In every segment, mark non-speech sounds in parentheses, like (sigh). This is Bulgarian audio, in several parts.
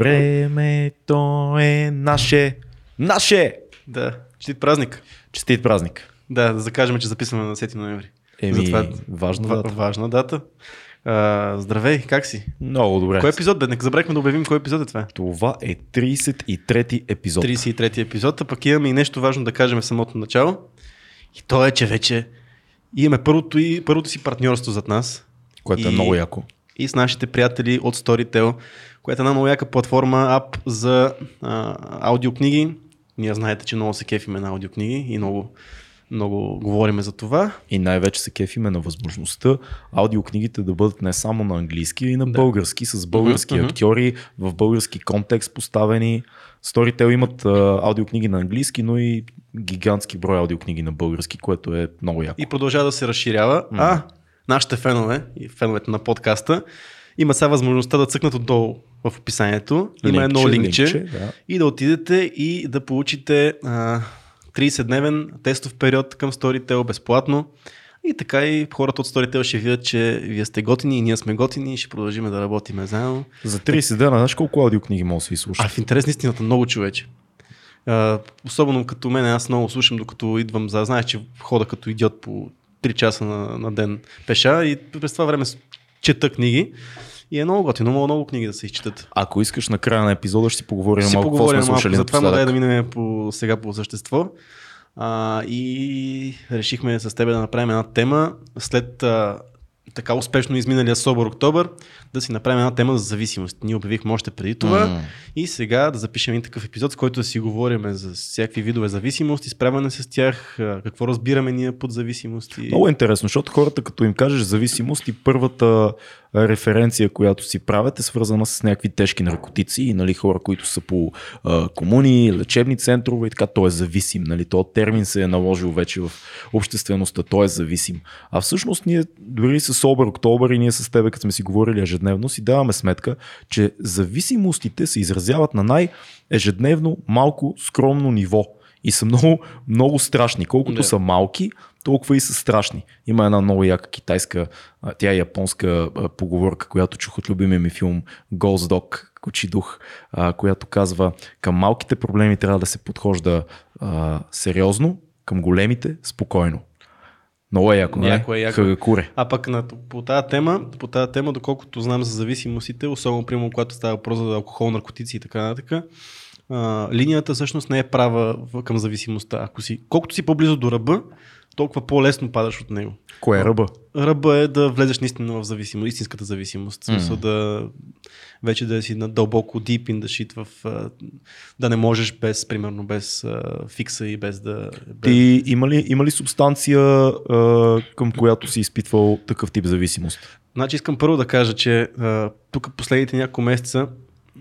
Времето е наше. Наше! Да, честит празник. Честит празник. Да, да закажем, че записваме на 10 ноември. Еми, Затова- важна Ва- дата. Важна дата. А, здравей, как си? Много добре. Кой епизод бе? Нека забравихме да обявим кой епизод е това. Това е 33-ти епизод. 33-ти епизод, а пък имаме и нещо важно да кажем в самото начало. И то е, че вече имаме първото, и, първото си партньорство зад нас Което е И- много яко. и с нашите приятели от Storytel, която е една много яка платформа, ап за а, аудиокниги. Ние знаете, че много се кефиме на аудиокниги и много, много говориме за това. И най-вече се кефиме на възможността аудиокнигите да бъдат не само на английски, а и на български, с български мгм. актьори, в български контекст поставени. Storytel имат а, аудиокниги на английски, но и гигантски брой аудиокниги на български, което е много яко. И продължава да се разширява. А нашите фенове и феновете на подкаста имат сега възможността да цъкнат отдолу в описанието. Има едно линкче. да. и да отидете и да получите а, 30-дневен тестов период към Storytel безплатно. И така и хората от Storytel ще видят, че вие сте готини и ние сме готини и ще продължим да работим заедно. За 30 дена, знаеш колко аудиокниги може да се А изслушат? в интерес на истината много човече. А, особено като мен, аз много слушам, докато идвам за... Знаеш, че хода като идиот по 3 часа на, на ден пеша и през това време чета книги. И е много готино, много, много книги да се изчитат. Ако искаш на края на епизода, ще си поговорим Ще малко поговорим малко за това, но дай да минем по, сега по същество. А, и решихме с тебе да направим една тема след а, така успешно изминалия Собор Октобър, да си направим една тема за зависимост. Ние обявихме още преди това М. и сега да запишем един такъв епизод, с който да си говорим за всякакви видове зависимости, справяне с тях, какво разбираме ние под зависимости. Много е интересно, защото хората като им кажеш зависимост и първата референция, която си правят е свързана с някакви тежки наркотици и нали, хора, които са по а, комуни, лечебни центрове и така, той е зависим. Нали, този термин се е наложил вече в обществеността, той е зависим. А всъщност ние дори с Собър Октобър и ние с тебе, като сме си говорили ежедневно, си даваме сметка, че зависимостите се изразяват на най-ежедневно малко скромно ниво. И са много, много страшни. Колкото Да. са малки, толкова и са страшни. Има една много яка китайска, тя е японска поговорка, която чух от любимия ми филм Ghost Dog, Кучи дух, която казва към малките проблеми трябва да се подхожда а, сериозно, към големите спокойно. Много е яко? Яко е, яко. Хагакуре. А пък на, по тази тема, по тази тема, доколкото знам за зависимостите, особено примерно когато става въпрос за алкохол, наркотици и така нататък, линията всъщност не е права към зависимостта. Ако си, колкото си по-близо до ръба, толкова по-лесно падаш от него. Кое е ръба? Ръба е да влезеш наистина в зависимост, истинската зависимост. В смисъл да вече да си на дълбоко deep in the shit в да не можеш без, примерно, без фикса и без да... Без... Ти има ли, има ли субстанция, към която си изпитвал такъв тип зависимост? Значи искам първо да кажа, че тук последните няколко месеца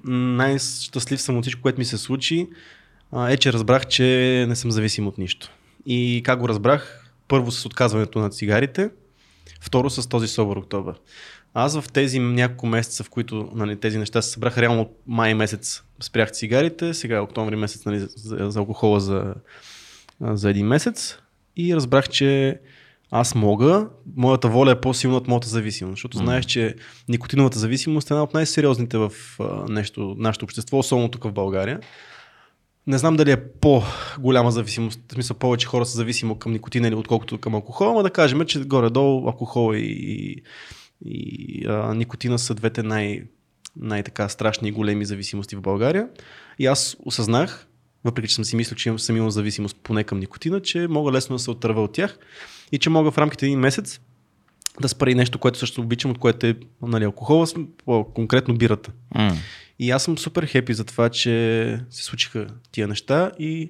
най-щастлив съм от всичко, което ми се случи, е, че разбрах, че не съм зависим от нищо. И как го разбрах? Първо с отказването на цигарите, второ с този Собор Октобър. Аз в тези няколко месеца, в които нали, тези неща се събраха, реално от май месец спрях цигарите, сега е октомври месец нали, за, за алкохола за, за един месец и разбрах, че аз мога, моята воля е по-силна от моята зависимост, защото Мгм. знаеш, че никотиновата зависимост е една от най-сериозните в а, нещо, нашето общество, особено тук в България. Не знам дали е по-голяма зависимост, в смисъл повече хора са зависими към никотина или отколкото към алкохола, но да кажем, че горе-долу алкохол и, и, а, никотина са двете най- най-така страшни и големи зависимости в България. И аз осъзнах, въпреки че съм си мислил, че съм имал зависимост поне към никотина, че мога лесно да се отърва от тях и че мога в рамките един месец да спра и нещо, което също обичам, от което е нали, алкохола, по-конкретно бирата. М. И аз съм супер хепи за това, че се случиха тия неща и,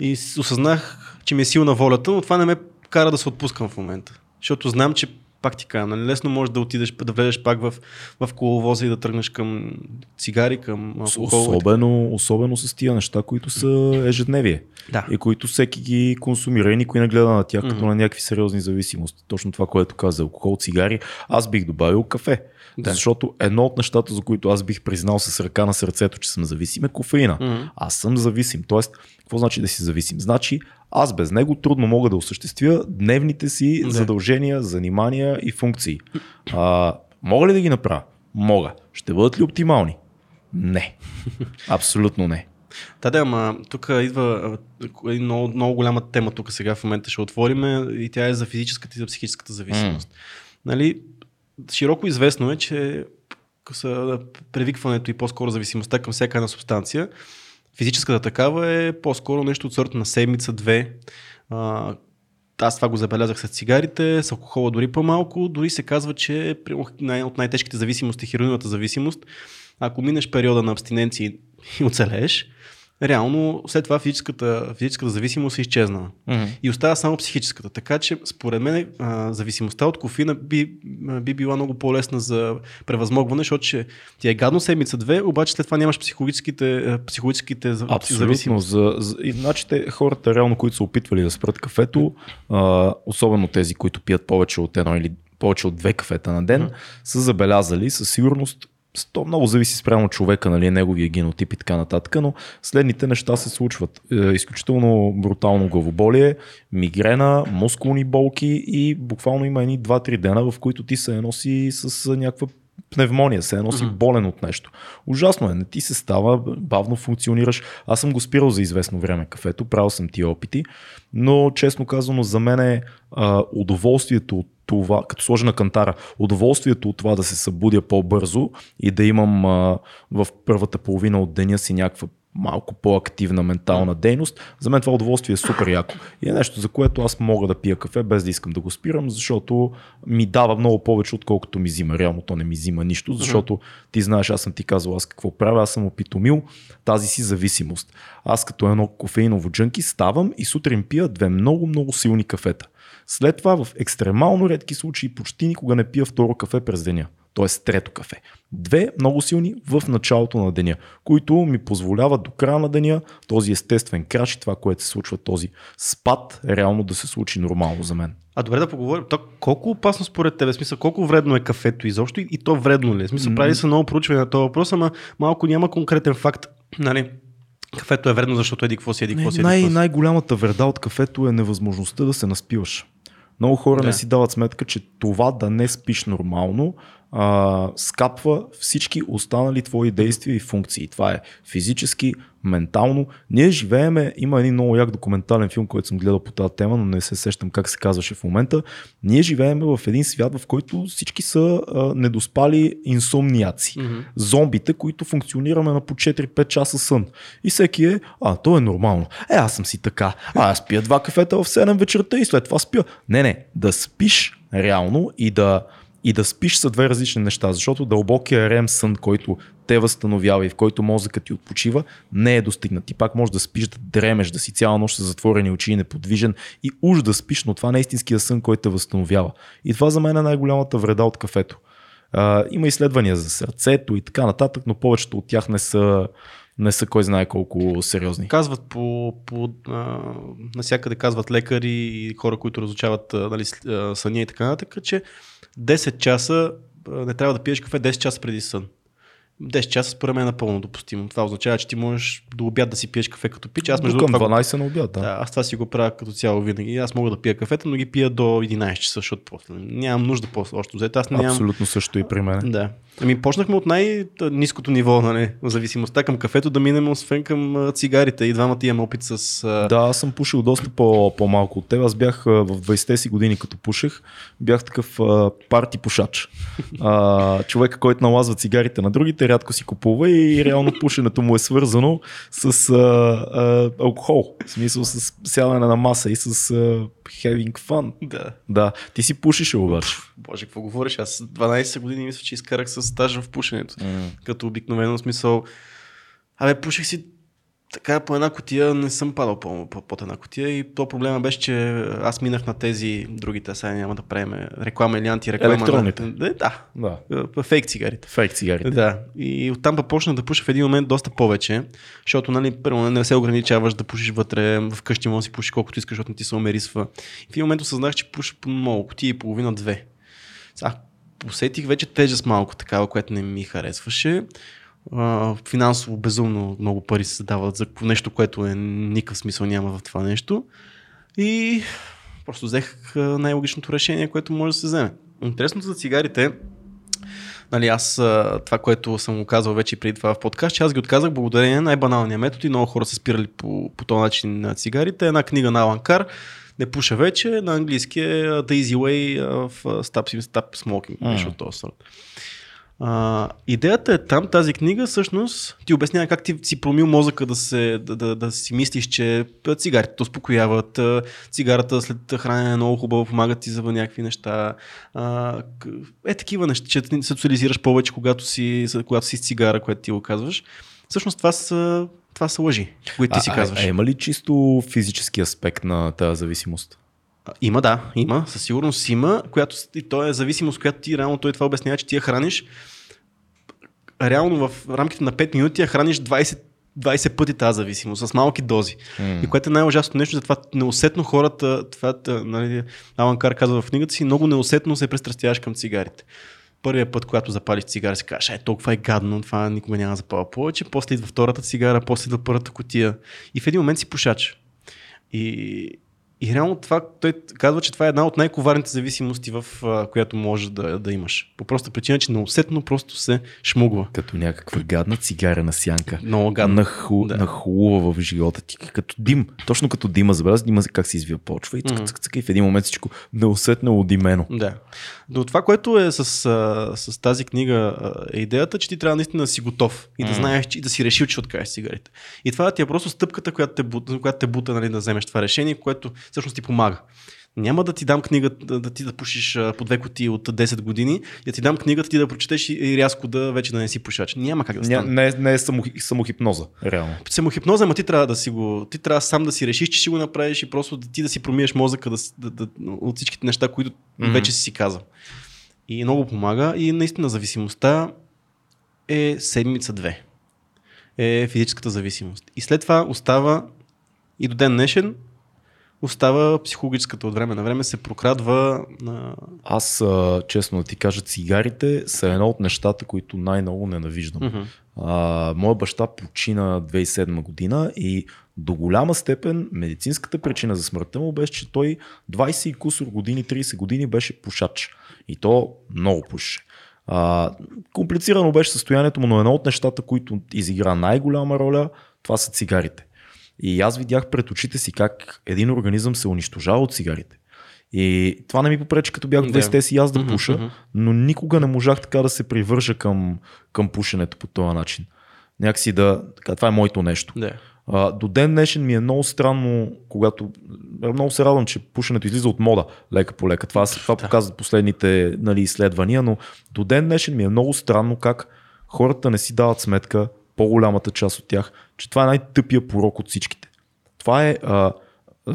и осъзнах, че ми е силна волята, но това не ме кара да се отпускам в момента. Защото знам, че пак ти казвам, нали, лесно можеш да отидеш, да влезеш пак в, в коловоза и да тръгнеш към цигари, към алкохол. Особено, особено с тия неща, които са ежедневие. Да. и които всеки ги консумира и никой не гледа на тях като Мгм. на някакви сериозни зависимости. Точно това, което каза алкохол, цигари, аз бих добавил кафе. Да. Защото едно от нещата, за които аз бих признал с ръка на сърцето, че съм зависим е кофеина. Мгм. Аз съм зависим. Тоест, какво значи да си зависим? Значи, аз без него трудно мога да осъществя дневните си Да. задължения, занимания и функции. А, мога ли да ги направя? Мога. Ще бъдат ли оптимални? Не. (laughs) Абсолютно не. Да, да, ама тук идва една много, много голяма тема тук сега в момента ще отвориме и тя е за физическата и за психическата зависимост. Mm. Нали, широко известно е, че превикването и по-скоро зависимостта към всяка една субстанция, физическата такава е по-скоро нещо от сорта на седмица, две. Аз това го забелязах с цигарите, с алкохола дори по-малко. Дори се казва, че най- от най-тежките зависимости, хероиновата зависимост, ако минеш периода на абстиненция и оцелееш, реално след това физическата, физическата зависимост е изчезнала. Mm-hmm. И остава само психическата. Така че, според мен, а, зависимостта от кофина би, би била много по-лесна за превъзмогване, защото че ти е гадно седмица-две, обаче след това нямаш психологическите, психологическите Абсолютно. зависимости. За, за, и, значи, те, хората, реално, които са опитвали да спрат кафето, а, особено тези, които пият повече от едно или повече от две кафета на ден, mm-hmm. са забелязали със сигурност то много зависи спрямо човека, нали, неговия генотип и така нататък, но следните неща се случват. Е, изключително брутално главоболие, мигрена, мускулни болки и буквално има едни 2-3 дена, в които ти се носи с някаква пневмония, се носи mm-hmm. болен от нещо. Ужасно е, не ти се става, бавно функционираш. Аз съм го спирал за известно време кафето, правил съм тия опити, но честно казано за мен е а, удоволствието от това, като сложа на кантара, удоволствието от това да се събудя по-бързо и да имам а, в първата половина от деня си някаква малко по-активна ментална дейност, за мен това удоволствие е супер яко. И е нещо, за което аз мога да пия кафе без да искам да го спирам, защото ми дава много повече, отколкото ми взима. Реално то не ми взима нищо, защото ти знаеш, аз съм ти казал аз какво правя, аз съм опитомил тази си зависимост. Аз като едно кофеиново джънки ставам и сутрин пия две много-много силни кафета. След това в екстремално редки случаи почти никога не пия второ кафе през деня т.е. трето кафе. Две много силни в началото на деня, които ми позволяват до края на деня този естествен краш и това, което се случва, този спад, реално да се случи нормално за мен. А добре да поговорим. То, колко опасно според тебе? Смисъл, колко вредно е кафето изобщо и, и то вредно ли е? Смисъл, прави се много проучване на този въпрос, ама малко няма конкретен факт. (clears throat) Нали? Кафето е вредно, защото еди какво си, еди какво си. Най- най-голямата вреда от кафето е невъзможността да се наспиваш. Много хора да. не си дават сметка, че това да не спиш нормално а, скапва всички останали твои действия и функции. Това е физически, ментално. Ние живееме, има един много як документален филм, който съм гледал по тази тема, но не се сещам как се казваше в момента. Ние живееме в един свят, в който всички са а, недоспали инсомниаци. Mm-hmm. Зомбите, които функционираме на по 4-5 часа сън. И всеки е, а, то е нормално. Е, аз съм си така. А, аз пия два кафета в 7 вечерта и след това спя. Не, не, да спиш реално и да и да спиш са две различни неща, защото дълбокия рем сън, който те възстановява и в който мозъкът ти отпочива, не е достигнат. Ти пак можеш да спиш, да дремеш, да си цяла нощ с затворени очи и неподвижен и уж да спиш, но това не е истинския сън, който те възстановява. И това за мен е най-голямата вреда от кафето. А, има изследвания за сърцето и така нататък, но повечето от тях не са, не са кой знае колко сериозни. Казват по, по а, насякъде казват лекари и хора, които разучават нали, съня и така нататък, че 10 часа не трябва да пиеш кафе 10 часа преди сън. 10 часа според мен е напълно допустимо. Това означава, че ти можеш до обяд да си пиеш кафе като пич. Аз между към 12 на обяд, да. да. Аз това си го правя като цяло винаги. Аз мога да пия кафета, но ги пия до 11 часа, защото после нямам нужда после. Още взето. Аз нямам... Абсолютно също и при мен. Да. Ами почнахме от най-низкото ниво, нали, зависимостта към кафето, да минем освен към цигарите. И двамата имаме опит с... Да, аз съм пушил доста по- по-малко от теб. Аз бях в 20-те си години, като пушех, бях такъв парти пушач. Човека, който налазва цигарите на другите, рядко си купува и реално пушенето му е свързано с а, а, алкохол. В смисъл с сядане на маса и с а, having fun. Да. Да. Ти си пушиш обаче. Боже, какво говориш? Аз 12 години мисля, че изкарах с стаж в пушенето. Mm. Като обикновено смисъл. Абе, пуших си така по една котия не съм падал по, по, под една котия и то проблема беше, че аз минах на тези другите, сега няма да правим реклама или антиреклама. Електронните. На, да, да. Фейк цигарите. Фейк цигарите. Да. И оттам почна да пуша в един момент доста повече, защото нали, първо не се ограничаваш да пушиш вътре, вкъщи може да си пушиш колкото искаш, защото не ти се омерисва. И в един момент осъзнах, че пуша по много, котия и половина, две. Сега, усетих вече тежест малко такава, която не ми харесваше а, финансово безумно много пари се дават за нещо, което е никакъв смисъл няма в това нещо. И просто взех най-логичното решение, което може да се вземе. Интересното за цигарите нали, аз това, което съм го казал вече преди това в подкаст, че аз ги отказах благодарение на най-баналния метод и много хора са спирали по, по този начин на цигарите. Една книга на Аланкар, не пуша вече, на английски е The Easy Way of Stop, Stop Smoking, mm. нещо от този сорт. А, идеята е там, тази книга всъщност ти обяснява как ти си промил мозъка да, се, да, да, да си мислиш, че цигарите успокояват, цигарата след хранене е много хубаво, помагат ти за някакви неща. А, е такива неща, че се социализираш повече, когато си, когато си с цигара, което ти го казваш. Всъщност това са, това са лъжи, които ти си казваш. А, а има ли чисто физически аспект на тази зависимост? Има, да, има, със сигурност има, която и то е зависимост, която ти реално той това обяснява, че ти я храниш реално в рамките на 5 минути я храниш 20 20 пъти тази зависимост, с малки дози. Mm. И което е най-ужасното нещо, затова неусетно хората, това нали, Алан Кар казва в книгата си, много неусетно се престрастяваш към цигарите. Първият път, когато запалиш цигара, си кажеш, е, толкова е гадно, това никога няма да запала повече. После идва втората цигара, после идва първата котия. И в един момент си пушач. И, и реално това, той казва, че това е една от най-коварните зависимости, в а, която може да, да имаш. По проста причина, че неусетно просто се шмугва. Като някаква гадна цигара на сянка. Много гадна. Наху, да. Нахулува в живота ти. Като дим. Точно като дима. Забеляза дима как се извива почва и, цък, цък, цък, и в един момент всичко неусетно удимено. Да. Но това, което е с, с тази книга, е идеята, че ти трябва наистина да си готов и да знаеш, и да си решил, че откажеш цигарите. И това ти е просто стъпката, която те която те бута нали, да вземеш това решение, което всъщност ти помага. Няма да ти дам книга да, да ти да пушиш по две коти от 10 години, да ти дам книгата ти да прочетеш и рязко да вече да не си пушач. Няма как да стане. Не, не е само, самохипноза, реално. Самохипноза, ама ти трябва да си го, ти трябва сам да си решиш, че ще го направиш и просто да ти да си промиеш мозъка да, да, да, от всичките неща, които mm-hmm. вече си си казал. И много помага и наистина зависимостта е седмица-две. Е физическата зависимост. И след това остава и до ден днешен остава психологическата от време на време се прокрадва на... Аз, честно да ти кажа, цигарите са едно от нещата, които най-много ненавиждам. А, моя баща почина 2007 година и до голяма степен медицинската причина за смъртта му беше, че той 20 и кусор години, 30 години беше пушач. И то много пуше. А, комплицирано беше състоянието му, но едно от нещата, които изигра най-голяма роля, това са цигарите. И аз видях пред очите си как един организъм се унищожава от цигарите. И това не ми попречи, като бях в 20 си аз да пуша, но никога не можах така да се привържа към, към пушенето по този начин. Някакси да. Така, това е моето нещо. Да. А, до ден днешен ми е много странно, когато. Много се радвам, че пушенето излиза от мода лека по лека. Това, това да. показват последните нали, изследвания, но до ден днешен ми е много странно как хората не си дават сметка, по-голямата част от тях, че това е най-тъпия порок от всичките. Това е а,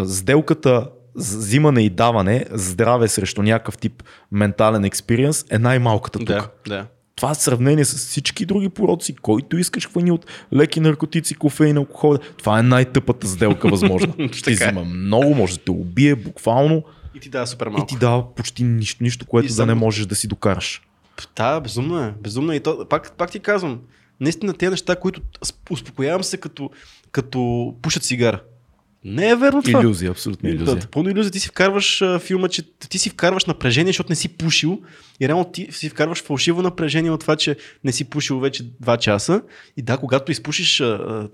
сделката взимане и даване, здраве срещу някакъв тип ментален експириенс е най-малката тук. Да, да. Това е сравнение с всички други пороци, който искаш хвани от леки наркотици, кофеин, алкохол. Това е най-тъпата сделка възможна. (laughs) Ще взима много, може да те убие буквално. И ти дава супер малко. И ти дава почти нищо, нищо което и да само... не можеш да си докараш. Да, безумно е. Безумно е. И то, пак, пак ти казвам, наистина тези неща, които успокоявам се като, като пушат цигара. Не е верно това. Иллюзия, абсолютно иллюзия. Да, пълно иллюзия. Ти си вкарваш а, филма, че ти си вкарваш напрежение, защото не си пушил и реално ти си вкарваш фалшиво напрежение от това, че не си пушил вече 2 часа. И да, когато изпушиш а,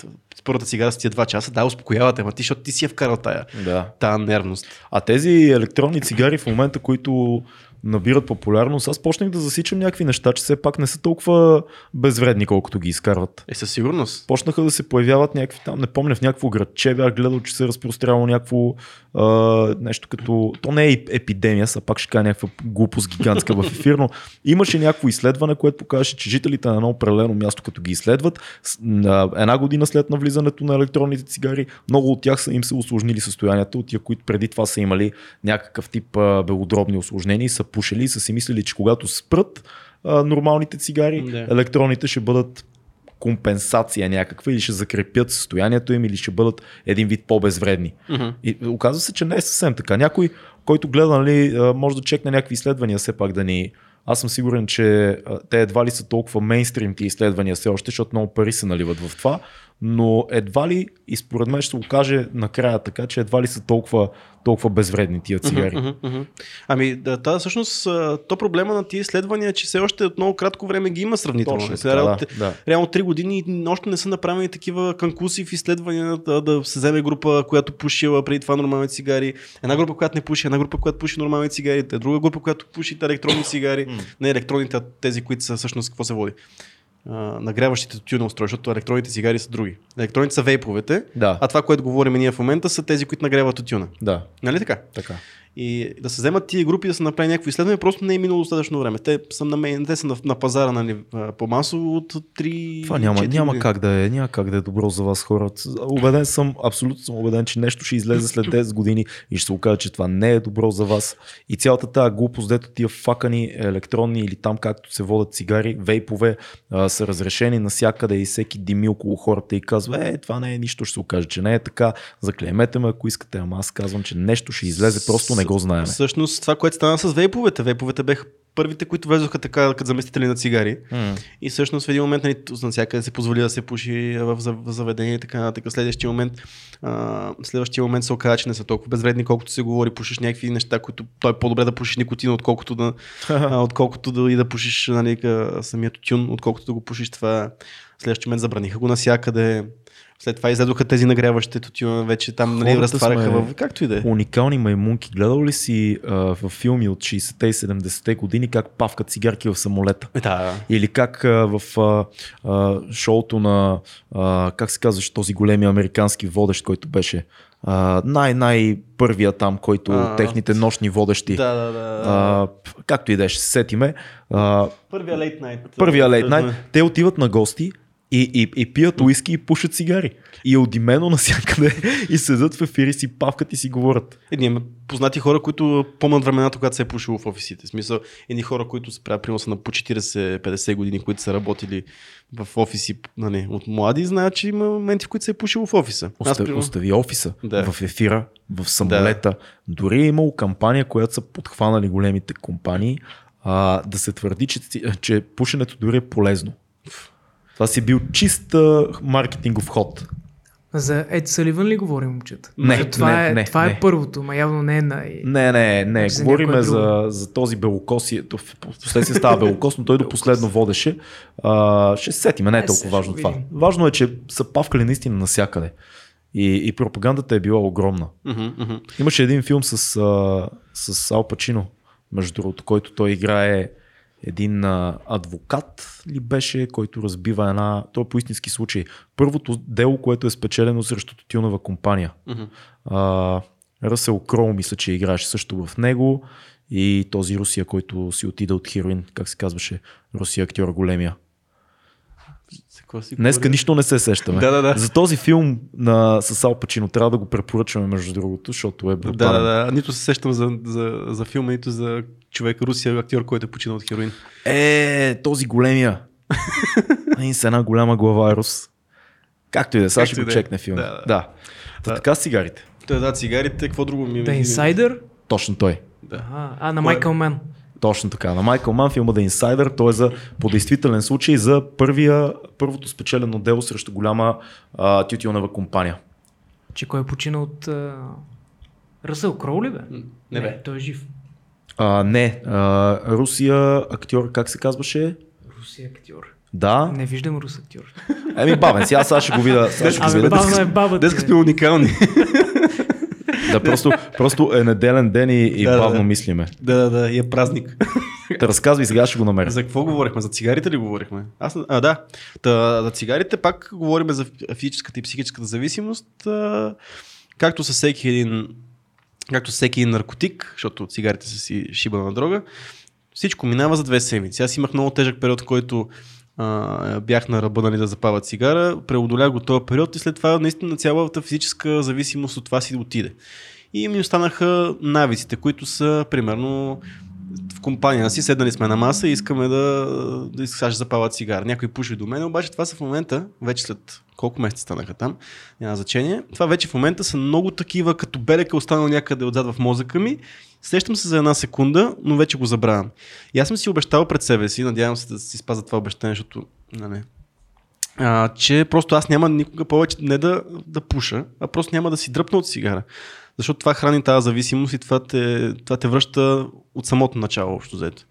първата цигара с тия 2 часа, да, успокоявате, ама ти, защото ти си я вкарал тая, да. тая нервност. А тези електронни цигари в момента, които набират популярност, аз почнах да засичам някакви неща, че все пак не са толкова безвредни, колкото ги изкарват. Е, със сигурност. Почнаха да се появяват някакви там, не помня, в някакво градче бях гледал, че се е разпростряло някакво а, нещо като, то не е епидемия, са пак ще кажа някаква глупост гигантска в ефир, но имаше някакво изследване, което покаже, че жителите на едно определено място, като ги изследват, една година след навлизането на електронните цигари, много от тях са им се усложнили състоянието, от тия, които преди това са имали някакъв тип белодробни осложнения и са пушили и са си мислили, че когато спрат а, нормалните цигари, да. електроните ще бъдат компенсация някаква или ще закрепят състоянието им или ще бъдат един вид по-безвредни. Uh-huh. И оказва се, че не е съвсем така. Някой, който гледа, нали, може да чекне някакви изследвания, все пак да ни. Аз съм сигурен, че те едва ли са толкова мейнстрим ти изследвания все още, защото много пари се наливат в това, но едва ли, и според мен ще се окаже накрая така, че едва ли са толкова, толкова безвредни тия цигари. Ами, да, та, всъщност, то проблема на тия изследвания е, че все още от много кратко време ги има сравнително. Точно Сега, да, да. реално 3 години още не са направени такива конкурсив изследвания да, да се вземе група, която пушила преди това нормални цигари, една група, която не пуши, една група, която пуши нормални цигари, друга група, която пуши електронни цигари, не електронните, а тези, които са всъщност какво се води. А, нагряващите тютюна устройства, защото електронните цигари са други. Електронните са вейповете, Да. а това, което говорим ние в момента, са тези, които нагряват тютюна. Да, Нали така? така. И да се вземат тия групи да се направи някакво изследване, просто не е минало достатъчно време. Те са на, те са на, на пазара нали, по-масово от 3 Това няма, 4 няма как да е, няма как да е добро за вас хората. Убеден съм, абсолютно съм убеден, че нещо ще излезе след (clears throat) 10 години и ще се окаже, че това не е добро за вас. И цялата тази глупост, дето тия факани електронни или там както се водят цигари, вейпове, а, са разрешени навсякъде и всеки дими около хората и казва, е, това не е нищо, ще се окаже, че не е така. Заклеймете ме, ако искате, ама аз казвам, че нещо ще излезе, просто не го знаем. Всъщност това, което стана с вейповете. Вейповете бяха първите, които влезоха така като заместители на цигари. И всъщност в един момент нали, навсякъде се позволи да се пуши в зав- в заведение и така нататък. Следващия момент, а, следващия момент се оказа, че не са толкова безвредни, колкото се говори. Пушиш някакви неща, които той е по-добре да пушиш никотина, отколкото да, (laughs) а, отколкото да, и да пушиш нали, самия тютюн, отколкото да го пушиш това. Следващия момент забраниха го навсякъде. След това изледоха тези нагряващи тютюна, вече там нали, разтваряха сме- в... Както и да е. Уникални маймунки. Гледал ли си а, в филми от 60-те и 70-те години как павкат цигарки в самолета? Е, Да, Или как а, в а, а, шоуто на, а, как се казваше, този големи американски водещ, който беше а, най-най-първия там, който А, техните нощни водещи. да, да. да. А, както и да е, ще се сетиме. А, Първия лейт найт. първия лейт найт, те отиват на гости и, и, и пият уиски и пушат цигари. И е одимено навсякъде (laughs) и седат в ефири си, павкат и си говорят. Е, ние имаме познати хора, които помнят времената, когато се е пушило в офисите. В смисъл, едни хора, които са правят приноса на по 40-50 години, които са работили в офиси нали, от млади, знаят, че има моменти, в които се е пушило в офиса. Аз, Оста, примерно, остави офиса Да. в ефира, в самолета. Дори е имало кампания, която са подхванали големите компании, а, да се твърди, че, че пушенето дори е полезно. Това си бил чист а, маркетингов ход. За Ед Саливан ли говорим, момчета? Не, Защото това не, е, не, това не. е първото, ма явно не е най... Не, не, не. За Говориме за, за този белокоси. То в последствие става белокос, но той до последно водеше. А, ще се сетиме, не е Е, толкова важно това. Важно е, че са павкали наистина навсякъде. И, и пропагандата е била огромна. Имаше един филм с, а, с Ал Пачино, между другото, който той играе един а, адвокат ли беше, който разбива една, то е по истински случай, първото дело, което е спечелено срещу тютюнова компания. Мгм. А, Ръсел Кроу мисля, че играеше също в него и този Русия, който си отида от хероин, как се казваше, Русия актьор големия. Днеска нищо не се сещаме. Да, да, да. За този филм на, с Ал Пачино трябва да го препоръчваме между другото, защото е Да, брутален. да, да. Нито се сещам за, за, за филма, нито за човека Русия, актьор, който е починал от хероин. Е, този големия. (laughs) Един с една голяма глава е рус. Както и да е, сега ще го е. чекне филма. Да, Да, да. да. Та, Да. така с цигарите. Та, да, цигарите, какво друго ми The Insider? Точно той. Да. А, а на е? Майкъл Мен. Точно така. На Майкъл Ман филма The Insider, той е за, по действителен случай за първия, първото спечелено дело срещу голяма а, тютюнева компания. Че кой е починал от... А... Ръсъл Кроу ли бе? Не, бе. той е жив. А, не, а, Русия актьор, как се казваше? Руси актьор. Да. Не виждам рус актьор. Еми бавен си, аз сега ще го видя. Сега ще го Абе, видя. бавно е бабата. Днеска бе. сме уникални. Да, просто, просто е неделен ден и, и Да, бавно да. мислиме. да, да, да, и е празник. Те разказвай, сега ще го намеря. За какво говорихме? За цигарите ли говорихме? Аз, а, да. Та, за цигарите пак говорим за физическата и психическата зависимост. А, както с всеки един както всеки един наркотик, защото цигарите са си шиба на дрога, всичко минава за две седмици. Аз имах много тежък период, в който а, бях на ръба нали, да запава цигара, преодолях го този период и след това наистина цялата физическа зависимост от това си отиде. И ми останаха навиците, които са примерно в компания си, седнали сме на маса и искаме да, да ще запава цигара. Някой пуши до мен, обаче това са в момента, вече след колко месеца станаха там, няма значение. Това вече в момента са много такива, като белека останал някъде отзад в мозъка ми. Сещам се за една секунда, но вече го забравям. И аз съм си обещал пред себе си, надявам се да си спазя това обещание, защото нали, а, че просто аз няма никога повече не да, да пуша, а просто няма да си дръпна от цигара. Защото това храни тази зависимост и това те, това те връща от самото начало, общо взето.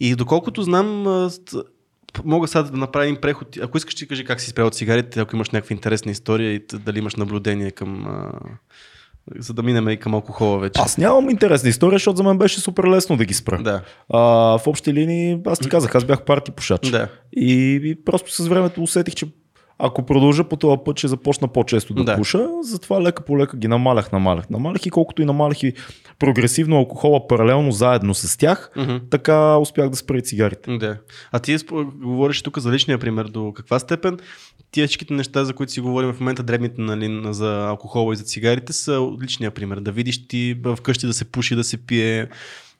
И доколкото знам, мога сега да направя един преход. Ако искаш, ти кажи как си спрял от цигарите, ако имаш някаква интересна история и дали имаш наблюдение към... А, за да минем и към алкохола вече. Аз нямам интересна история, защото за мен беше супер лесно да ги спра. Да. А, в общи линии, аз ти казах, аз бях парти пушач. Да. И, и просто с времето усетих, че ако продължа по този път, ще започна по-често да, Да. пуша. Затова лека по лека ги намалях, намалях, намалях и колкото и намалях и прогресивно алкохола паралелно заедно с тях, Мгм. така успях да спра и цигарите. Да. А ти говориш тук за личния пример. До каква степен тия всичките неща, за които си говорим в момента, дребните нали, за алкохола и за цигарите, са личния пример. Да видиш ти вкъщи да се пуши, да се пие,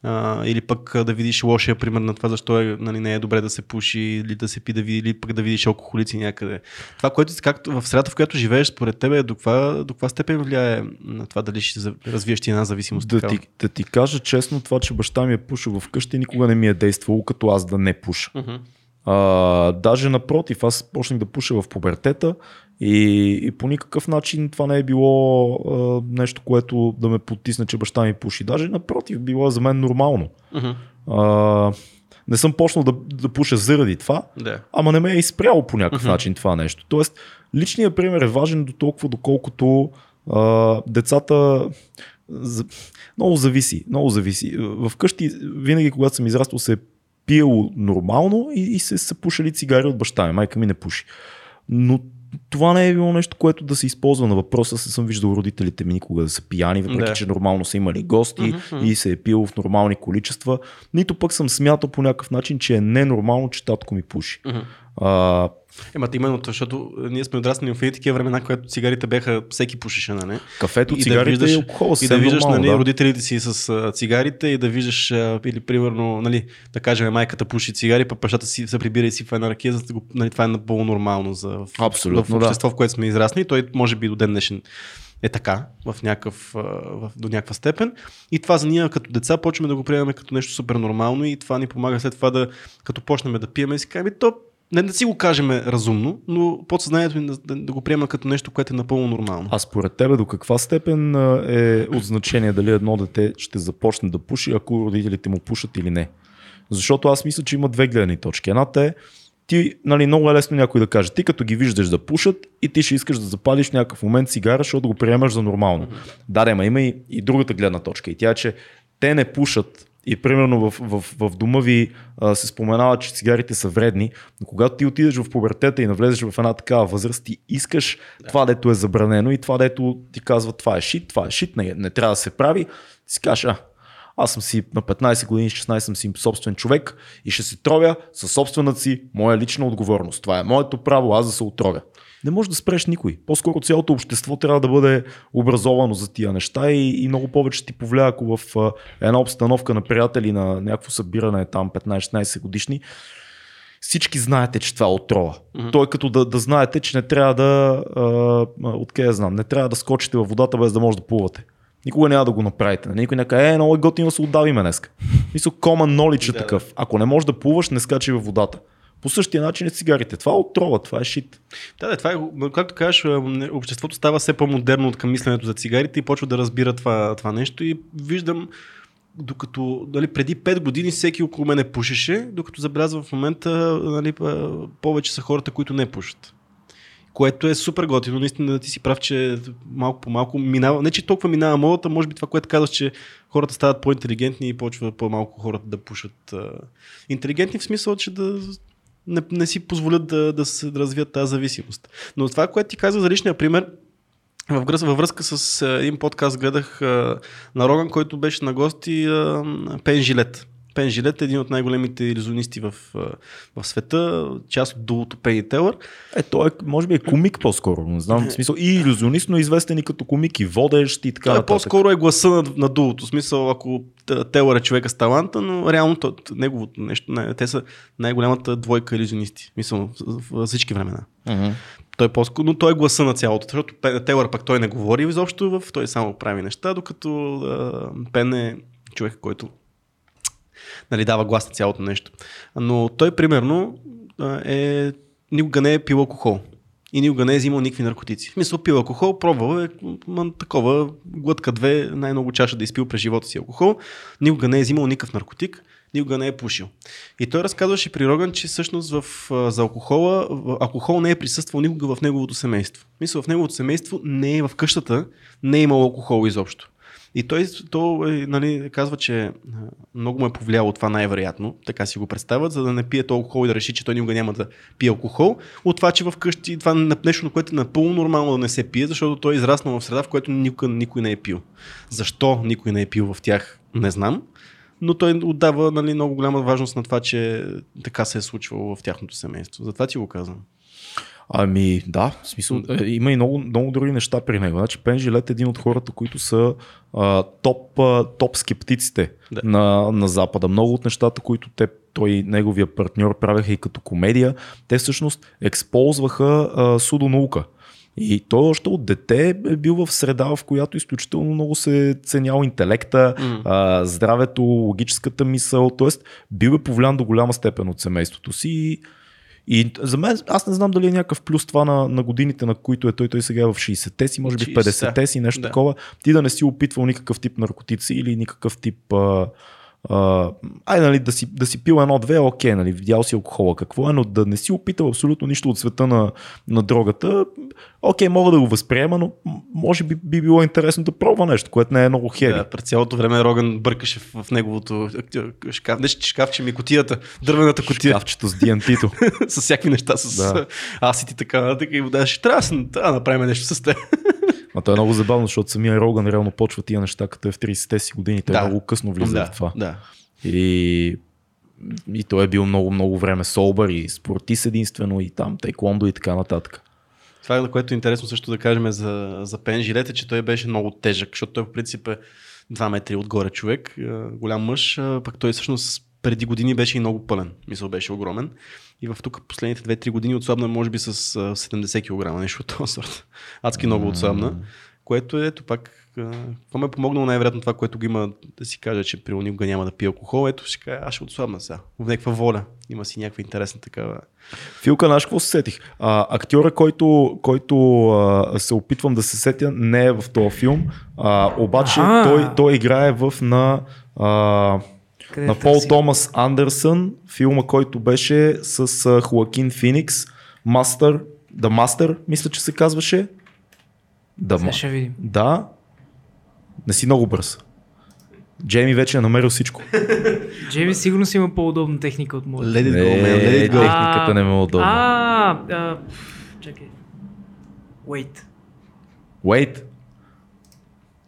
а, или пък да видиш лошия пример на това, защо е, нали, не е добре да се пуши, или да се пи, да види, или пък да видиш алкохолици някъде. Това, което както в средата, в която живееш, според тебе, до каква, до каква степен влияе на това дали ще развиеш ти една зависимост? Да такава? ти, да ти кажа честно, това, че баща ми е пушил вкъщи, никога не ми е действало като аз да не пуша. Мгм. А, даже напротив, аз почнах да пуша в пубертета и, и по никакъв начин това не е било а, нещо, което да ме потисне, че баща ми пуши. Даже напротив, било е за мен нормално. Мгм. А, не съм почнал да, да пуша заради това, Да. ама не ме е изпряло по някакъв Мгм. начин това нещо. Тоест, личният пример е важен до толкова, доколкото а, децата много зависи, много зависи. Вкъщи винаги, когато съм израствал, се е пиело нормално и, и се са пушили цигари от баща ми. Майка ми не пуши. Но това не е било нещо, което да се използва на въпроса. Се съм виждал родителите ми никога да са пияни, въпреки Да. че нормално са имали гости Мгм, и се е пил в нормални количества. Нито пък съм смятал по някакъв начин, че е ненормално, че татко ми пуши. Мгм. А, Ема именно, защото ние сме отраснали в едни такива времена, когато цигарите беха, всеки пушеше, нали? кафето, И да цигарите виждаш- и алкохола И да виждаш нормално, нали, да. родителите си с а, цигарите и да виждаш, а, или примерно, нали, да кажем, майката пуши цигари, пък бащата си се прибира и си в една ракия, за да го, нали, това е напълно нормално за, в, Абсолютно, в да. общество, в което сме израснали. Той може би до ден днешен е така, в някакъв, в, до някаква степен. И това за ние като деца почваме да го приемаме като нещо супер нормално и това ни помага след това да, като почнем да пиеме, и си кажем, то не да си го кажем разумно, но подсъзнанието ни да, да, да го приема като нещо, което е напълно нормално. А според тебе до каква степен е от значение дали едно дете ще започне да пуши, ако родителите му пушат или не? Защото аз мисля, че има две гледни точки. Едната е, ти, нали, много е лесно някой да каже, ти като ги виждаш да пушат и ти ще искаш да запалиш в някакъв момент цигара, защото го приемаш за нормално. Да, да, ма има и, и другата гледна точка. И тя е, че те не пушат и примерно в, в, в дома ви а, се споменава, че цигарите са вредни, но когато ти отидеш в пубертета и навлезеш в една такава възраст, ти искаш да. това, дето е забранено и това, дето ти казва това е шит, това е шит, не, не трябва да се прави, ти си кажеш, а, аз съм си на 15 години, 16 съм си собствен човек и ще се тровя със собствената си моя лична отговорност. Това е моето право, аз да се отровя. Не можеш да спреш никой. По-скоро цялото общество трябва да бъде образовано за тия неща и, и много повече ти повлия, ако в а, една обстановка на приятели на някакво събиране там 15-16 годишни, всички знаете, че това е отрова. Mm-hmm. Той като да, да знаете, че не трябва да, а, откъде знам, не трябва да скочите във водата без да може да плувате. Никога няма да го направите. Нали? Никой не каже, е, много е готино да се отдавиме днес. (laughs) Мисля, common knowledge е Да, такъв. Ако не можеш да плуваш, не скачи във водата. По същия начин е цигарите. Това е отрова, това е шит. Да, да, това е, както кажеш, не- обществото става все по-модерно от към мисленето за цигарите и почва да разбира това, това нещо и виждам, докато дали, преди 5 години всеки около мене пушеше, докато забелязвам в момента а, повече са хората, които не пушат. Което е супер готино, наистина ти си прав, че малко по малко минава, не че толкова минава модата, може би това, което казваш, че хората стават по-интелигентни и почва по-малко хората да пушат. Интелигентни в смисъл, че да не, не си позволят да, да се развият тази зависимост. Но това, което ти каза за личния пример, във връзка, във връзка с един подкаст гледах а, на Роган, който беше на гости а, Пен Жилет. Пен Жилет е един от най-големите иллюзионисти в, в света, част от дулото Пен и Телър. Е, той е, може би е комик по-скоро. Не знам, в смисъл. И иллюзионист, но известен и като комик, и водещ и така Той е по-скоро е гласа на, на дулото. В смисъл, ако Телър е човека с таланта, но реално то, неговото нещо, не, те са най-голямата двойка иллюзионисти. Мисъл, в, всички времена. Мгм. Той е по но той е гласа на цялото, защото Пен- Телър пък той не говори изобщо, в, той само прави неща, докато а, Пен е човек, който нали, дава глас на цялото нещо. Но той примерно е никога не е пил алкохол. И никога не е взимал никакви наркотици. В смисъл пил алкохол, пробвал е такова глътка две, най-много чаша да изпил през живота си алкохол. Никога не е взимал никакъв наркотик, никога не е пушил. И той разказваше при Роган, че всъщност в, за алкохола, алкохол не е присъствал никога в неговото семейство. Мисля, в неговото семейство не е в къщата, не е имал алкохол изобщо. И той, то, е, нали, казва, че а, много му е повлияло това най-вероятно, така си го представят, за да не пие алкохол и да реши, че той никога няма да пие алкохол. От това, че вкъщи това е нещо, на което е напълно нормално да не се пие, защото той е израснал в среда, в която никога никой не е пил. Защо никой не е пил в тях, не знам. Но той отдава нали, много голяма важност на това, че така се е случвало в тяхното семейство. Затова ти го казвам. Ами да, в смисъл, е, има и много, много други неща при него. Значи Пен Жилет е един от хората, които са а, топ, а, топ скептиците Да. на, на Запада. Много от нещата, които те, той, неговия партньор правеха и като комедия, те всъщност ексползваха а, судонаука. И той още от дете е бил в среда, в която изключително много се е ценял интелекта, М. а, здравето, логическата мисъл, т.е. бил е повлиян до голяма степен от семейството си. И, и за мен, аз не знам дали е някакъв плюс това на, на годините, на които е той. Той сега е в 60-те си, може би в 50-те си, нещо Да. такова. Ти да не си опитвал никакъв тип наркотици или никакъв тип. А, ай, нали, да си, да си пил едно-две, окей, нали, видял си алкохола, какво е, но да не си опитал абсолютно нищо от света на, на дрогата, окей, мога да го възприема, но може би би било интересно да пробва нещо, което не е много хеви. Да, през цялото време Роган бъркаше в, в неговото шкаф. Не, че шкафче ми котията, дървената котия. Шкафчето с DNT-то. (laughs) с всякакви неща, с Да. асити и така нататък. И му даваше, трябва, да с- трябва да направим нещо с теб. А то е много забавно, защото самия Роган реално почва тия неща, като е в 30-те си години. Той Да. много късно влиза да, в това. Да. И, и той е бил много, много време солбър и спортист единствено и там тайкондо и така нататък. Това, на което е интересно също да кажем за, за Пен Жилет е, че той беше много тежък, защото той в принцип е 2 метри отгоре човек, а, голям мъж, пък той всъщност преди години беше и много пълен. Мисъл беше огромен. И в тук последните 2-3 години отслабна може би с а, 70 кг, нещо от този сорт. Адски много отслабна. Което е, ето пак, какво ме е помогнало най-вероятно това, което го има да си каже, че при никога няма да пие алкохол, ето ще кажа, аз ще отслабна сега. В някаква воля. Има си някаква интересна такава. Филка, знаеш какво се сетих? А, актьора, който, който а, се опитвам да се сетя, не е в този филм, а, обаче той, той играе в на, а, Къде на е Пол? Томас Андерсън, филма, който беше с Хоакин Феникс, Мастър, The Master, мисля, че се казваше. Да, Сега ще видим. Да. Не си много бърз. Джейми вече е намерил всичко. (laughs) Джейми сигурно си има по-удобна техника от моята. Let it Не, go, man, let it go. техниката не ме е удобна. А, а, чакай. Wait. Wait.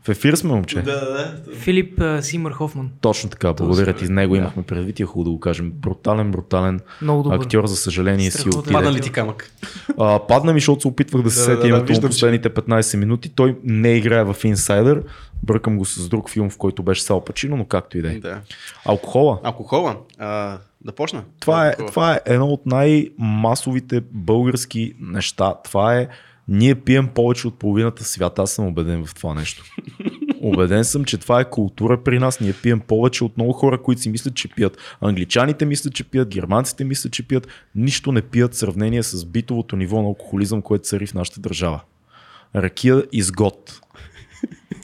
В ефир сме, момче. Да, да, да. Филип Симър Хофман. Точно така, благодаря ти. С него Да. имахме предвид и е хубаво да го кажем. Брутален, брутален Много добър. актьор, за съжаление си Страхотен. отиде. Падна ли ти камък? А, падна ми, защото се опитвах да се Да, сетя да, да, името че- последните 15 минути. Той не играе в Инсайдър. Бъркам го с друг филм, в който беше Сал Пачино, но както и да е. Да. Алкохола. Алкохола. А, да почна. Това е, това е едно от най-масовите български неща. Това е, ние пием повече от половината свят. Аз съм убеден в това нещо. Убеден съм, че това е култура при нас. Ние пием повече от много хора, които си мислят, че пият. Англичаните мислят, че пият, германците мислят, че пият. Нищо не пият в сравнение с битовото ниво на алкохолизъм, което цари в нашата държава. Ракия изгод.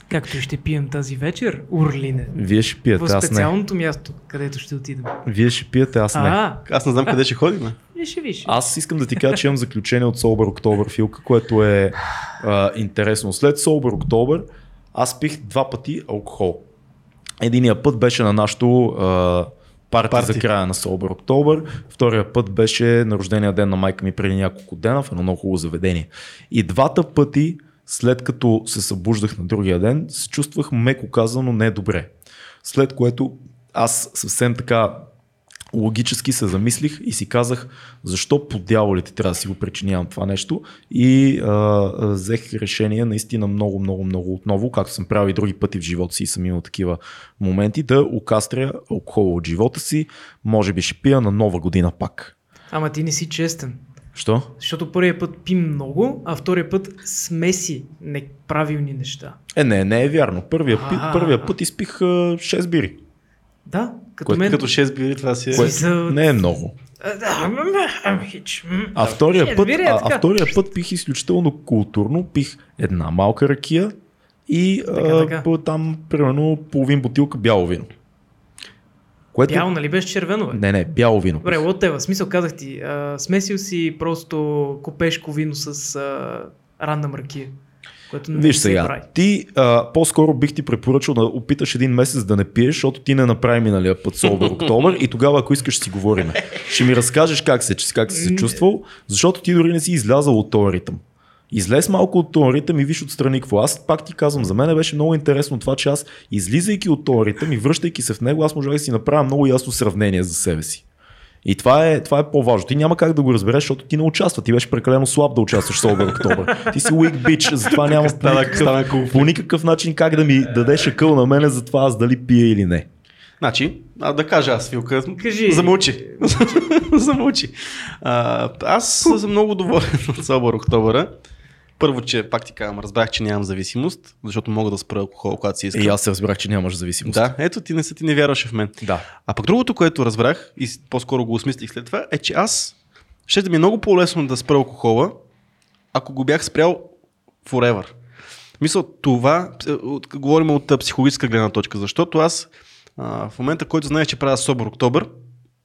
Както и ще пием тази вечер, Урлине. Вие ще пиете, В аз не. специалното място, където ще отидем. Вие ще пиете, аз не. А, Аз не знам къде ще ходим. виж, виж. Аз искам да ти кажа, че имам заключение от Sober October филка, което е а, интересно. След Sober October аз пих два пъти алкохол. Единия път беше на нашото а, парти, Парти. за края на Sober October, втория път беше на рождения ден на майка ми преди няколко дена в едно много хубаво заведение. И двата пъти, след като се събуждах на другия ден, се чувствах меко казано не добре. След което аз съвсем така логически се замислих и си казах, защо по дяволите трябва да си го причинявам това нещо и а, взех решение наистина много, много, много отново, както съм правил и други пъти в живота си и съм имал такива моменти, да окастря алкохола от живота си, може би ще пия на нова година пак. Ама ти не си честен. Що? Защото първия път пи много, а втория път смеси неправилни неща. Е, не, не е вярно. Първия, пи, първия път изпих а, 6 бири. Да, като Което мен. Като 6 бири, това си е. Кое- За- Не е много. А, да, м, м, м, хич. м. А втория, Е, път, е а, а втория път пих изключително културно. Пих една малка ракия и Така, а, така. там примерно половин бутилка бяло вино. Което... Бяло, нали беше червено, бе? Не, не, бяло вино. Добре, лотева, смисъл казах ти, а, смесил си просто купешко вино с а, ранна мракия, което не Виж се сега, прави. ти а, по-скоро бих ти препоръчал да опиташ един месец да не пиеш, защото ти не направи миналия път Собър (laughs) Октобър и тогава, ако искаш, си говорим. Ще ми разкажеш как, се, как си се чувствал, защото ти дори не си излязал от този ритъм. Излез малко от този ритъм и виж отстрани какво. Аз пак ти казвам, за мен беше много интересно това, че аз излизайки от този ритъм и връщайки се в него, аз можах да си направя много ясно сравнение за себе си. И това е, това е по-важно. Ти няма как да го разбереш, защото ти не участва. Ти беше прекалено слаб да участваш в Sober October. Ти си weak bitch, затова няма по стана- никакъв, стана по никакъв начин как да ми дадеш акъл на мене за това аз дали пия или не. Значи, а да кажа аз, Филка. Кажи. Замълчи. (laughs) Замълчи. А, аз съм много доволен от Собър Октобъра. Първо, че пак ти казвам, разбрах, че нямам зависимост, защото мога да спра алкохол, когато си искам. И аз се разбрах, че нямаш зависимост. Да, ето ти не са ти не вярваше в мен. да. А пък другото, което разбрах и по-скоро го осмислих след това, е, че аз ще да ми е много по-лесно да спра алкохола, ако го бях спрял forever. Мисля, това, от, говорим от психологическа гледна точка, защото аз а, в момента, който знаеш, че правя Собър Октобър,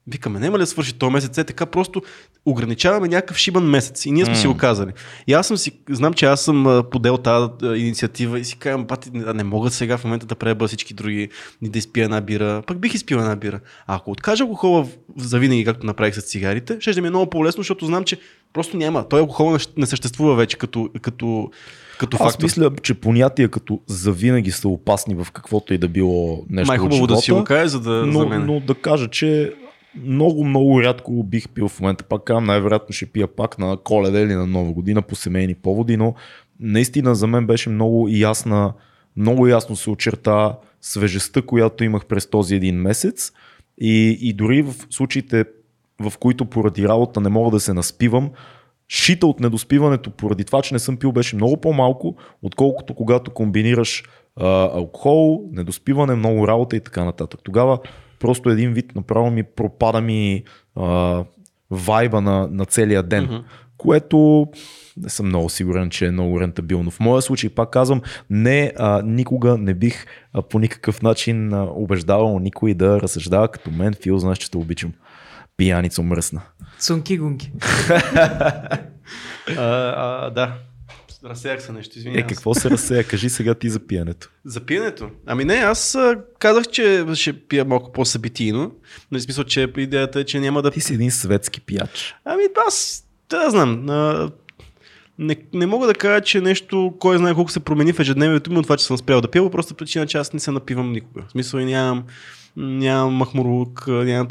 викаме, няма ли да свърши този месец, е така просто ограничаваме някакъв шибан месец и ние сме си го казали. И аз съм си, знам, че аз съм подел тази инициатива и си казвам, бати, не, мога сега в момента да преба всички други, ни да изпия една бира, пък бих изпил една бира. А ако откажа алкохола в- за винаги, както направих с цигарите, ще да ми е много по-лесно, защото знам, че просто няма. Той алкохол не, съществува вече като, като, като Аз фактор. мисля, че понятия като завинаги са опасни в каквото и да било нещо Май хубаво да си го кажа, за да но, за мен. но да кажа, че много, много рядко бих пил в момента. Пак най-вероятно ще пия пак на коледа или на нова година по семейни поводи, но наистина за мен беше много ясна, много ясно се очерта свежестта, която имах през този един месец и, и дори в случаите, в които поради работа не мога да се наспивам, шита от недоспиването поради това, че не съм пил, беше много по-малко, отколкото когато комбинираш а, алкохол, недоспиване, много работа и така нататък. Тогава просто един вид направо ми пропада ми а, вайба на, на целия ден, Мгм. което не съм много сигурен, че е много рентабилно. В моя случай, пак казвам, не, а, никога не бих а, по никакъв начин а, убеждавал никой да разсъждава като мен. Фил, знаеш, че те обичам. Пияница мръсна. Цунки гунки. (laughs) А, а, да. Разсеях се нещо, извинявам. Е, какво се разсея? Кажи сега ти за пиенето. За пиенето? Ами не, аз казах, че ще пия малко по-събитийно. Нали, в смисъл, че идеята е, че няма да... Ти си един светски пияч. Ами аз, да знам. А, не, не мога да кажа, че нещо, кой знае колко се промени в ежедневието ми от това, че съм спрял да пия, просто причина, че аз не се напивам никога. В смисъл и нямам, нямам махмурук, нямам...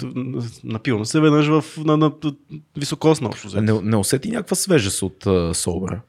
Напивам се веднъж в, на, на, на високосна общо. Не, не усети някаква свежест от uh, Собъра.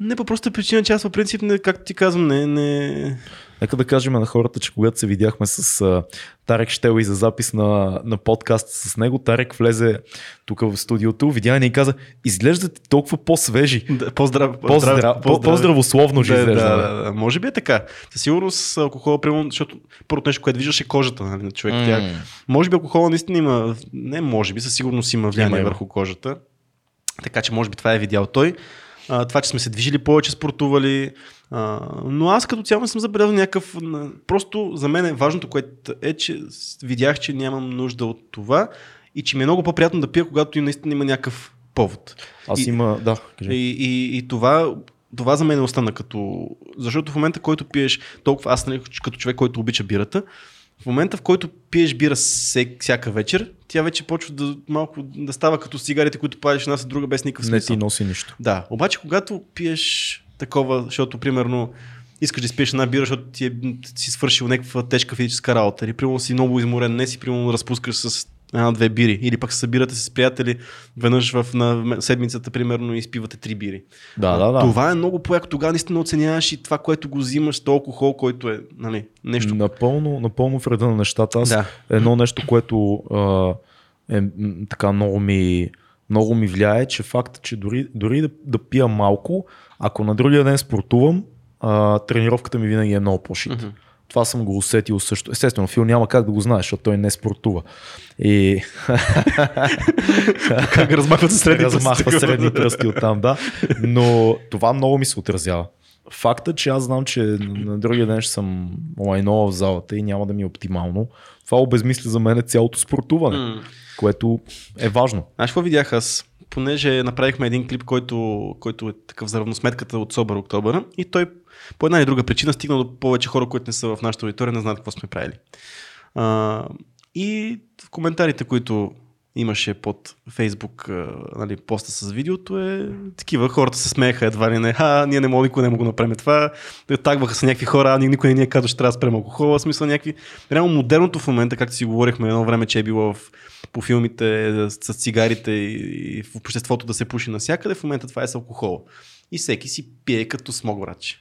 Не по проста причина, че аз по принцип, не, както ти казвам, не, не... Нека да кажем на хората, че когато се видяхме с uh, Тарек Штел и за запис на, на подкаст с него, Тарек влезе тук в студиото, видя ни и каза, изглеждате толкова по-свежи. Да, по-здрав, По-здра... По- по-здравословно ще да, изглежда. да, да, да, може би е така. Със сигурност алкохола, примерно, защото първото нещо, което виждаш е кожата нали, на човек. Тя, М. може би алкохола наистина има, не може би, със сигурност има влияние Има, има. върху кожата. Така че може би това е видял той. А, това, че сме се движили повече, спортували. А, но аз като цяло не съм забелязал някакъв... Просто за мен е важното, което е, че видях, че нямам нужда от това и че ми е много по-приятно да пия, когато и наистина има някакъв повод. Аз И- има, да, кажи. и, и, и това, това за мен остана като... Защото в момента, който пиеш толкова... Аз нали, като човек, който обича бирата, в момента, в който пиеш бира всяка вечер, тя вече почва да малко да става като цигарите, които палиш една с друга без никакъв не смисъл. ти носи нищо. Да, обаче когато пиеш такова, защото примерно искаш да спиеш една бира, защото ти е, си свършил някаква тежка физическа работа, или примерно си много изморен, не си примерно разпускаш с една-две бири, или пък се събирате с приятели веднъж в на седмицата, примерно, и изпивате три бири. Да, да, да. Това е много по-яко. Тогава наистина оценяваш и това, което го взимаш, то алкохол, който е нали, нещо. Напълно, напълно в реда на нещата. Аз Да. едно нещо, което а, е така много ми, много ми влияе, че факт, че дори, дори да, да пия малко, ако на другия ден спортувам, а, тренировката ми винаги е много по-шит. Мгм. Това съм го усетил също. Естествено, Фил няма как да го знаеш, защото той не спортува. И (laughs) Как размахват се средни размахва средни пръсти оттам, да. Но това много ми се отразява. Факта, че аз знам, че на другия ден ще съм лайнова в залата и няма да ми е оптимално, това обезмисля за мен цялото спортуване, М. което е важно. Знаеш какво видях аз? Понеже направихме един клип, който, който е такъв за равносметката от Собър Октобъра и той по една или друга причина стигна до повече хора, които не са в нашата аудитория, не знаят какво сме правили. А, и в коментарите, които имаше под Фейсбук нали, поста с видеото е такива, хората се смееха едва ли не, а, ние не можем, никой не мога да направим това, тагваха се някакви хора, а ни- никой не ни е казал, че трябва да спрем алкохола, в смисъл някакви, реално модерното в момента, както си говорихме едно време, че е било в, по филмите с цигарите и, и в обществото да се пуши навсякъде, в момента това е с алкохола. И всеки си пие като смог, братче.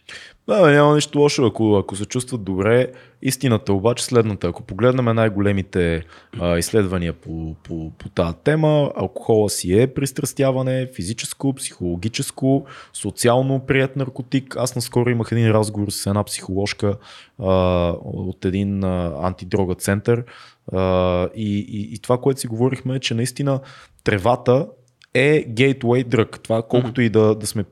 Да, няма нищо лошо, ако, ако се чувстват добре. Истината обаче е следната. Ако погледнем най-големите а, изследвания по, по, по тази тема, алкохола си е пристрастяване, физическо, психологическо, социално прият наркотик. Аз наскоро имах един разговор с една психоложка а, от един а, антидрога център а, и, и, и това, което си говорихме е, че наистина тревата е гейтвей дръг. Това колкото и да, да сме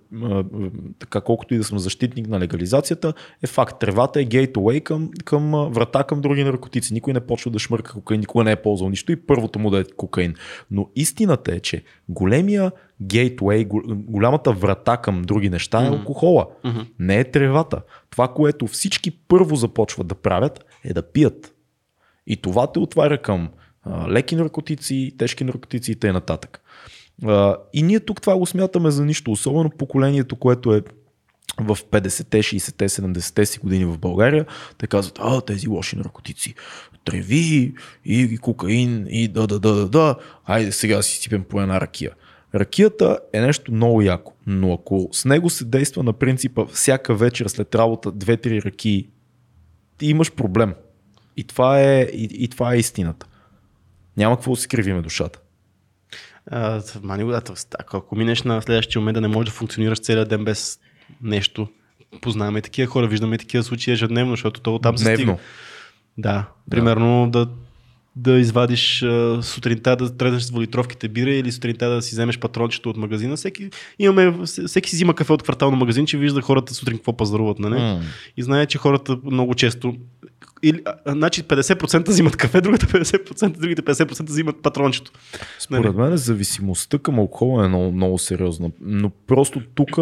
така, колкото и да сме защитник на легализацията, е факт. Тревата е гейтвей към, към врата към други наркотици. Никой не почва да шмърка кокаин, никой не е ползвал нищо и първото му да е кокаин. Но истината е, че големия гейтвей, голямата врата към други неща е алкохола. Мгм. Не е тревата. Това, което всички първо започват да правят, е да пият. И това те отваря към леки наркотици, тежки наркотици и т.н. А, и ние тук това го смятаме за нищо, особено поколението, което е в 50-те, 60-те, 70-те си години в България, те казват, а, тези лоши наркотици, треви и кокаин и да, да, да, да, да, айде сега си сипем по една ракия. Ракията е нещо много яко, но ако с него се действа на принципа всяка вечер след работа 2-3 ръки, ти имаш проблем. И това е, и, и това е истината. Няма какво да си кривиме душата. А, мани го, да, т- ако, ако минеш на следващия момент да не можеш да функционираш целия ден без нещо, познаваме такива хора, виждаме такива случаи ежедневно, защото то там се стига. Дневно. Да, примерно да, да извадиш а, сутринта да тръгнеш с волитровките бира или сутринта да си вземеш патрончето от магазина. Всеки, имаме, всеки си взима кафе от квартално магазин, че вижда хората сутрин какво пазаруват на М. И знае, че хората много често или, а, значи 50% взимат кафе, другите 50%, другите 50% взимат патрончето. Според мен зависимостта към алкохола е много, много сериозна. Но просто тук,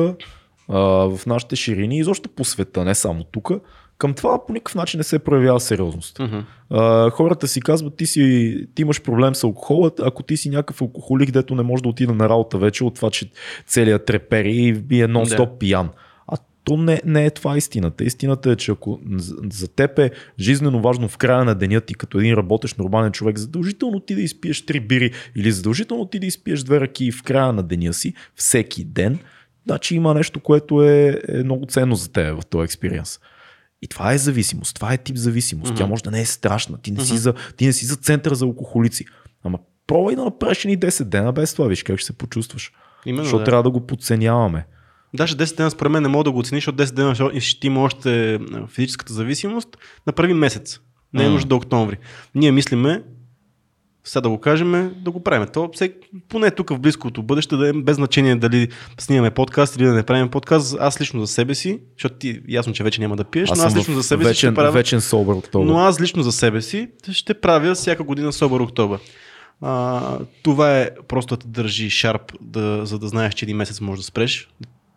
в нашите ширини, изобщо по света, не само тук, към това по никакъв начин не се проявява сериозност. Мгм. А, хората си казват, ти, си, ти имаш проблем с алкохола, ако ти си някакъв алкохолик, дето не може да отиде на работа вече от това, че целият трепери и е нон-стоп Да. пиян. То не, не е това истината. Истината е, че ако за- теб е жизненно важно в края на деня ти, като един работещ нормален човек, задължително ти да изпиеш три бири или задължително ти да изпиеш две ръки в края на деня си, всеки ден, значи има нещо, което е, е много ценно за теб в този експириенс. И това е зависимост. Това е тип зависимост. Мгм. Тя може да не е страшна. Ти не, си Мгм. за, ти не си за център за алкохолици. Ама пробвай да направиш ни 10 дена без това, виж как ще се почувстваш. Именно, Защото да. трябва да го подценяваме. Даже 10 дена според мен не мога да го оцениш, защото 10 дена ще- има още а, физическата зависимост на първи месец. Не е нужда до октомври. Ние мислиме, сега да го кажем, да го правим. То, всек, поне тук в близкото бъдеще, да е без значение дали снимаме подкаст или да не правим подкаст. Аз лично за себе си, защото ти ясно, че вече няма да пиеш, но аз лично за себе си вечен, ще правя. вечен собър октобър. Но аз лично за себе си ще правя всяка година Собър Октобър. А, това е просто да те държи шарп, да, за да знаеш, че един месец можеш да спреш.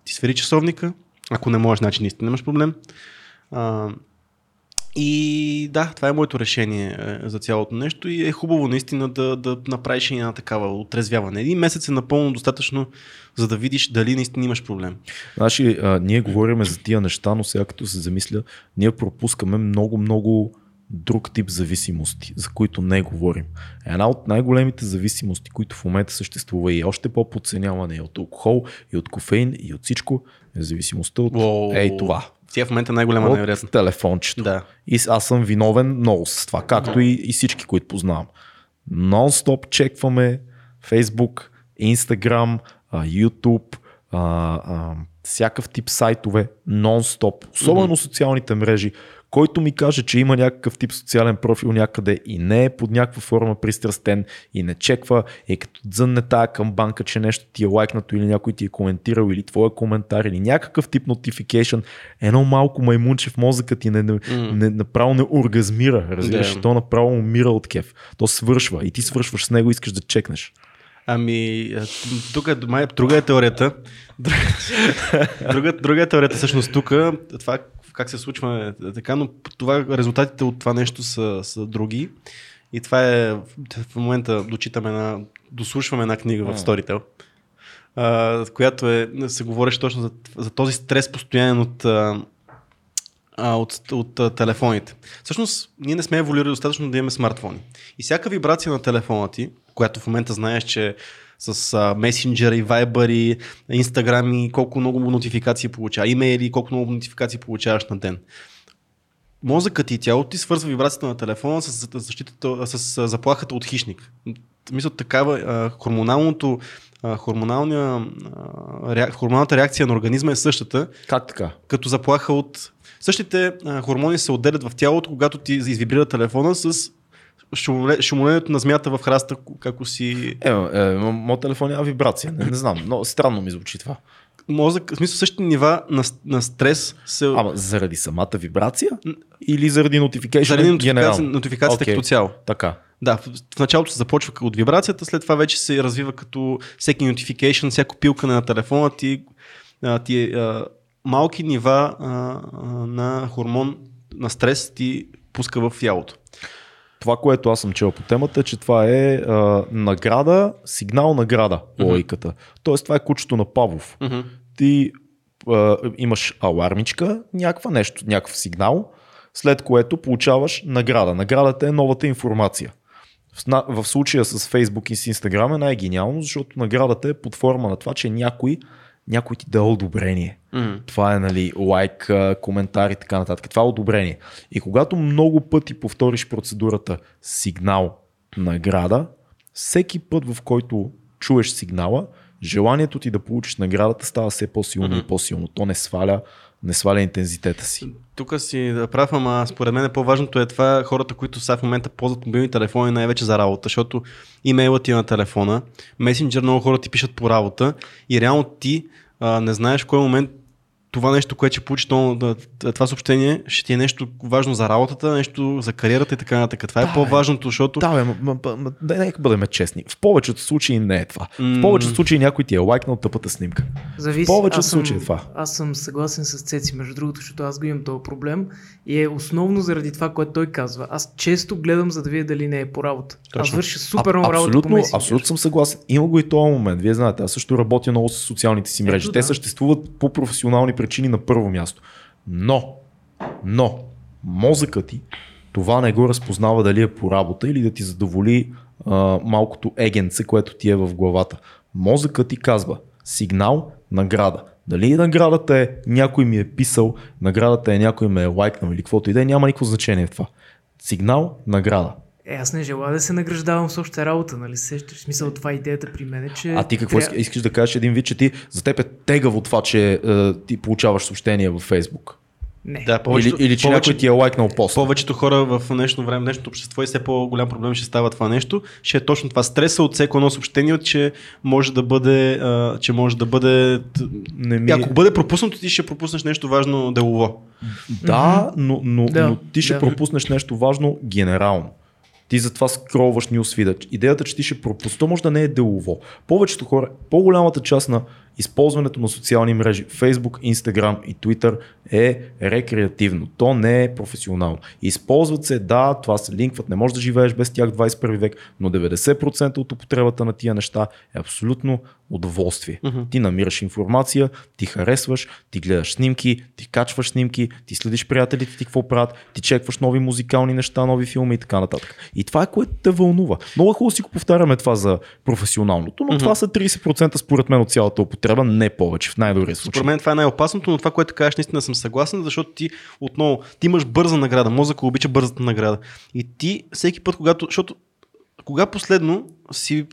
Ти свери часовника. Ако не можеш, значи наистина имаш проблем. А, и да, това е моето решение е, за цялото нещо и е хубаво наистина да, да направиш една такава отрезвяване. Един месец е напълно достатъчно, за да видиш дали наистина имаш проблем. Значи, а, ние говорим за тия неща, но сега като се замисля, ние пропускаме много, много друг тип зависимости, за които не говорим. Една от най-големите зависимости, които в момента съществува и е още по-подценяване и от алкохол, и от кофеин, и от всичко, е зависимостта от Уоу. ей това. Тя в момента е най-голяма невероятно. От телефончето. Да. И аз съм виновен много с това, както и, и всички, които познавам. Нон-стоп чекваме Facebook, Instagram, YouTube, а, а, всякакъв тип сайтове, нон-стоп, особено mm-hmm. социалните мрежи, който ми каже, че има някакъв тип социален профил някъде и не е под някаква форма пристрастен и не чеква, и като дзънне тая към банка, че нещо ти е лайкнато или някой ти е коментирал или твоя коментар или някакъв тип notification, едно малко маймунче в мозъка ти не, не, mm. не, направо не оргазмира, разбираш, yeah. то направо умира от кеф. То свършва и ти свършваш с него и искаш да чекнеш. Ами, тук е, май, друга е теорията. (laughs) Друга, друга е теорията всъщност тук. Това как се случва е така, но това, резултатите от това нещо са, са други. И това е, в момента дочитаме на, дослушваме една книга в Storytel, а, която е, се говореше точно за, за този стрес постоянен от, а, от, от, от телефоните. Всъщност, ние не сме еволюирали достатъчно да имаме смартфони. И всяка вибрация на телефона ти, която в момента знаеш, че с а, месенджери, вайбъри, инстаграми, колко много нотификации получава, имейли, колко много нотификации получаваш на ден. Мозъкът и тялото ти свързва вибрацията на телефона с, защитата, с заплахата от хищник. Мисля, такава а, хормоналното хормоналния, хормоналната реакция на организма е същата. Как така? Като заплаха от... Същите хормони се отделят в тялото, когато ти извибрира телефона с шумолението на змията в храста, како си... Е, е, моят телефон няма вибрация, не, не знам, но странно ми звучи това. Мозък, в смисъл същите нива на, на стрес се... Ама заради самата вибрация? Или заради нотификация? Заради нотификация, нотификацията okay. като цяло. Така. Да, в, в началото се започва от вибрацията, след това вече се развива като всеки notification, всяко пилкане на телефона ти, а, ти а, малки нива а, а, на хормон на стрес ти пуска в тялото. Това, което аз съм чел по темата, е, че това е а, награда, сигнал награда, логиката. Mm-hmm. Тоест, това е кучето на Павлов. Mm-hmm. Ти а, имаш алармичка, някаква нещо, някакъв сигнал, след което получаваш награда. Наградата е новата информация. В, в случая с Facebook и с Instagram е най-гениално, защото наградата е под форма на това, че някой някой ти да одобрение. Mm. Това е нали, лайк, коментар и така нататък. Това е одобрение. И когато много пъти повториш процедурата сигнал, награда, всеки път в който чуеш сигнала, желанието ти да получиш наградата става все по-силно mm-hmm. и по-силно. То не сваля, не сваля интензитета си. Тук си прав, ама според мен по-важното е това хората, които сега в момента ползват мобилни телефони най-вече за работа, защото имейлът ти е на телефона, месенджер много хора ти пишат по работа и реално ти а, не знаеш в кой момент това нещо, което ще получиш това съобщение, ще ти е нещо важно за работата, нещо за кариерата и така нататък. Това е да, е по-важното, защото... Да, бе, м- м- м- да, нека бъдем честни. В повечето случаи не е това. В повечето случаи някой ти е лайкнал тъпата снимка. Зависи. В повечето случаи е това. Аз съм съгласен с Цеци, между другото, защото аз го имам този проблем и е основно заради това, което той казва. Аз често гледам, за да видя дали не е по работа. Точно. Аз върша супер много работа абсолютно, по Абсолютно съм съгласен. Има го и този момент. Вие знаете, аз също работя много с социалните си мрежи. Ето, Те да. съществуват по професионални причини на първо място. Но, но, мозъкът ти това не го разпознава дали е по работа или да ти задоволи а, малкото егенце, което ти е в главата. Мозъкът ти казва сигнал, награда. Дали наградата е някой ми е писал, наградата е някой ме е лайкнал или каквото и да е, няма никакво значение в това. Сигнал, награда. Е, аз не желая да се награждавам с още работа, нали? Сещаш смисъл това идеята при мен е, че... А ти какво тря... искаш да кажеш един вид, че ти за теб е тегаво това, че е, ти получаваш съобщения във Фейсбук? Не. Да, повечето, или, или че повече, някой ти е лайкнал пост. Повечето хора в днешно време, днешното общество и все по-голям проблем ще става това нещо, ще е точно това стреса от всеко едно съобщение, че може да бъде, а, че може да бъде, не ми... ако бъде пропуснато, ти ще пропуснеш нещо важно делово. Да, но, но, да, но ти ще да. пропуснеш нещо важно генерално. Ти затова скролваш нюсфида. Идеята, че ти ще пропусти, то може да не е делово. Повечето хора, по-голямата част на използването на социални мрежи, Facebook, Instagram и Twitter е рекреативно. То не е професионално. Използват се, да, това се линкват, не можеш да живееш без тях 21 век, но 90% от употребата на тия неща е абсолютно удоволствие. Uh-huh. Ти намираш информация, ти харесваш, ти гледаш снимки, ти качваш снимки, ти следиш приятелите ти какво правят, ти чекваш нови музикални неща, нови филми и така нататък. И това е което те вълнува. Много хубаво си го повтаряме това за професионалното, но uh-huh. това са 30% според мен от цялата употреба, не повече в най-добрия случай. Според мен това е най-опасното, но това, което кажеш, наистина съм съгласен, защото ти отново, ти имаш бърза награда, мозъка обича бързата награда. И ти всеки път, когато, защото кога последно си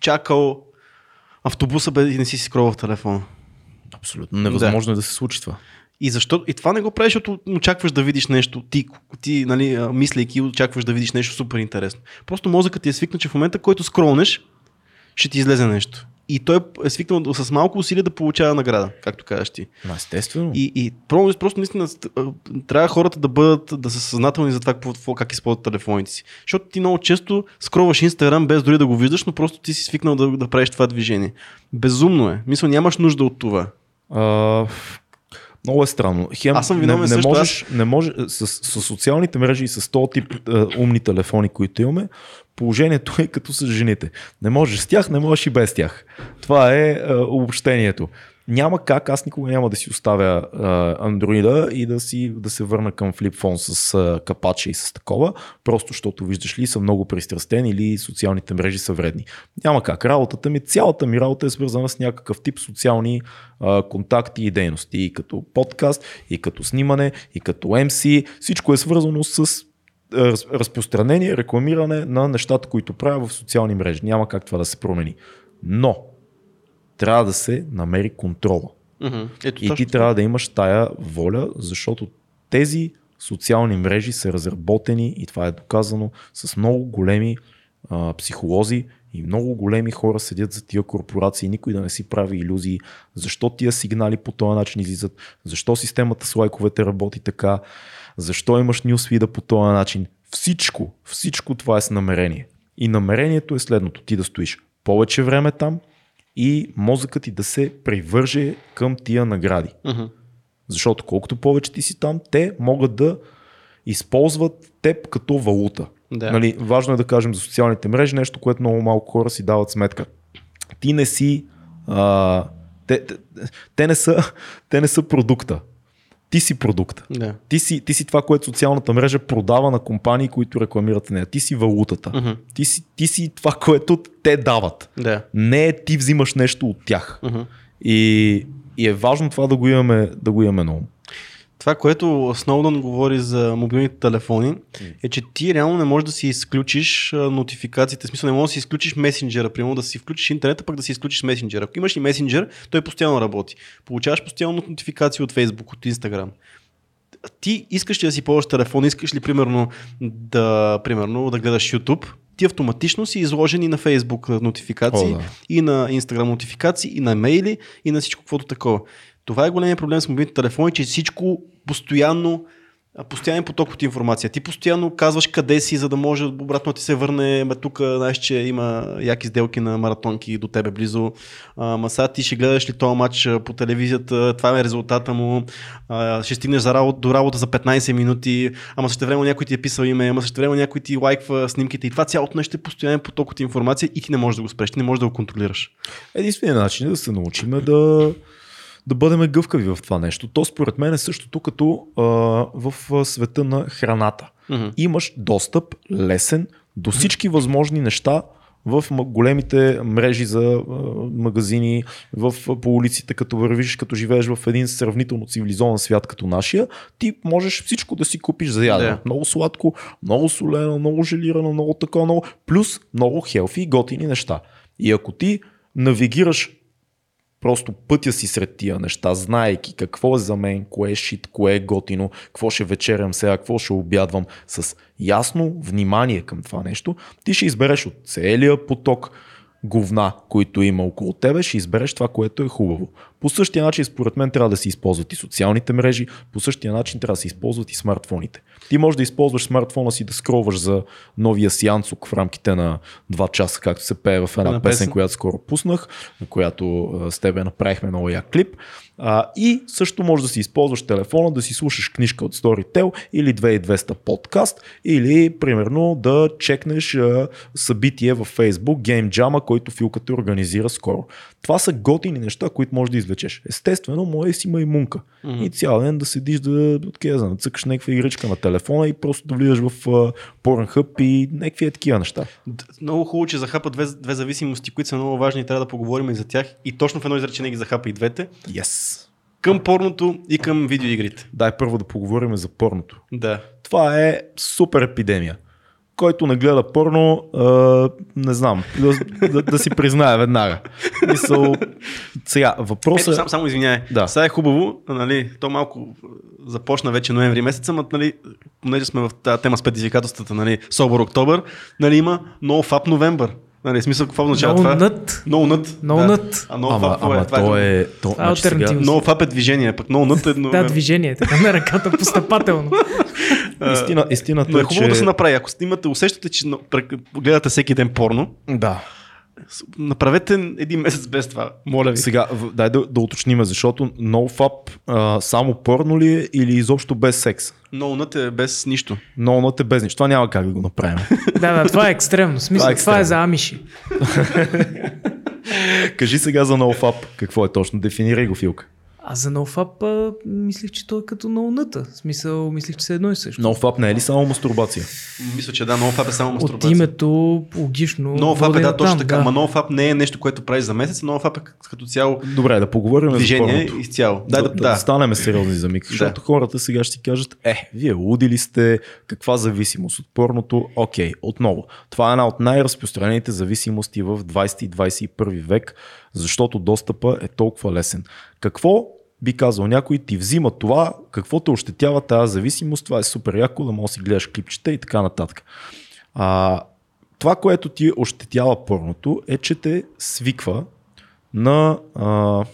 чакал автобуса бе и не си си скрол в телефона? Абсолютно. Невъзможно да. е да се случи това. И защо? И това не го правиш, защото очакваш да видиш нещо. Ти, ти нали, мислейки, очакваш да видиш нещо супер интересно. Просто мозъкът ти е свикнал, че в момента, който скролнеш, ще ти излезе нещо. И той е свикнал с малко усилие да получава награда, както кажеш ти. Естествено. И, и просто, просто наистина трябва хората да бъдат, да са съзнателни за това какво, как използват телефоните си. Защото ти много често скроваш Инстаграм без дори да го виждаш, но просто ти си свикнал да, да правиш това движение. Безумно е. Мисля, нямаш нужда от това. А, много е странно. Хем, Аз съм виновен не, не можеш, не може, с, с, социалните мрежи и с този тип е, умни телефони, които имаме, положението е като с жените. Не можеш с тях, не можеш и без тях. Това е, е обобщението няма как, аз никога няма да си оставя андроида и да, си, да се върна към флипфон с а, капача и с такова, просто защото виждаш ли са много пристрастени или социалните мрежи са вредни. Няма как. Работата ми, цялата ми работа е свързана с някакъв тип социални а, контакти и дейности. И като подкаст, и като снимане, и като MC. Всичко е свързано с разпространение, рекламиране на нещата, които правя в социални мрежи. Няма как това да се промени. Но трябва да се намери контрола. Mm-hmm. Ето, и ти трябва да имаш тая воля, защото тези социални мрежи са разработени и това е доказано с много големи а, психолози и много големи хора седят за тия корпорации, никой да не си прави иллюзии, защо тия сигнали по този начин излизат, защо системата с лайковете работи така, защо имаш нюсвида по този начин. Всичко, всичко това е с намерение. И намерението е следното, ти да стоиш повече време там, и мозъкът ти да се привърже към тия награди. Uh-huh. Защото колкото повече ти си там, те могат да използват теб като валута. Да. Нали, важно е да кажем за социалните мрежи нещо, което много малко хора си дават сметка. Ти не си. А, те, те, те, не са, (laughs) те не са продукта ти си продукт. Да. Ти, си, ти си това, което социалната мрежа продава на компании, които рекламират нея. Ти си валутата. Uh-huh. Ти, си, ти си това, което те дават. Да. Не е ти взимаш нещо от тях. Uh-huh. И, и е важно това да го имаме, да го имаме на ум. Това, което Сноудън говори за мобилните телефони, е, че ти реално не можеш да си изключиш нотификациите. В смисъл не можеш да си изключиш месенджера, примерно да си включиш интернета, пък да си изключиш месенджера. Ако имаш и месенджер, той постоянно работи. Получаваш постоянно нотификации от Facebook, от Instagram. Ти искаш ли да си ползваш телефон, искаш ли примерно да, примерно, да гледаш YouTube, ти автоматично си изложени на Facebook нотификации, О, да. и на Instagram нотификации, и на мейли, и на всичко каквото такова. Това е големия проблем с мобилните телефони, че всичко постоянно постоянен поток от информация. Ти постоянно казваш къде си, за да може обратно ти се върне. Ме тук знаеш, че има яки сделки на маратонки до тебе близо. Ма сега ти ще гледаш ли този матч по телевизията, това е резултата му. А, ще стигнеш за работа, до работа за 15 минути, ама също време някой ти е писал име, ама също време някой ти лайква снимките и това цялото нещо е постоянен поток от информация и ти не можеш да го спреш, ти не можеш да го контролираш. Единственият начин е да се научим да да бъдем гъвкави в това нещо. То според мен е същото като а, в света на храната. Mm-hmm. Имаш достъп лесен до всички възможни неща в големите мрежи за магазини, в, по улиците, като вървиш, като живееш в един сравнително цивилизован свят като нашия, ти можеш всичко да си купиш за ядене. Yeah. Много сладко, много солено, много желирано, много такова, много, плюс много хелфи и готини неща. И ако ти навигираш просто пътя си сред тия неща, знаейки какво е за мен, кое е шит, кое е готино, какво ще вечерям сега, какво ще обядвам, с ясно внимание към това нещо, ти ще избереш от целия поток говна, които има около тебе, ще избереш това, което е хубаво. По същия начин, според мен, трябва да се използват и социалните мрежи, по същия начин трябва да се използват и смартфоните. Ти можеш да използваш смартфона си да скроваш за новия Янцук в рамките на 2 часа, както се пее в една на песен, песен, която скоро пуснах, на която с тебе направихме много як клип. А, и също може да си използваш телефона, да си слушаш книжка от Storytel или 2200 подкаст, или примерно да чекнеш а, събитие в Facebook, Game Jam, който филката организира скоро. Това са готини неща, които можеш да извлечеш. Естествено, може си маймунка. Mm-hmm. И цял ден да седиш да, да, да цъкаш някаква игричка на телефона и просто да влизаш в uh, Pornhub и някакви е такива неща. Много хубаво, че захапа две, две зависимости, които са много важни и трябва да поговорим и за тях. И точно в едно изречение ги захапа и двете. Yes. Към порното и към видеоигрите. Дай първо да поговорим за порното. Да. Това е супер епидемия. който не гледа порно, а, не знам, да, да, да си признае веднага. Мисъл, сега, въпросът... Ето, сам, само извиняй. Да. Сега е хубаво, нали, то малко започна вече ноември месец, ама, нали, понеже сме в тази тема с предизвикателствата, нали, Собор Октобър, нали, има No Fab November. Нали, смисъл какво означава No това? Nut. No Nut. No да. Nut. А No Ама, това ама е, това то е, е... То, Това е значи сега. No Fab е движение, пък No Nut е... No, Да, движение, така на ръката (laughs) постъпателно. истина, истината Но е е, хубаво че... да се направи. Ако имате, усещате, че гледате всеки ден порно, Да. Направете един месец без това. Моля ви. Сега, дай да, да уточним, защото NoFap а, само порно ли е или изобщо без секс? Nut е без нищо. No е без нищо. Това няма как да го направим. (laughs) Да, да, това е екстремно. Смисъл, Това е това е за амиши. (laughs) Кажи сега за NoFap. Какво е точно? Дефинирай го, Филка. А за NoFap а, мислих, че той е като ноуната. В смисъл, мислих, че са едно и също. NoFap не е ли само мастурбация? Мисля, че да, NoFap е само От мастурбация. името логично. NoFap е да, точно така. Ама NoFap не е нещо, което правиш за месец. NoFap е като цяло Добре, да поговорим движение за изцяло. Да, да, да, да. да станем сериозни за миг, защото хората сега ще си кажат, е, вие луди ли сте, каква зависимост от порното? Окей, отново. Това е една от най-разпространените зависимости в 20 и 21 век, защото достъпа е толкова лесен. Какво би казал някой, ти взима това, какво те ощетява тази зависимост, това е супер яко, да можеш да си гледаш клипчета и така нататък. А, това, което ти ощетява порното, е, че те свиква на а,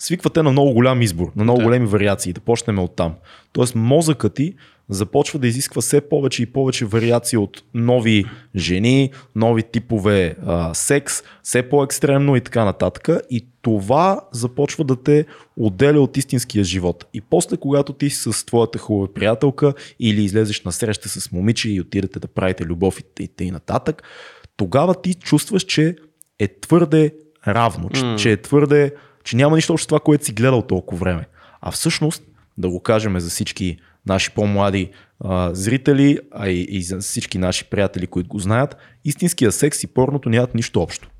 свиквате на много голям избор, на много Да. големи вариации, да почнем от там. Тоест мозъкът ти започва да изисква все повече и повече вариации от нови жени, нови типове а, секс, все по-екстремно и така нататък. И това започва да те отделя от истинския живот. И после, когато ти си с твоята хубава приятелка или излезеш на среща с момиче и отидете да правите любов и, нататък, тогава ти чувстваш, че е твърде равно, М. че е твърде, че няма нищо общо с това, което си гледал толкова време. А всъщност, да го кажем за всички наши по-млади а, зрители, а и, и за всички наши приятели, които го знаят, истинския секс и порното нямат нищо общо.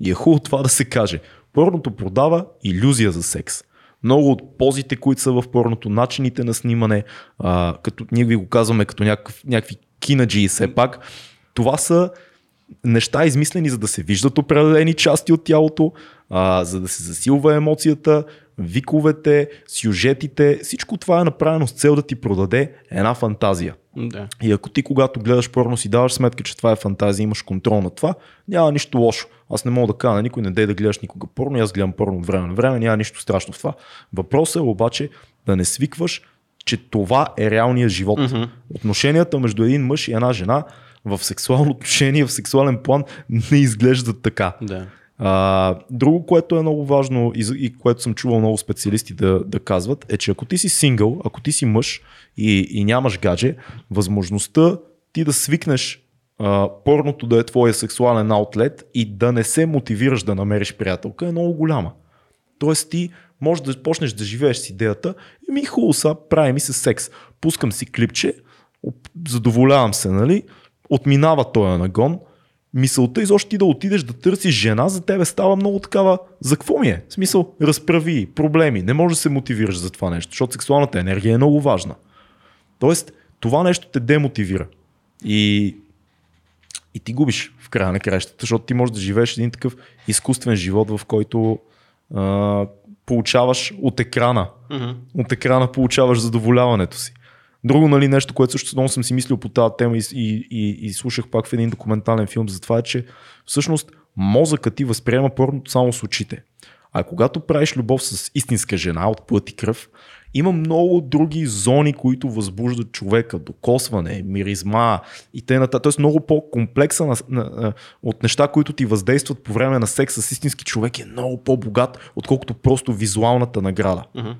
И е хубаво това да се каже. Порното продава иллюзия за секс. Много от позите, които са в порното, начините на снимане, а, като ние ви го казваме като някакъв, някакви кинаджи все пак, това са неща измислени за да се виждат определени части от тялото, а, за да се засилва емоцията, виковете, сюжетите. Всичко това е направено с цел да ти продаде една фантазия. да. И ако ти, когато гледаш порно, си даваш сметка, че това е фантазия, имаш контрол на това, няма нищо лошо. Аз не мога да кажа на никой, не дей да гледаш никога порно, аз гледам порно от време на време, няма нищо страшно в това. Въпросът е обаче да не свикваш, че това е реалният живот. Мгм. Отношенията между един мъж и една жена в сексуално отношение, в сексуален план не изглеждат така. Да. А, друго, което е много важно и, и което съм чувал много специалисти да, да казват, е, че ако ти си сингъл, ако ти си мъж и, и нямаш гадже, възможността ти да свикнеш а, порното да е твоя сексуален аутлет и да не се мотивираш да намериш приятелка е много голяма. Тоест ти можеш да почнеш да живееш с идеята и ми хубаво са, прави ми се секс. Пускам си клипче, задоволявам се, нали? Отминава този нагон. Мисълта изобщо ти да отидеш да търсиш жена, за тебе става много такава. За какво ми е? В смисъл, разправи, проблеми. Не можеш да се мотивираш за това нещо, защото сексуалната енергия е много важна. Тоест, това нещо те демотивира. И, и ти губиш в края на краищата, защото ти можеш да живееш един такъв изкуствен живот, в който а, получаваш от екрана. Мгм. От екрана получаваш задоволяването си. Друго нали, нещо, което също много съм си мислил по тази тема и, и, и, и слушах пак в един документален филм за това, е, че всъщност мозъкът ти възприема порното само с очите. А когато правиш любов с истинска жена от плът и кръв, има много други зони, които възбуждат човека. Докосване, миризма и т.н. Тоест много по-комплекса на, на, от неща, които ти въздействат по време на секс с истински човек е много по-богат, отколкото просто визуалната награда. Мгм.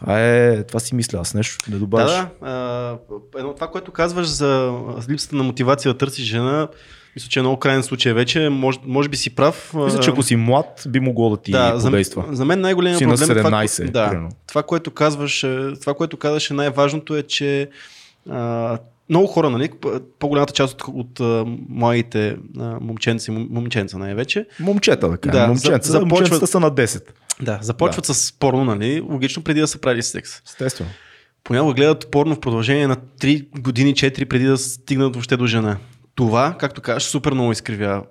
Това, е, това си мисля, аз нещо да добавиш. Да, да. А, едно това, което казваш за липсата на мотивация да търсиш жена, мисля, че е много крайен случай вече. Може, може би си прав. Мисля, че ако си млад, би могло да ти да, за, подейства. за мен най-големият на проблем е това, 17, да, примерно. това, което казваш, е- това, което казваш е най-важното е, че а, много хора, нали, по-голямата част от, от а, моите а, момченца най-вече, Момчета, да кажем. Да, Да, Момченца, за- започват... момченцата са на 10. да, започват с порно, нали, логично преди да са правили секс. Естествено. понякога гледат порно в продължение на 3 години, 4 преди да стигнат въобще до жена това, както кажеш, супер много изкривява,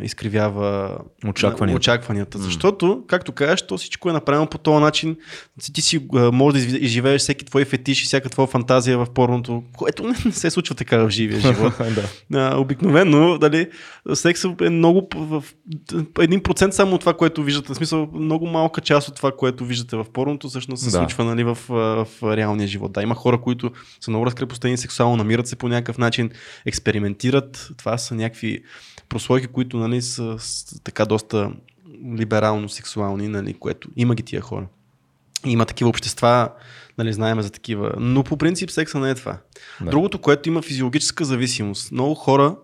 изкривява очакванията. очакванията. Mm. Защото, както кажеш, то всичко е направено по този начин. Ти си можеш да изживееш всеки твой фетиш и всяка твоя фантазия в порното, което не се случва така в живия (laughs) живот. да. обикновено, дали, секса е много в един процент само от това, което виждате. В смисъл, много малка част от това, което виждате в порното, всъщност се да. случва нали, в, в, в реалния живот. Да, има хора, които са много разкрепостени сексуално, намират се по някакъв начин, експериментират това са някакви прослойки, които нали, са, са така доста либерално сексуални, нали, което има ги тия хора. Има такива общества, нали, знаем за такива. Но по принцип секса не е това. Да. Другото, което има физиологическа зависимост. Много хора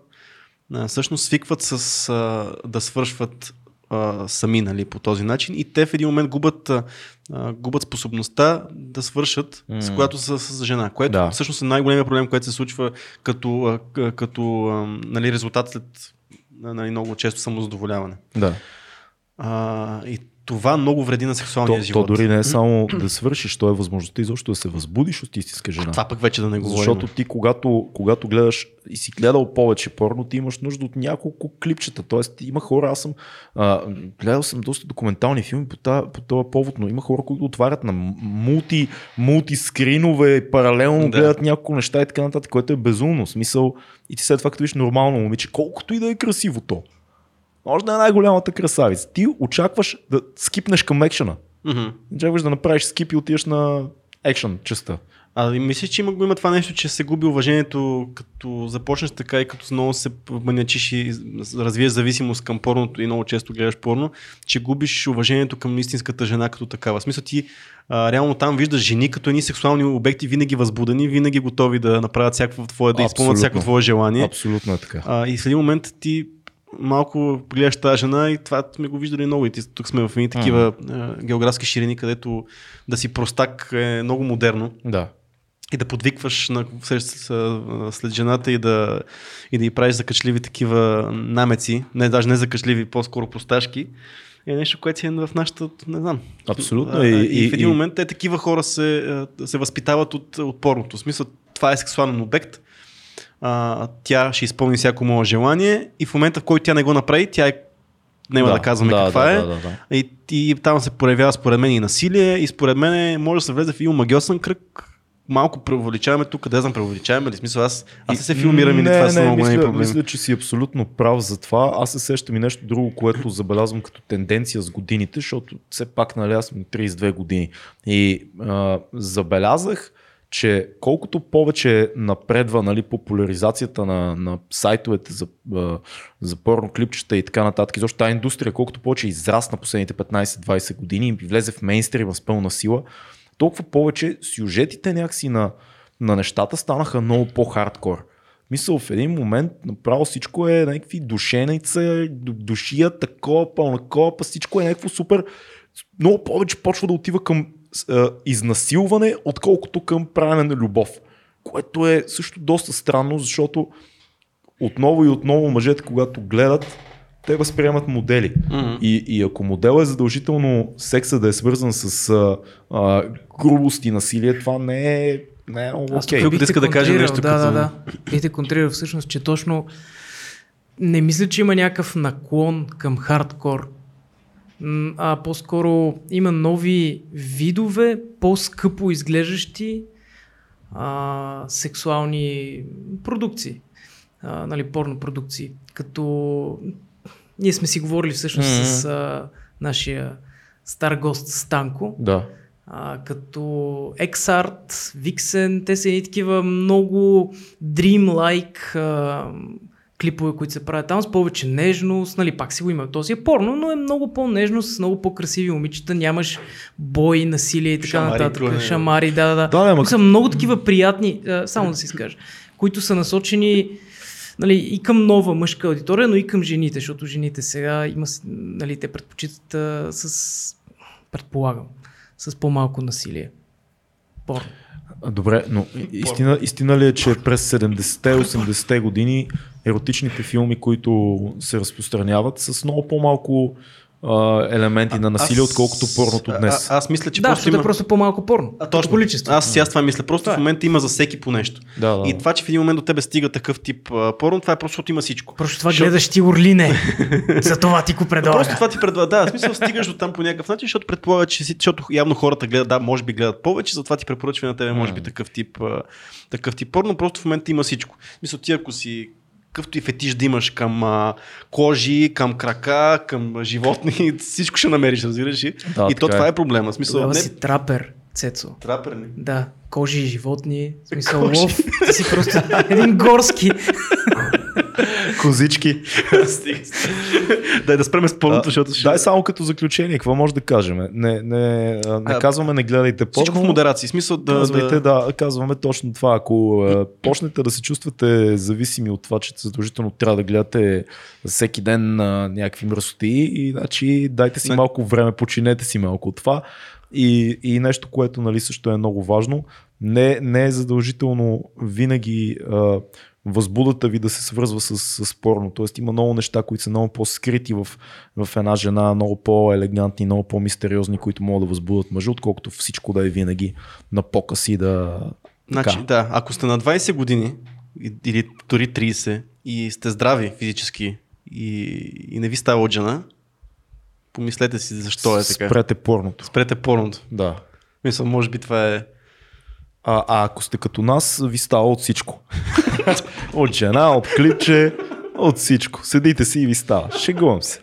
а, всъщност свикват с а, да свършват а, сами нали, по този начин и те в един момент губят, а, губят способността да свършат, mm. с която са с жена, което да. всъщност е най-големия проблем, който се случва като, а, като а, нали, резултат след нали, много често самозадоволяване. Да. А, и това много вреди на сексуалния то, живот. То дори не е само да свършиш, то е възможността изобщо да се възбудиш от истинска жена. Това пък вече да не говорим. Защото ти, когато, когато гледаш и си гледал повече порно, ти имаш нужда от няколко клипчета. Тоест, има хора, аз съм а, гледал съм доста документални филми по, та, по този повод, но има хора, които отварят на мулти, мулти скринове, паралелно да. гледат няколко неща и така нататък, което е безумно. Смисъл, и ти след това, като виж нормално момиче, колкото и да е красиво то може да е най-голямата красавица. Ти очакваш да скипнеш към екшена. Mm-hmm. Очакваш да направиш скип и отидеш на екшен частта. А мислиш, че има, има това нещо, че се губи уважението, като започнеш така и като много се манячиш и развиеш зависимост към порното и много често гледаш порно, че губиш уважението към истинската жена като такава. В смисъл ти а, реално там виждаш жени като едни сексуални обекти, винаги възбудени, винаги готови да направят всяко твое, да изпълнят всяко твое желание. Абсолютно е така. А, и в един момент ти малко гледаш тази жена и това сме го виждали много. И тук сме в едни такива mm. географски ширини, където да си простак е много модерно. Да. И да подвикваш на, след, след жената и да, и да й правиш закачливи такива намеци, не даже не закачливи, по-скоро просташки, е нещо, което си е в нашата, не знам. Абсолютно. И, и, и в един момент те такива хора се, се възпитават от, от порното. В смисъл, това е сексуален обект, а, тя ще изпълни всяко мое желание и в момента, в който тя не го направи, тя е няма да, да казваме да, каква да, е. Да, да, да. И, и там се проявява според мен и насилие и според мен може да се влезе в един магиосен кръг. Малко преувеличаваме тук, къде знам, преувеличаваме ли? Смисъл, аз, аз се филмирам или това са много мисля, проблеми. Мисля, че си абсолютно прав за това. Аз се сещам и нещо друго, което забелязвам като тенденция с годините, защото все пак нали, аз съм 32 години. И а, забелязах, че колкото повече напредва нали, популяризацията на, на сайтовете за, за порно клипчета и така нататък, защото тази индустрия, колкото повече израсна последните 15-20 години и влезе в мейнстрим с пълна сила, толкова повече сюжетите някакси на, на нещата станаха много по-хардкор. Мисля, в един момент направо всичко е някакви душеница, душия, такова, пълна копа, всичко е някакво супер. Много повече почва да отива към а, изнасилване, отколкото към правене на любов. Което е също доста странно, защото отново и отново мъжете, когато гледат, те възприемат модели. Mm-hmm. И, и ако модел е задължително секса да е свързан с а, а, грубост и насилие, това не е не е много окей. Okay. иска да кажа нещо. Да, като... да, да. Бих те контрирал всъщност, че точно не мисля, че има някакъв наклон към хардкор а по-скоро има нови видове, по-скъпо изглеждащи а, сексуални продукции, а, нали, порно продукции. Като ние сме си говорили всъщност mm-hmm. с а, нашия стар гост Станко. Да. А, като Exart, Vixen, те са и такива много dream-like а, клипове, които се правят там с повече нежност, нали, пак си го има. Този е порно, но е много по-нежно, с много по-красиви момичета, нямаш бой, насилие и така Шамари, нататък. Клане. Шамари, да, да, да. да ма... Са много такива приятни, само да си скажа, които са насочени нали, и към нова мъжка аудитория, но и към жените, защото жените сега има, нали, те предпочитат а, с, предполагам, с по-малко насилие. Порно. Добре, но истина, истина ли е, че през 70-те, 80-те години еротичните филми, които се разпространяват с много по-малко а, елементи на насилие, Аз- отколкото порното днес. А, аз мисля, че Да, просто защото има... е просто по-малко порно. А, точно. количество. Аз си аз това мисля. Просто Това в е. момента има за всеки по нещо. Да, да, И да. това, че в един момент до тебе стига такъв тип а, порно, това е просто защото има всичко. Просто това Защото- гледаш ти Орлине. (laughs) За това ти го предлага. Просто това ти предлага. Да, в смисъл стигаш до там по някакъв начин, защото предполага, че си, защото явно хората гледат, да, може би гледат повече, затова ти препоръчва на тебе, може би такъв тип, а, такъв тип порно. Просто в момента има всичко. В смисъл ти, ако си какъвто и фетиш да имаш към а, кожи, към крака, към животни, (laughs) всичко ще намериш, разбираш ли? Да, и то е. това е проблема. В смисъл, Тогава не си трапер, Цецо. трапер ли? Да, кожи и животни, смисъл Кожи. лов. Ти си просто един горски. (laughs) (laughs) Козички. Дай да спреме с порното, защото ще... Дай само като заключение, какво може да кажем? Не, не, не казваме не гледайте Всичко в модерация. Смисъл да... Казвайте, да... казваме точно това. Ако почнете да се чувствате зависими от това, че задължително трябва да гледате всеки ден някакви мръсоти, и, значи дайте си малко време, починете си малко от това. И, и нещо, което нали, също е много важно, не, не е задължително винаги а, възбудата ви да се свързва с, с порно. Тоест има много неща, които са много по-скрити в, в една жена, много по-елегантни, много по-мистериозни, които могат да възбудат мъжа, отколкото всичко да е винаги на показ и да... Значи, така. да, ако сте на 20 години или дори 30 и сте здрави физически и, и не ви става от жена, помислете си защо е така. Спрете порното. Спрете порното. Да. Мисля, може би това е... А, а ако сте като нас, ви става от всичко. (laughs) от жена, от клипче, от всичко. Седите си и ви става. Шегувам се.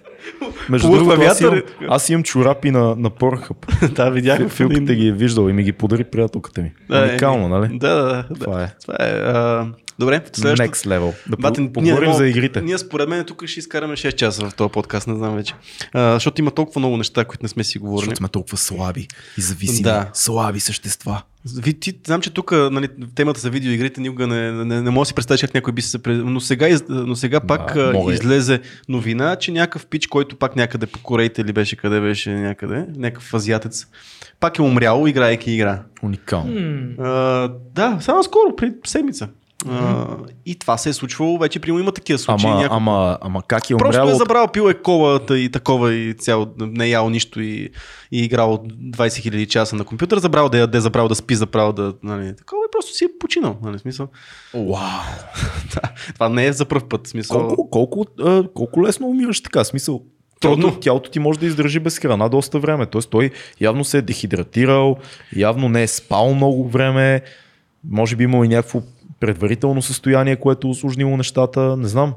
Между другото, аз имам, авиатор. аз имам чорапи на, на Pornhub. (laughs) да, видях. Филката ги е виждал и ми ги подари приятелката ми. Да, Уникално, е, нали? Да, да, да. Това е. Това е. А, добре, следващото. Next level. Да Бате, по- поговорим ние, за игрите. Ние според мен тук ще изкараме 6 часа в този подкаст, не знам вече. А, защото има толкова много неща, които не сме си говорили. Защото сме толкова слаби и зависими. Да. Слаби същества. Ви, ти, знам, че тук нали, темата за видеоигрите никога не, не, не мога да си представиш как някой би се... Но сега, но сега пак а, мога. излезе новина, че някакъв пич, който пак някъде по Кореите или беше къде беше някъде, някакъв азиатец, пак е умрял, играйки игра. Уникално. А, да, само скоро, при седмица. А, и това се е случвало, вече прямо има такива случаи. Ама, някой- ама, ама как е Просто умрял е от забрал, пил е колата и такова и цяло, не е ял нищо и, и играл 20 000 часа на компютър, забрал да яде, забрал да спи, забрал да, нали, такова и просто си е починал, нали, смисъл. Вау! (laughs) Да, това не е за първ път, смисъл. Колко, колко, а, колко лесно умираш така? Смисъл, Трудно. Тялото, тялото ти може да издържи без храна доста време. Тоест той явно се е дехидратирал, явно не е спал много време, може би имал и някакво предварително състояние, което е усложнило нещата, не знам.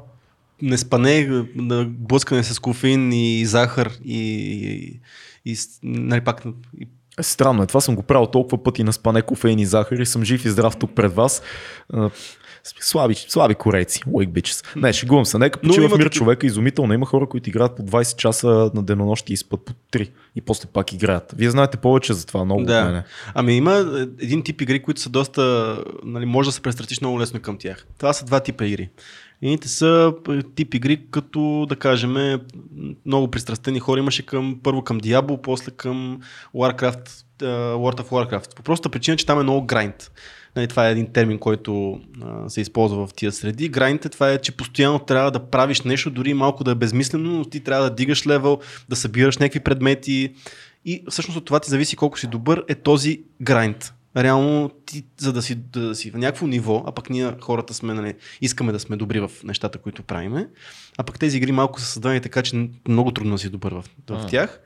Не спане, на блъскане с кофеин и захар и, и, и нали, пак и Е, странно е, това съм го правил толкова пъти на спане, кофеин и захар и съм жив и здрав тук пред вас. Слаби, слаби корейци, wake bitches. Не, шегувам се. Нека почива в мир такива- човека. Изумително. Има хора, които играят по 20 часа на денонощи и спят по 3 и после пак играят. Вие знаете повече за това много от Да. мене. Ами има един тип игри, които са доста, нали, може да се престрастиш много лесно към тях. Това са два типа игри. Едните са е, тип игри, като да кажем, много пристрастени хора имаше към, първо към Diablo, после към Warcraft, е, World of Warcraft. По простата причина, че там е много грайнд. Нали, това е един термин, който а, се използва в тия среди. Грайнд е това е, че постоянно трябва да правиш нещо, дори малко да е безмислено, но ти трябва да дигаш левел, да събираш някакви предмети, и всъщност от това ти зависи колко си добър е този грайнд. Реално ти, за да си, да си в някакво ниво, а пък ние хората сме, нали, искаме да сме добри в нещата, които правиме, а пък тези игри малко са създадени така, че много трудно да си добър в, в тях.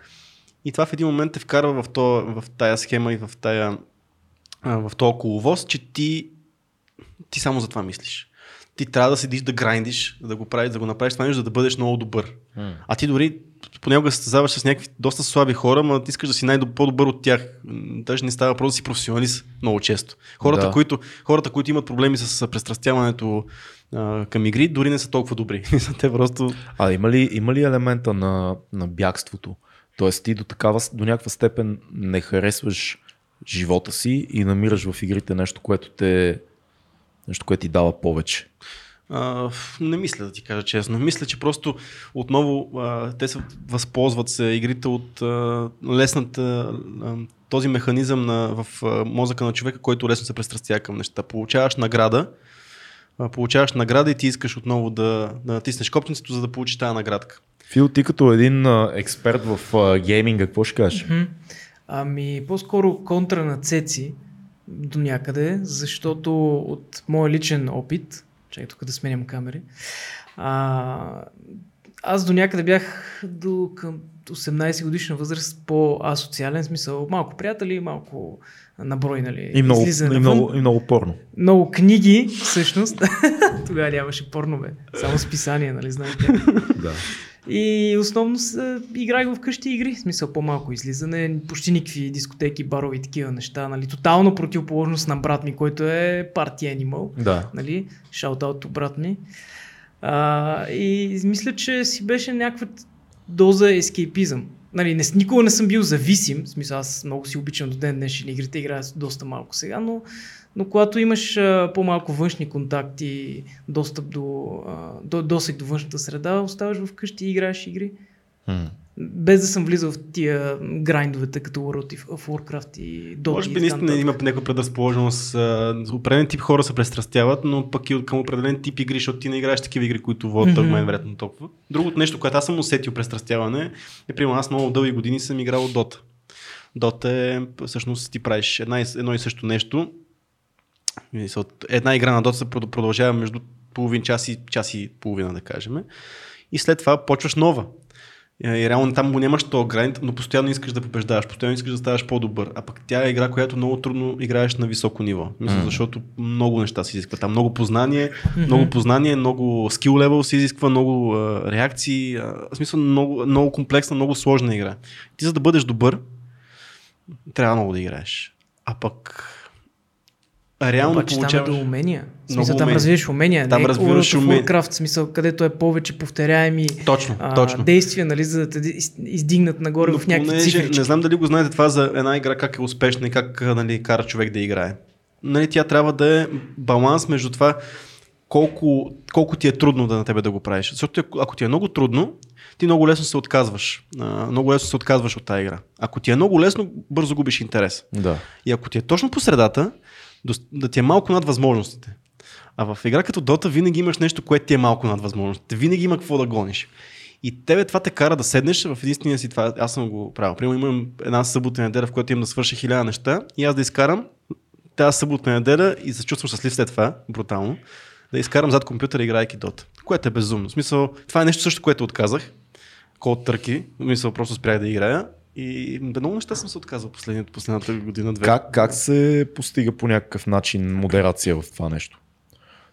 И това в един момент те вкарва в, то, в тая схема и в тая а, в този коловоз, че ти, ти само за това мислиш. Ти трябва да седиш да грайндиш, да го, правиш, да го направиш това нещо, за да бъдеш много добър. А ти дори понякога се състезаваш с някакви доста слаби хора, но ти искаш да си най-по-добър от тях. Даже не става въпрос да си професионалист много често. Хората, Да. които, хората които имат проблеми с пристрастяването а, към игри, дори не са толкова добри. (laughs) Те просто... А има ли, има ли елемента на, на бягството? Тоест ти до, такава, до някаква степен не харесваш живота си и намираш в игрите нещо, което те нещо, което ти дава повече. А, не мисля да ти кажа честно. Мисля, че просто отново а, те се възползват се игрите от а, лесната а, този механизъм на, в а, мозъка на човека, който лесно се престрастява към неща. Получаваш награда, а, получаваш награда и ти искаш отново да, да натиснеш копченцето, за да получиш тази наградка. Фил, ти като един а, експерт в а, гейминга, какво ще кажеш? Мгм. Ами, по-скоро контра на Цеци до някъде, защото от моя личен опит, чакай тук да сменям камери, а, аз до някъде бях до към 18 годишна възраст по-асоциален смисъл. Малко приятели, малко наброй, нали? И много, излизане и много, и много порно. много книги, всъщност. (laughs) Тогава нямаше порнове, само списания, нали знаете. Да. И основно с, играх вкъщи игри, в смисъл по-малко излизане, почти никакви дискотеки, барови и такива неща, нали. Тотално противоположност на брат ми, който е party animal, Да. нали, шаутаут брат ми. А, и мисля, че си беше някаква доза ескейпизъм. Нали, не, никога не съм бил зависим, в смисъл аз много си обичам до ден днешен игрите, играя доста малко сега, но, но когато имаш а, по-малко външни контакти, достъп до, а, до, досег до външната среда, оставаш вкъщи и играеш игри. М. Без да съм влизал в тия грайндовете, като World of Warcraft и Dota. Може би наистина има някаква предразположеност. Определен тип хора се престрастяват, но пък и към определен тип игри, защото ти не играеш такива игри, които водят mm-hmm. мен вероятно толкова. Другото нещо, което аз съм усетил престрастяване, е, примерно аз много дълги години съм играл Dota. Dota е, всъщност ти правиш една, едно и също нещо. Една игра на Dota се прод- продължава между половин час и час и половина, да кажем. И след това почваш нова. И и реално там го нямаш този грайнд, но постоянно искаш да побеждаваш, постоянно искаш да ставаш по-добър. А пък тя е игра, която много трудно играеш на високо ниво. Мисля, Мгм. защото много неща се изисква. Там много познание, много познание, много скил левел се изисква, много а, реакции. А, в смисъл много, много комплексна, много сложна игра. Ти за да бъдеш добър, трябва много да играеш. А пък реално Обаче там е получаваш... до умения. В Много смисъл, там умения. развиваш умения. Там не е развиваш умения. Warcraft, в смисъл, където е повече повторяеми Точно, а, точно. действия, нали, за да те из- издигнат нагоре Но в някакви понеже цифри. Не знам дали го знаете това за една игра, как е успешна и как нали, кара човек да играе. Нали, тя трябва да е баланс между това колко, колко ти е трудно да на тебе да го правиш. Защото ако- ако ти е много трудно, ти много лесно се отказваш. А, много лесно се отказваш от тази игра. Ако ти е много лесно, бързо губиш интерес. Да. И ако ти е точно по средата, да ти е малко над възможностите. А в игра като Dota винаги имаш нещо, което ти е малко над възможностите. Винаги има какво да гониш. И тебе това те кара да седнеш в единствения си това. Аз съм го правил. Примерно имам една събота неделя, в която имам да свърша хиляда неща и аз да изкарам тази събота неделя и се чувствам щастлив след това, брутално, да изкарам зад компютъра, играйки Dota. Което е безумно. В смисъл, това е нещо също, което отказах. Код търки. В смисъл, просто спрях да играя. И много неща съм се отказал последната, последната година-две. Как, как се постига по някакъв начин модерация в това нещо?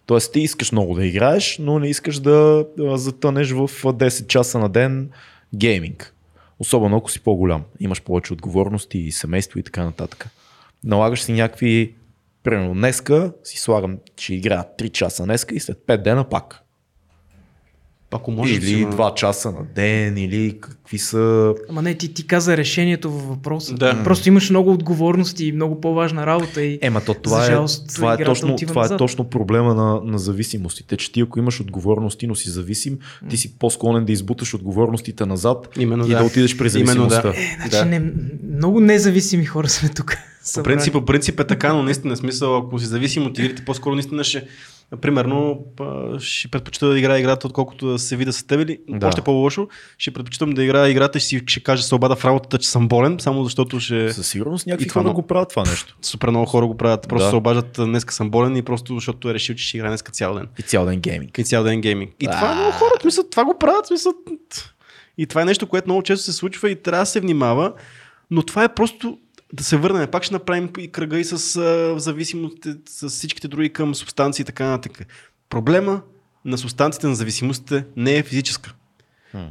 Тоест ти искаш много да играеш, но не искаш да затънеш в а, 10 часа на ден гейминг. Особено ако си по-голям. Имаш повече отговорности и семейство и така нататък. Налагаш си някакви Примерно днеска си слагам, че играя 3 часа днеска и след 5 дена пак. Ако може или 2 часа на ден, или какви са... Ама не, ти, ти каза решението във въпроса. Да. Просто имаш много отговорности и много по-важна работа. И... Ема то това, е, това, е, точно, това е точно проблема на, на зависимостите, че ти ако имаш отговорности, но си зависим, ти си по-склонен да избуташ отговорностите назад Именно и да. да, отидеш през Именно да. зависимостта. Е, значи не, много независими хора сме тук. По принцип, по принцип е така, но наистина смисъл, ако си зависим от игрите, по-скоро наистина ще, примерно, ще предпочита да играя играта, отколкото да се видя с теб или Да. още по-лошо, ще предпочитам да играя играта и си, ще кажа се обада в работата, че съм болен, само защото ще... Със сигурност някакви хора много- го правят това нещо. (laughs) Супер много хора го правят, просто Да. се обаждат, днеска съм болен и просто защото е решил, че ще играе днеска цял ден. И цял ден гейминг. И цял ден гейминг. И това е много хора, смисъл, това го правят, смисъл. И това е нещо, което много често се случва и трябва да се внимава, но това е просто да се върнем. Пак ще направим и кръга и с а, зависимостите, с всичките други към субстанции и така нататък. Проблема на субстанциите на зависимостите не е физическа.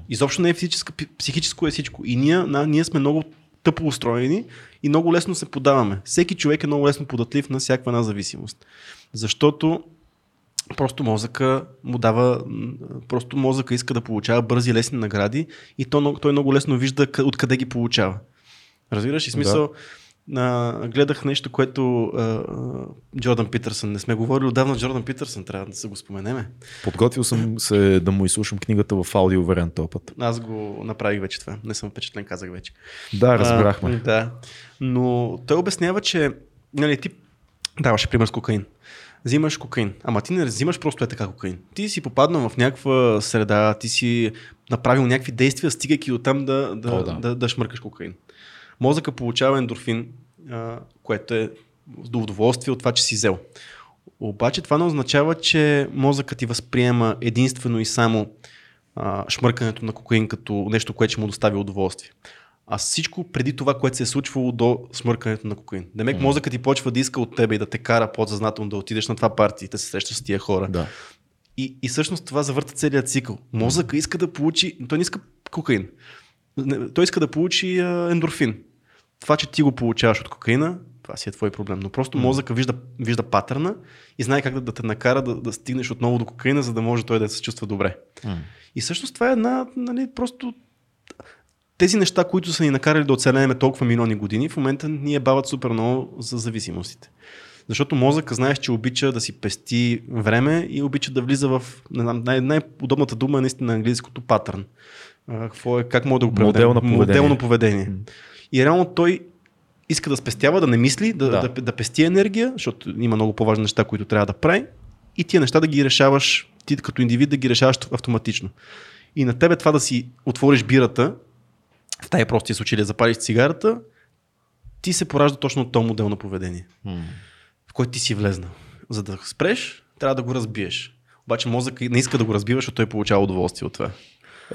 Изобщо не е физическа, психическо е всичко. И ние, на, ние сме много тъпо устроени и много лесно се подаваме. Всеки човек е много лесно податлив на всяка една зависимост. Защото просто мозъка му дава, просто мозъка иска да получава бързи, лесни награди и то, той много лесно вижда къ- откъде ги получава. Разбираш? И смисъл, а, гледах нещо, което а, Джордан Питърсън, не сме говорили отдавна Джордан Питърсън, трябва да се го споменеме. Подготвил съм се да му изслушам книгата в аудио вариант този път. Аз го направих вече това. Не съм впечатлен, казах вече. Да, разбрахме. А, да. Но той обяснява, че нали, ти даваше пример с кокаин. взимаш кокаин. Ама ти не взимаш просто е така кокаин. Ти си попаднал в някаква среда, ти си направил някакви действия, стигайки от там да, да, О, да. да. да, да шмъркаш кокаин. Мозъка получава ендорфин, а, което е до удоволствие от това, че си взел. Обаче това не означава, че мозъкът ти възприема единствено и само а, шмъркането на кокаин като нещо, което ще му достави удоволствие. А всичко преди това, което се е случвало до смъркането на кокаин. Демек, Мгм. мозъкът ти почва да иска от тебе и да те кара подсъзнателно да отидеш на това парти и да се срещаш с тия хора. Да. И, и всъщност това завърта целият цикъл. Мозъка иска да получи, той не иска кокаин. Той иска да получи а, ендорфин. Това, че ти го получаваш от кокаина, това си е твой проблем. Но просто мозъка вижда, вижда патърна и знае как да, да те накара да, да стигнеш отново до кокаина, за да може той да се чувства добре. М. И всъщност това е една, нали, просто тези неща, които са ни накарали да оцелеме толкова милиони години, в момента ни е бават супер много за зависимостите. Защото мозъка знаеш, че обича да си пести време и обича да влиза в най- най-удобната дума е наистина на английското патърн. Какво е, как мога да го преведем? Модел на поведение. Моделно поведение. И реално той иска да спестява, да не мисли, да, Да. да. Да, пести енергия, защото има много по-важни неща, които трябва да прави. И тия неща да ги решаваш, ти като индивид да ги решаваш автоматично. И на тебе това да си отвориш бирата, в тая простия случай да запалиш цигарата, ти се поражда точно от този модел на поведение, М. в който ти си влезнал. За да спреш, трябва да го разбиеш. Обаче мозък не иска да го разбива, защото той получава удоволствие от това.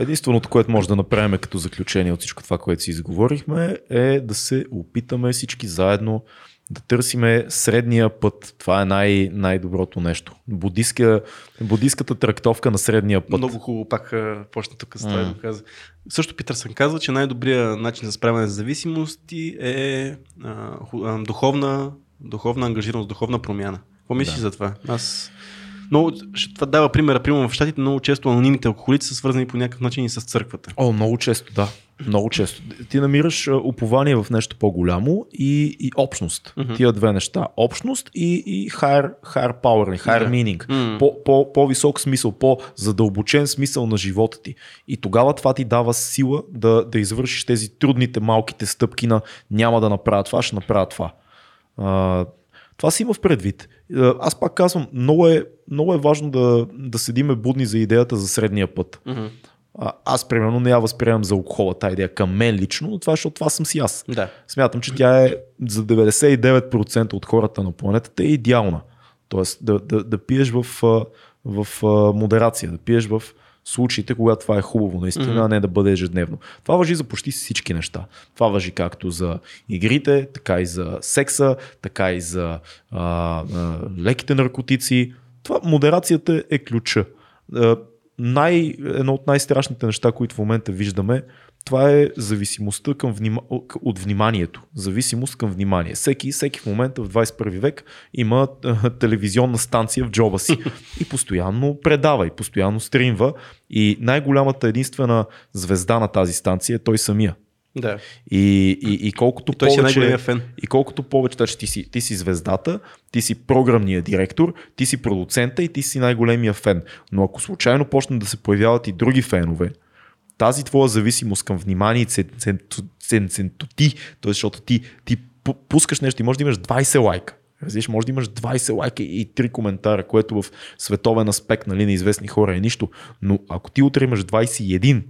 Единственото, което може да направим като заключение от всичко това, което си изговорихме, е да се опитаме всички заедно да търсиме средния път. Това е най- най-доброто нещо. Будистка, будистката трактовка на средния път. Много хубаво пак почна тук с това го каза. Също Питърсън казва, че най-добрият начин за справяне с зависимости е а, духовна, духовна ангажираност, духовна промяна. Какво мислиш Да. за това? Аз много, ще това дава примера, примерно в щатите много често анонимните алкохолици са свързани по някакъв начин и с църквата. О, много често, да. Много често. Ти намираш упование в нещо по-голямо и, и общност. Мгм. Тия две неща. Общност и, и higher, higher power, higher Да. meaning. М. По, по, по-висок смисъл, по-задълбочен смисъл на живота ти. И тогава това ти дава сила да, да извършиш тези трудните малките стъпки на няма да направя това, ще направя това. А, това си има в предвид. А, Аз пак казвам, много е, много е важно да, да седиме будни за идеята за средния път. А, аз, примерно, не я възприемам за алкохола тази идея към мен лично, но това е, защото това съм си аз. Да. Смятам, че тя е за 99% от хората на планетата е идеална. Тоест да, да, да пиеш в, в а, модерация, да пиеш в случаите, когато това е хубаво наистина, Мгм. а не да бъде ежедневно. Това въжи за почти всички неща. Това въжи както за игрите, така и за секса, така и за а, а, леките наркотици. Това, модерацията е ключа. А, най, едно от най-страшните неща, които в момента виждаме, това е зависимостта към внима... от вниманието. Зависимост към внимание. Всеки, всеки в момента в 21 век има а, телевизионна станция в джоба си (laughs) и постоянно предава и постоянно стримва и най-голямата единствена звезда на тази станция е той самия. Да. И, и, и колкото си е повече... най-големия фен. И колкото повече, значи ти си, ти си звездата, ти си програмният директор, ти си продуцента и ти си най-големия фен. Но ако случайно почнат да се появяват и други фенове, тази твоя зависимост към внимание и цен- цен- цен- центоти, т.е. защото ти, ти пу- пускаш нещо и може да имаш 20 лайка. Разбираш, може да имаш 20 лайка и 3 коментара, което в световен аспект нали, на известни хора е нищо. Но ако ти утре имаш 21,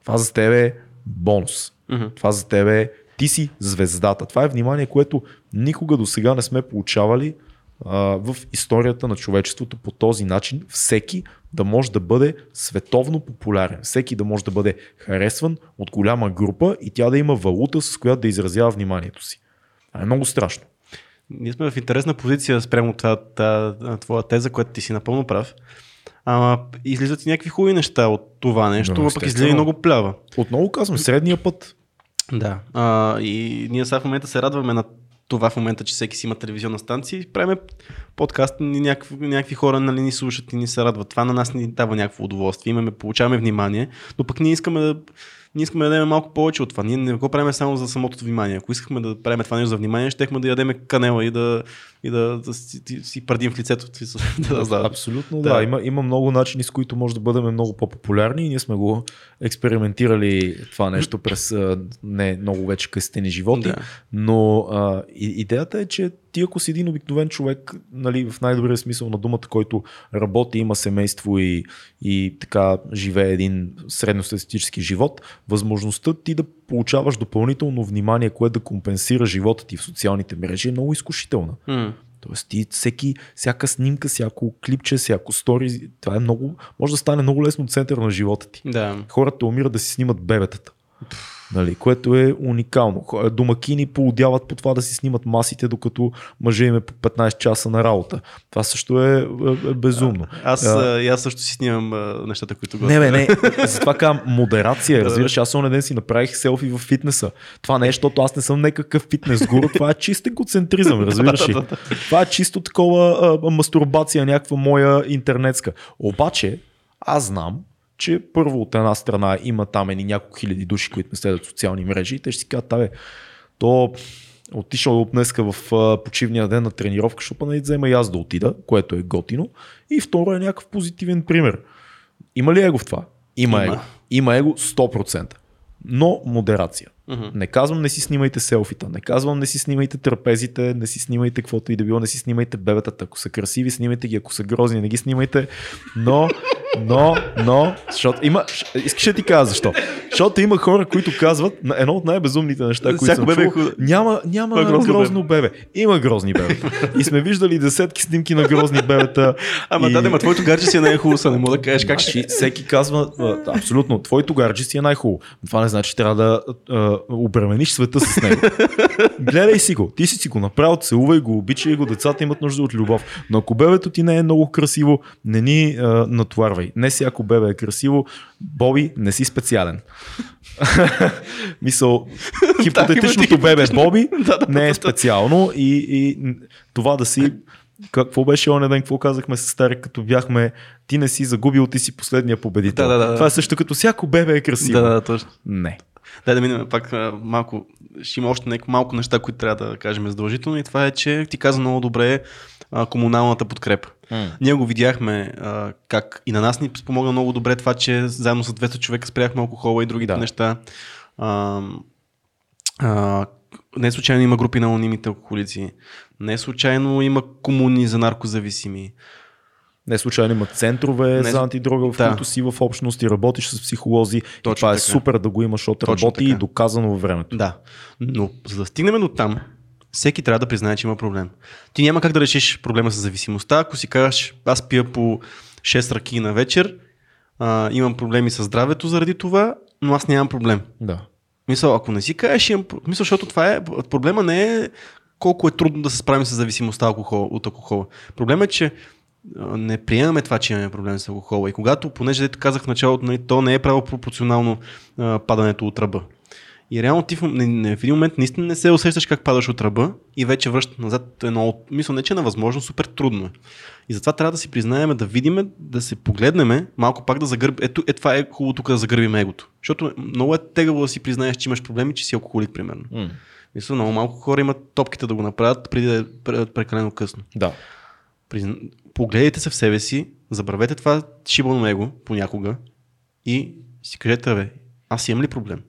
това за тебе е бонус. Мгм. Това за тебе е ти си звездата. Това е внимание, което никога до сега не сме получавали а, в историята на човечеството по този начин. Всеки да може да бъде световно популярен. Всеки да може да бъде харесван от голяма група и тя да има валута, с която да изразява вниманието си. Това е много страшно. Ние сме в интересна позиция спрямо това, твоя теза, която ти си напълно прав. Ама излизат и някакви хубави неща от това нещо, но пък излиза и много плява. Отново казвам, средния път. Да. А, и ние сега в момента се радваме на това в момента, че всеки си има телевизионна станция и правиме подкаст, ни някакви, някакви хора нали, ни слушат и ни се радват. Това на нас ни дава някакво удоволствие. Имаме, получаваме внимание, но пък ние искаме да, ние искаме да дадем малко повече от това. Ние не го правим само за самото внимание. Ако искахме да правим това нещо за внимание, щехме да ядеме канела и да, и да, да си, си, си пърдим в лицето. (laughs) да, да, Абсолютно да. Да. Има, има много начини, с които може да бъдем много по-популярни и ние сме го експериментирали това нещо през не много вече късите ни животи. Да. Но а, идеята е, че ти ако си един обикновен човек, нали, в най-добрия смисъл на думата, който работи, има семейство и, и така живее един средностатистически живот, възможността ти да получаваш допълнително внимание, което да компенсира живота ти в социалните мрежи е много изкушителна. М. Тоест ти всеки, всяка снимка, всяко клипче, всяко стори, това е много, може да стане много лесно център на живота ти. Да. Хората умират да си снимат бебетата. Нали, което е уникално. Домакини поудяват по това да си снимат масите, докато мъже им е по 15 часа на работа. Това също е, е, е безумно. Аз, А. а, и аз също си снимам а, нещата, които го. Не, бе, не. Затова казвам модерация. Разбираш, аз онен ден си направих селфи в фитнеса. Това не е, защото аз не съм някакъв фитнес гуру. Това е чист егоцентризъм, (laughs) разбираш ли? Това е чисто такова а, мастурбация, някаква моя интернетска. Обаче, аз знам, че първо от една страна има там едни няколко хиляди души, които не следят социални мрежи и те ще си кажат, абе, то отишъл днеска в почивния ден на тренировка, ще нали взема и аз да отида, което е готино. И второ е някакъв позитивен пример. Има ли его в това? Има, Има. его. Има его 100%. Но модерация. Не казвам не си снимайте селфита, не казвам не си снимайте трапезите, не си снимайте каквото и да било, не си снимайте бебетата. Ако са красиви, снимайте ги, ако са грозни, не ги снимайте. Но, но, но, защото има, искаш да ти кажа защо. Защото има хора, които казват, на едно от най-безумните неща, които Всяко съм бебе е чул, няма, няма грозно, грозно бебе. Има грозни бебета. И сме виждали десетки снимки на грозни бебета. Ама и... да, да, ма твоето гарче си е най-хубаво, не мога да кажеш как Значи, ще. всеки казва, абсолютно, твоето гарджи си е най-хубаво. Това не значи, че трябва да а, обремениш света с него. Гледай си го, ти си си го направил, целувай го, обичай го, децата имат нужда от любов. Но ако бебето ти не е много красиво, не ни а, натоварвай. Не всяко бебе е красиво, Боби, не си специален. (laughs) Мисъл, (laughs) хипотетичното бебе Боби (laughs) не е специално и, и това да си какво беше оня ден, какво казахме с стари, като бяхме, ти не си загубил, ти си последния победител. Да, да, да. Това е също като всяко бебе е красиво. Да, да, точно. Не. Дай да минем пак малко. Ще има още малко неща, които трябва да кажем задължително и това е, че ти каза много добре а, комуналната подкрепа. Ние го видяхме а, как и на нас ни спомогна много добре това, че заедно с 200 човека спряхме алкохола и другите Да. неща. А, а, не случайно има групи на анонимните алкохолици. Не случайно има комуни за наркозависими. Не случайно има центрове Не- за антидрога, в Да. които си в общност и работиш с психолози. и Точно това е така. супер да го имаш, защото Точно работи така. и доказано във времето. Да. Но за да стигнем до там, всеки трябва да признае, че има проблем. Ти няма как да решиш проблема с зависимостта, ако си кажеш, аз пия по 6 ръки на вечер, а, имам проблеми с здравето заради това, но аз нямам проблем. Да. Мисъл, ако не си кажеш, имам... Мисъл, защото това е... Проблема не е колко е трудно да се справим с зависимостта алкохол, от алкохола. Проблемът е, че не приемаме това, че имаме проблем с алкохола. И когато, понеже дето казах в началото, нали, то не е право пропорционално а, падането от ръба. И реално ти в, в един момент наистина не се усещаш как падаш от ръба и вече връщат назад едно от... Мисля, не че е невъзможно, супер трудно е. И затова трябва да си признаем, да видим, да се погледнем, малко пак да загърбим. Ето, е, това е хубаво тук да загърбим егото. Защото много е тегаво да си признаеш, че имаш проблеми, че си алкохолик, примерно. М. Мисля, много малко хора имат топките да го направят преди да е пре- прекалено късно. Да. Призна... Погледайте се в себе си, забравете това шибано его понякога и си кажете, бе, аз имам ли проблем?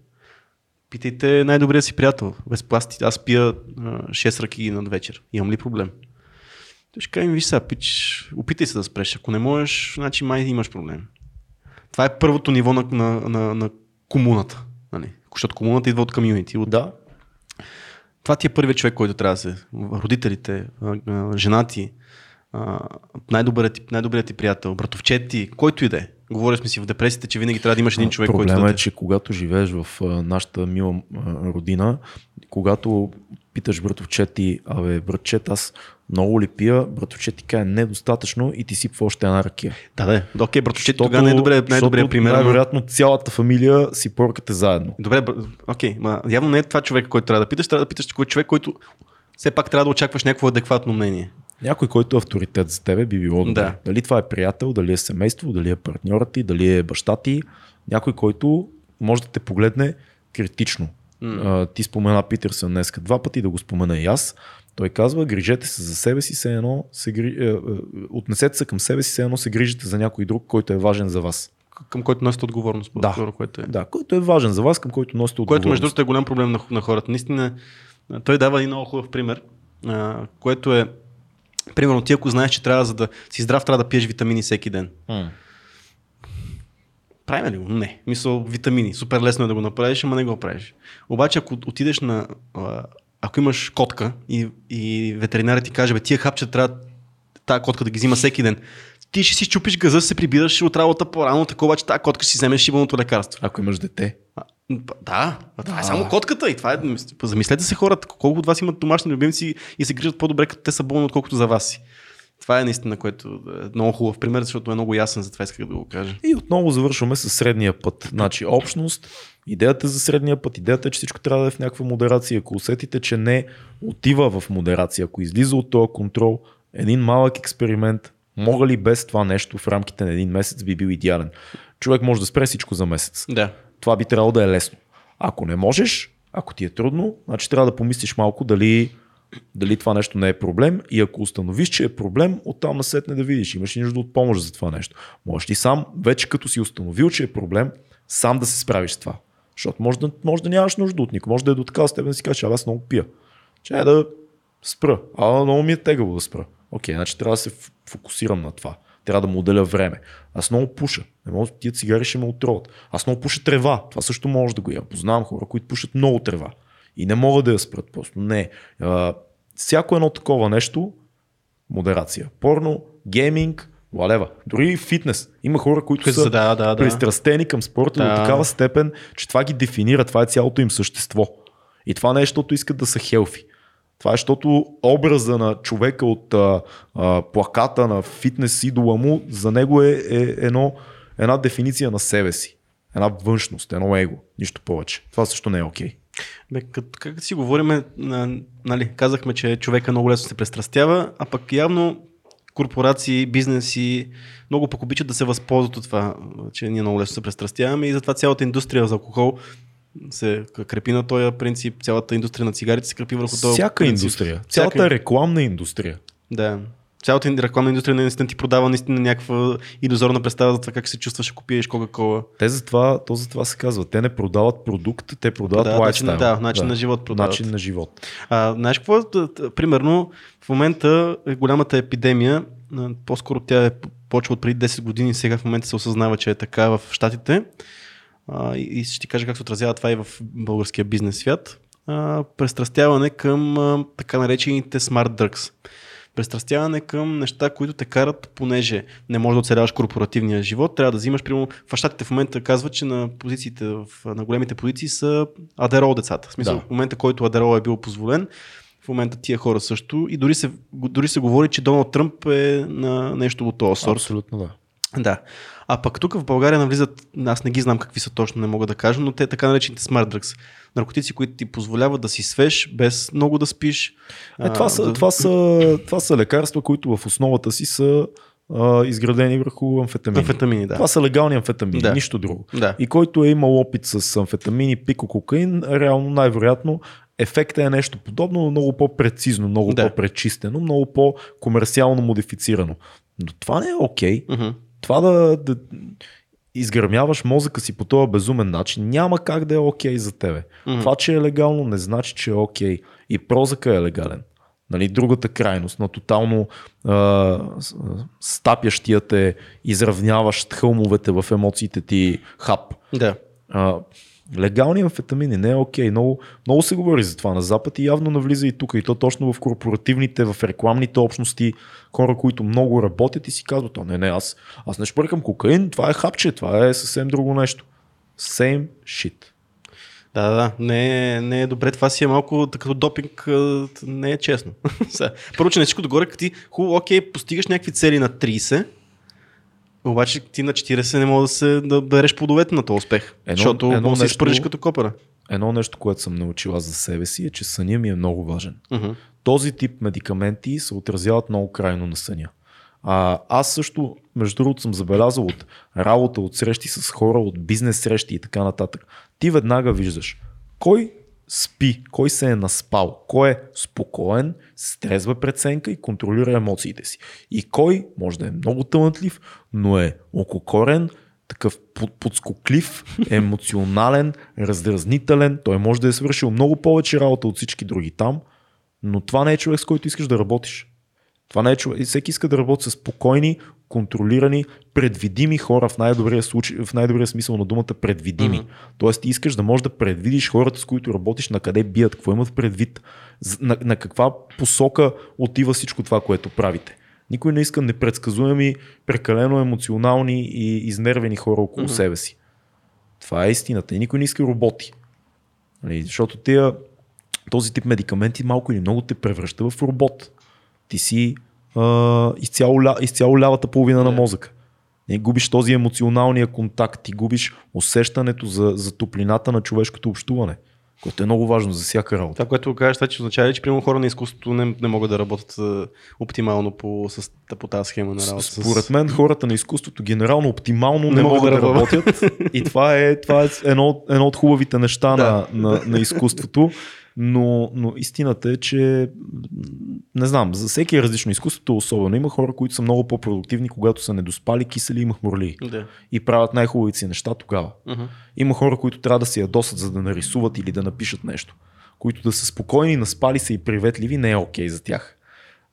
Питайте най-добрия си приятел. Без пласти. Аз пия а, 6 ръки над вечер. Имам ли проблем? Той ще каже, ми, виж сега, пич, опитай се да спреш. Ако не можеш, значи май имаш проблем. Това е първото ниво на, на, на, на комуната. Нали? Защото комуната идва от комюнити, от Да. това ти е първият човек, който трябва да се. Родителите, а, а, жена ти, а, най-добрият ти, най-добрият ти приятел, братовчет ти, който и да е. Говорили сме си в депресията, че винаги трябва да имаш един човек, който Проблема да е, че когато живееш в нашата мила родина, когато питаш братовчет ти, абе, братчет, аз много ли пия, братовчет ти каже недостатъчно и ти сипва още една ракия. Да, да. окей, братовчет Защото- тогава най-добрият, най-добрият защото пример. но- Най-вероятно цялата фамилия си поркате заедно. Добре, бр- окей, ма явно не е това човек, който трябва да питаш, трябва да питаш кой е човек, който все пак трябва да очакваш някакво адекватно мнение. Някой, който е авторитет за тебе, би било добре. Да. Дали това е приятел, дали е семейство, дали е партньорът ти, дали е баща ти. Някой, който може да те погледне критично. А, ти спомена Питърсън днеска два пъти, да го спомена и аз. Той казва, грижете се за себе си, се едно се гри... е, е, отнесете се към себе си, се едно се грижите за някой друг, който е важен за вас. Към който носите отговорност, Да. по-скоро, което е. Да, който е важен за вас, към който носите отговорност. Което между другото е голям проблем на, на хората. Наистина, той дава един много хубав пример. а, което е, примерно ти ако знаеш, че трябва за да си здрав, трябва да пиеш витамини всеки ден. Правим ли го? Не. Мисъл, витамини. Супер лесно е да го направиш, ама не го правиш. Обаче, ако отидеш на... Ако имаш котка и, и ветеринарът ти каже, бе, тия хапчета трябва тази котка да ги взима всеки ден, ти ще си чупиш газа, се прибираш от работа по-рано, такова, че тази котка ще си вземеш шибаното лекарство. Ако имаш дете. А, Да, а това е само котката и това е. Замислете се хората, колко от вас имат домашни любимци и се грижат по-добре, като те са болни, отколкото за вас си. Това е наистина, което е много хубав пример, защото е много ясен, затова исках да го кажа. И отново завършваме с средния път. Значи общност, идеята за средния път, идеята е, че всичко трябва да е в някаква модерация. Ако усетите, че не отива в модерация, ако излиза от този контрол, един малък експеримент, мога ли без това нещо в рамките на един месец би бил идеален. Човек може да спре всичко за месец. Да. Това би трябвало да е лесно. Ако не можеш, ако ти е трудно, значи трябва да помислиш малко дали, дали това нещо не е проблем и ако установиш, че е проблем, оттам насетне да видиш, имаш ли нужда от помощ за това нещо. Можеш ли сам, вече като си установил, че е проблем, сам да се справиш с това. Защото може да, може да нямаш нужда от никой, може да е до така степен да си кажеш, «А, аз много пия. Че е да спра. А много ми е тегаво да спра. Окей, значи трябва да се фокусирам на това. Трябва да му отделя време. Аз много пуша. Не мога, тия цигари ще ме отроват. Аз много пуша трева. Това също може да го я. Познавам хора, които пушат много трева. И не могат да я спрат. Просто не. А, всяко едно такова нещо, модерация. Порно, гейминг, валева. Дори и фитнес. Има хора, които са са- да, да, да. пристрастени към спорта Да. до такава степен, че това ги дефинира. Това е цялото им същество. И това не е, защото искат да са хелфи. Това е, защото образа на човека от а, а, плаката на фитнес идола му, за него е, е едно, една дефиниция на себе си. Една външност, едно его. Нищо повече. Това също не е окей. Бе, като, как си говориме, на, нали, казахме, че човека много лесно се престрастява, а пък явно корпорации, бизнеси много пък обичат да се възползват от това, че ние много лесно се престрастяваме и затова цялата индустрия за алкохол се крепи на този принцип, цялата индустрия на цигарите се крепи върху този Всяка принцип. индустрия. Всяка- Цялата рекламна индустрия. Да. Цялата рекламна индустрия наистина ти продава наистина някаква иллюзорна представа за това как се чувстваш, ако пиеш Кока-Кола. Те затова, то затова се казва. Те не продават продукт, те продават Продават начин- да, начин на живот продават. Начин на живот. А, знаеш какво? Примерно, в момента е голямата епидемия, по-скоро тя е почва от преди 10 години, сега в момента се осъзнава, че е така в Штатите. А, и, ще ти кажа как се отразява това и в българския бизнес свят. А, престрастяване към а, така наречените smart drugs. Престрастяване към неща, които те карат, понеже не можеш да оцеляваш корпоративния живот, трябва да взимаш, примерно, в щатите в момента казват, че на позициите, на големите позиции са адерол децата. В смисъл, Да. в момента, който адерол е бил позволен, в момента тия хора също. И дори се, дори се говори, че Доналд Тръмп е на нещо от този сорт. Абсолютно да. Да. А пък тук в България навлизат, аз не ги знам какви са точно, не мога да кажа, но те така наречените smart drugs. Наркотици, които ти позволяват да си свеж, без много да спиш. Е, това, А, са, да- това, са, това са лекарства, които в основата си са а, изградени върху амфетамини. Амфетамини, да. Това са легални амфетамини, Да. нищо друго. Да. И който е имал опит с амфетамини, пико, кокаин, реално най-вероятно ефектът е нещо подобно, но много по-прецизно, много Да. по-пречистено, много по-комерциално модифицирано. Но това не е окей. Мгм. Това да, да изгърмяваш мозъка си по този безумен начин, няма как да е окей за тебе. Мгм. Това, че е легално, не значи, че е окей. И прозъка е легален. Нали, другата крайност на тотално а, стапящия те, изравняващ хълмовете в емоциите ти хап. Да. А, легални амфетамини не е окей. Много, много се говори за това на Запад и явно навлиза и тук. И то точно в корпоративните, в рекламните общности, хора, които много работят и си казват, а не, не, аз, аз не шпъркам кокаин, това е хапче, това е съвсем друго нещо. Same shit. Да, да. Не, не е добре. Това си е малко като допинг. Не е честно. (laughs) Първо, че на всичко догоре, като ти хубаво, окей, постигаш някакви цели на 30, обаче ти на 40 не мога да, се, да береш плодовете на този успех. Едно- защото едно може да се изпържиш като копера. Едно нещо, което съм научила за себе си е, че съня ми е много важен. Мгм. този тип медикаменти се отразяват много крайно на съня. А, аз също, между другото, съм забелязал от работа, от срещи с хора, от бизнес срещи и така нататък. Ти веднага виждаш кой спи, кой се е наспал, кой е спокоен, с трезва преценка и контролира емоциите си. И кой може да е много талантлив, но е ококорен, такъв под- подскоклив, (laughs) емоционален, раздразнителен. Той може да е свършил много повече работа от всички други там, Но това не е човек, с който искаш да работиш. Това не е човек. Всеки иска да работи с спокойни, контролирани, предвидими хора в най-добрия, случай, в най-добрия смисъл на думата предвидими. Mm-hmm. Тоест ти искаш да можеш да предвидиш хората, с които работиш, на къде бият, какво имат предвид, на, на каква посока отива всичко това, което правите. Никой не иска непредсказуеми, прекалено емоционални и изнервени хора около mm-hmm. себе си. Това е истината. И никой не иска роботи. Нали, защото тия, този тип медикаменти малко или много те превръща в робот. Ти си а, изцяло, изцяло лявата половина yeah. на мозъка. Не, губиш този емоционалния контакт, ти губиш усещането за, за топлината на човешкото общуване което е много важно за всяка работа. Това, което кажеш, това, че означава, че примерно хора на изкуството не, не могат да работят оптимално по, с, по тази схема на работа. Според мен хората на изкуството генерално оптимално не, не могат, могат да, работят и това е, това е едно, едно от хубавите неща да. на, на, на изкуството. Но, но истината е, че не знам, за всеки е различно изкуството, особено. Има хора, които са много по-продуктивни, когато са недоспали, кисели и махмурли. Да. И правят най-хубавите си неща тогава. Uh-huh. Има хора, които трябва да се ядосат, за да нарисуват или да напишат нещо. Които да са спокойни, наспали се и приветливи, не е окей okay за тях.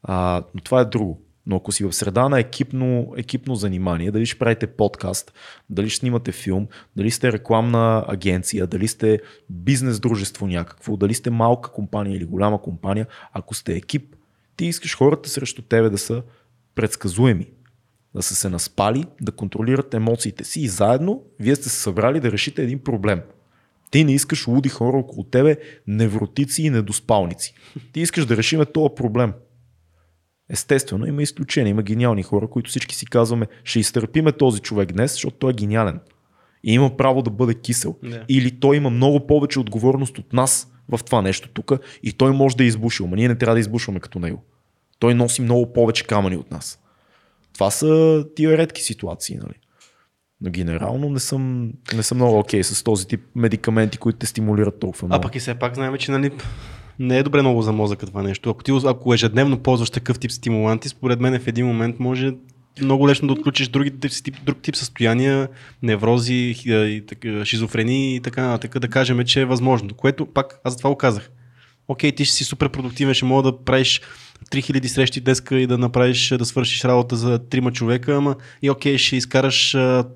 А, но това е друго. Но ако си в среда на екипно, екипно занимание, дали ще правите подкаст, дали ще снимате филм, дали сте рекламна агенция, дали сте бизнес дружество някакво, дали сте малка компания или голяма компания, ако сте екип, ти искаш хората срещу тебе да са предсказуеми, да са се наспали, да контролират емоциите си и заедно вие сте се събрали да решите един проблем. Ти не искаш луди хора около тебе, невротици и недоспалници. Ти искаш да решиме този проблем. Естествено, има изключения, има гениални хора, които всички си казваме, ще изтърпиме този човек днес, защото той е гениален. И има право да бъде кисел. Yeah. Или той има много повече отговорност от нас в това нещо тук и той може да е избушил, но ние не трябва да избушваме като него. Той носи много повече камъни от нас. Това са тия редки ситуации, нали? Но генерално не съм, не съм много окей okay с този тип медикаменти, които те стимулират толкова много. А пък и все пак знаем, че нали, не е добре много за мозъка това нещо. Ако ти ако ежедневно ползваш такъв тип стимуланти, според мен в един момент може много лесно да отключиш други, друг тип състояния, неврози, шизофрени и така, така да кажем, че е възможно. Което пак аз за това го казах. Окей, ти ще си супер продуктивен, ще мога да правиш 3000 срещи деска и да направиш, да свършиш работа за трима човека, ама и окей, ще изкараш 100,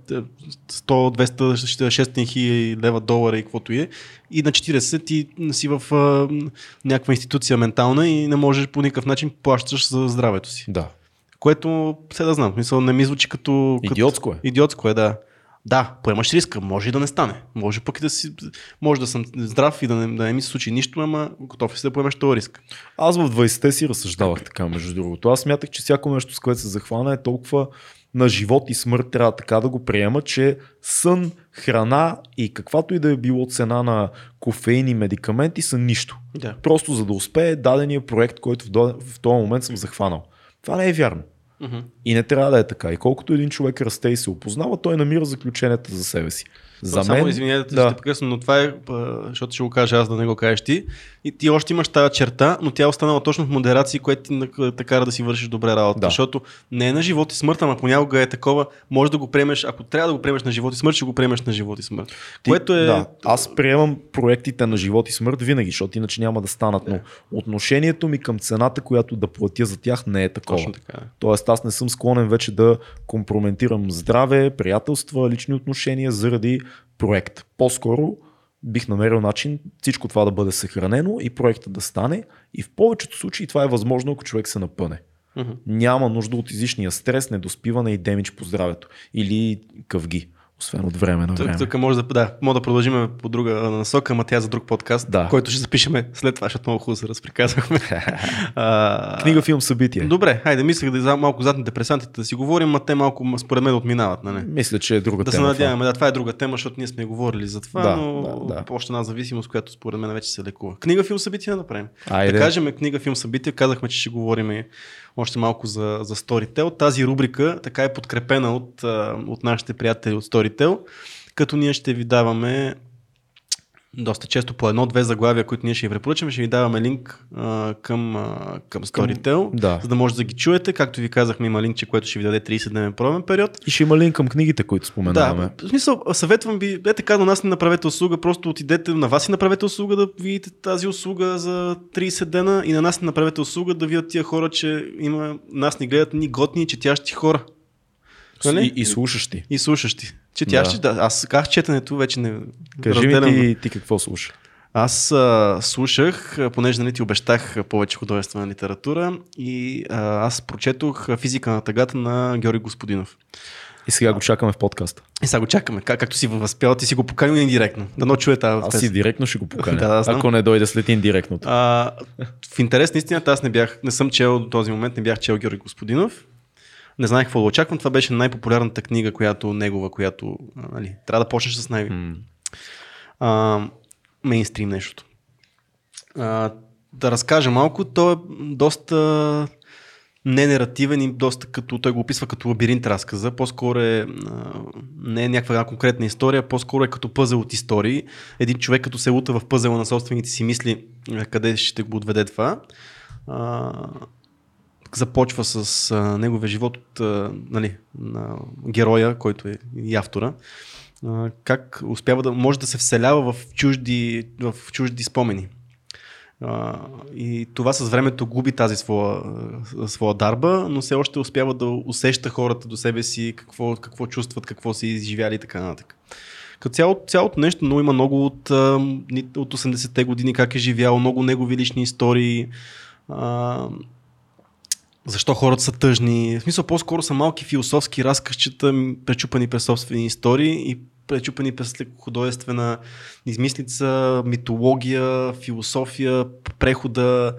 200, 600 хиляди лева, долара и каквото и е. И на 40 ти си в а, някаква институция ментална и не можеш по никакъв начин плащаш за здравето си. Да. Което, все да знам, мисъл, не ми звучи като... Идиотско е. Идиотско е, да. Да, поемаш риска, може и да не стане. Може пък и да си, може да съм здрав и да не, да не ми се случи нищо, ама готов си да поемеш този риск. Аз в 20-те си разсъждавах така, между другото. Аз смятах, че всяко нещо, с което се захвана е толкова на живот и смърт трябва така да го приема, че сън, храна и каквато и да е било цена на кофеин и медикаменти са нищо. Да. Просто за да успее дадения проект, който в този момент съм захванал. Това не е вярно. Uh-huh. И не трябва да е така. И колкото един човек расте и се опознава, той намира заключенията за себе си. За само, мен, извинете, да. ще прекъсна, но това е, защото ще го кажа аз да не го кажеш ти. И ти още имаш тази черта, но тя е останала точно в модерации, което ти те кара да си вършиш добре работа. Да. Защото не е на живот и смърт, ама понякога е такова, може да го приемеш, ако трябва да го приемеш на живот и смърт, ще го приемеш на живот и смърт. Ти, което е... Да, аз приемам проектите на живот и смърт винаги, защото иначе няма да станат. Но отношението ми към цената, която да платя за тях, не е такова. Точно така. Е. Тоест аз не съм склонен вече да компрометирам здраве, приятелства, лични отношения заради проект. По-скоро бих намерил начин всичко това да бъде съхранено и проектът да стане. И в повечето случаи това е възможно, ако човек се напъне. Uh-huh. Няма нужда от излишния стрес, недоспиване и демидж по здравето. Или къвги освен от време на време. Тук, тук може да, да, може да продължим по друга насока, ама тя е за друг подкаст, да. който ще запишем след това, защото много хубаво се разприказвахме. (laughs) Книга, филм, събитие. Добре, хайде, мислех да малко зад депресантите да си говорим, а те малко според мен отминават. Нали? Мисля, че е друга да тема. Да се надяваме, да, това е друга тема, защото ние сме говорили за това, да, но да, да. още една зависимост, която според мен вече се лекува. Книга, филм, събитие да направим. Айде. Да кажем книга, филм, събитие, казахме, че ще говорим още малко за, за Storytel. Тази рубрика така е подкрепена от, от нашите приятели от Storytel като ние ще ви даваме доста често по едно-две заглавия, които ние ще ви препоръчаме, ще ви даваме линк а, към, а, към Storytel, да. за да може да ги чуете. Както ви казахме, има линкче, което ще ви даде 30-дневен пробен период. И ще има линк към книгите, които споменаваме. Да, в смисъл, съветвам ви, е така, на нас не направете услуга, просто отидете, на вас и направете услуга да видите тази услуга за 30 дена и на нас не направете услуга да видят тия хора, че има, нас ни гледат ни готни, четящи хора. Нали? И, и слушащи. И слушащи. Четящи, да. да. Аз казах четенето, вече не Кажи ми разделям. ти, ти какво слушаш. Аз а, слушах, понеже нали ти обещах повече художествена литература и а, аз прочетох физика на тъгата на Георги Господинов. И сега го чакаме в подкаста. И сега го чакаме. Как, както си възпял, ти си го поканил индиректно. Да чуе тази Аз и директно ще го (laughs) поканя. Да, да, знам. ако не дойде след индиректното. А, в интерес на истината, аз не бях, не съм чел до този момент, не бях чел Георги Господинов. Не знаех какво да очаквам. Това беше най-популярната книга, която негова, която нали, трябва да почнеш с най- а, мейнстрим нещото. А, да разкажа малко, то е доста ненеративен и доста като, той го описва като лабиринт разказа, по-скоро е, не е някаква конкретна история, по-скоро е като пъзел от истории. Един човек като се лута в пъзела на собствените си мисли, а, къде ще го отведе това. Започва с а, неговия живот от а, нали, на героя, който е и автора. А, как успява да може да се вселява в чужди, в чужди спомени. А, и това с времето губи тази своя, своя дарба, но все още успява да усеща хората до себе си, какво, какво чувстват, какво са изживяли и така нататък. Като цяло, цялото нещо, но има много от, от 80-те години, как е живял, много негови лични истории. А, защо хората са тъжни. В смисъл, по-скоро са малки философски разказчета, м, пречупани през собствени истории и пречупани през художествена измислица, митология, философия, прехода.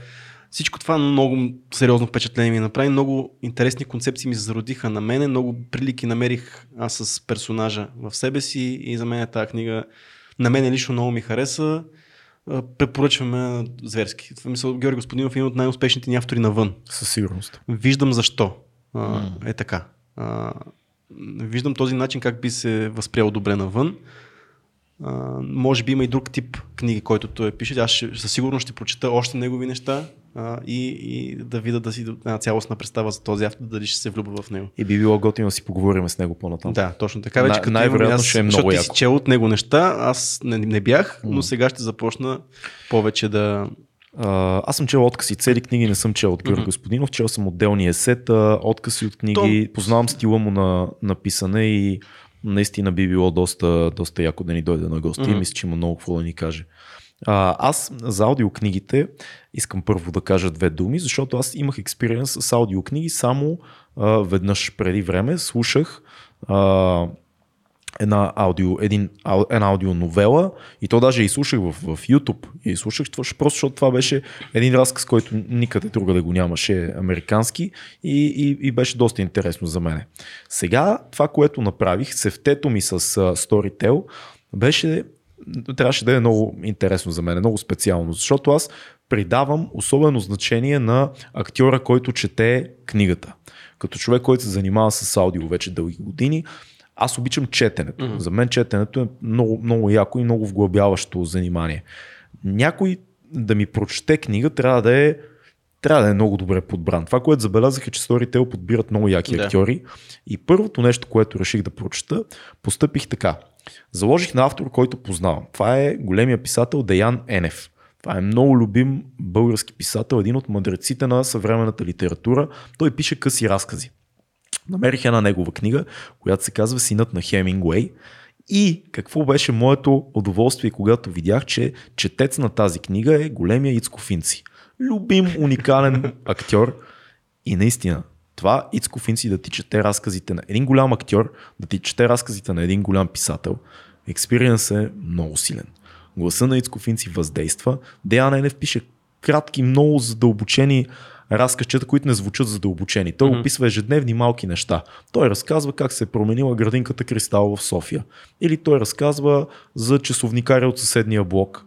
Всичко това много сериозно впечатление ми направи. Много интересни концепции ми зародиха на мене. Много прилики намерих аз с персонажа в себе си и за мен тази книга на мен лично много ми хареса. Препоръчваме зверски. Това мисля, Георги Господинов е един от най-успешните ни автори навън. Със сигурност. Виждам защо а, е така. А, виждам този начин как би се възприял добре навън. А, може би има и друг тип книги, който той пише. Аз ще, със сигурност ще прочета още негови неща а, и, и да видя да си една цялостна представа за този автор, дали ще се влюбва в него. И би било готино да си поговорим с него по-натам. Да, точно така. Вече като най-вероятно аз, ще е много защото ти яко. си чел от него неща, аз не, не бях, но сега ще започна повече да... А, аз съм чел откъси. Цели книги не съм чел от Георги Мгм. Господинов. Чел съм отделни есета, откъси от книги. Познавам стила му на, на писане и наистина би било доста, доста яко да ни дойде на гости. Mm-hmm. Мисля, че има много какво да ни каже. А, аз за аудиокнигите искам първо да кажа две думи, защото аз имах експириенс с аудиокниги само а, веднъж преди време. Слушах а, една, аудио, един, една аудионовела и то даже и слушах в, в YouTube. И слушах това, просто защото това беше един разказ, който никъде друга да го нямаше американски и, и, и беше доста интересно за мен. Сега това, което направих, сефтето ми с uh, Storytel беше трябваше да е много интересно за мен, много специално, защото аз придавам особено значение на актьора, който чете книгата. Като човек, който се занимава с аудио вече дълги години, аз обичам четенето. Мгм. За мен четенето е много, много яко и много вглъбяващо занимание. Някой да ми прочете книга трябва да е трябва да е много добре подбран. Това, което забелязах е, че Storytel подбират много яки Да. актьори. И първото нещо, което реших да прочета, постъпих така. Заложих на автор, който познавам. Това е големия писател Деян Енев. Това е много любим български писател, един от мъдреците на съвременната литература. Той пише къси разкази. Намерих една негова книга, която се казва Синът на Хемингуей. И какво беше моето удоволствие, когато видях, че четец на тази книга е големия Ицко Финци. Любим, уникален (laughs) актьор. И наистина, това Ицко Финци да ти чете разказите на един голям актьор, да ти чете разказите на един голям писател, експириенс е много силен. Гласа на Ицко Финци въздейства. Деян Енев пише кратки, много задълбочени разказчета, които не звучат задълбочени. Той Мгм. описва ежедневни малки неща. Той разказва как се е променила градинката Кристал в София. Или той разказва за часовникаря от съседния блок.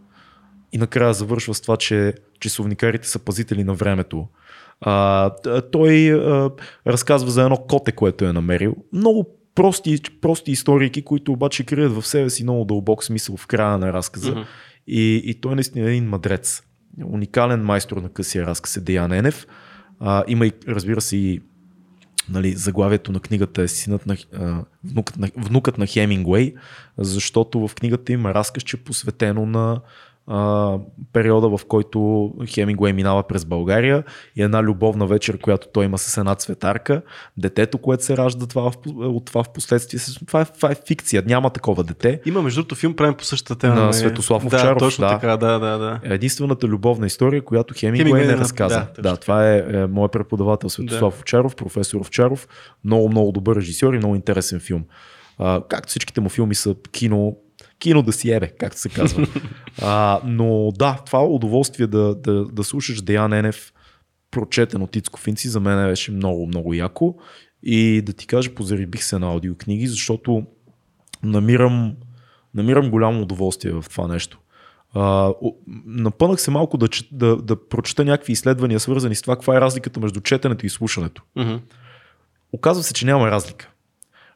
И накрая завършва с това, че часовникарите са пазители на времето. А, той а, разказва за едно коте, което е намерил. Много прости, прости историки, които обаче крият в себе си много дълбок смисъл в края на разказа. Мгм. И, и той е наистина един мадрец. Уникален майстор на късия разказ е Деян Енев. А, има и, разбира се, и нали, заглавието на книгата е синът на, а, внукът, на, внукът на Хемингуей, защото в книгата има разказ, че е посветено на а, периода, в който Хемингуей минава през България и една любовна вечер, която той има с една цветарка, детето, което се ражда това, от това в последствие. Това е, това е фикция, няма такова дете. Има между другото филм, правим по същата тема. На нали? Светослав да, Овчаров, точно да. така, да, да, да. Единствената любовна история, която Хемингуей Хемингуей не разказа. да, Да, точно да, това е, е моят преподавател Светослав Овчаров, професор Овчаров. Много, много добър режисьор и много интересен филм. А, както всичките му филми са кино, кино да си ебе, както се казва. а, но да, това удоволствие да, да, да слушаш Деян Енев, прочетен от Ицко Финци, за мен беше много, много яко. И да ти кажа, позарибих се на аудиокниги, защото намирам, намирам голямо удоволствие в това нещо. А, напънах се малко да, да, да прочета някакви изследвания, свързани с това, каква е разликата между четенето и слушането. Мгм. Оказва се, че няма разлика.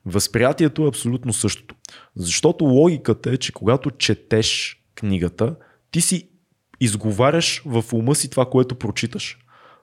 Възприятието е абсолютно същото. Защото логиката е, че когато четеш книгата, ти си изговаряш в ума си това, което прочиташ.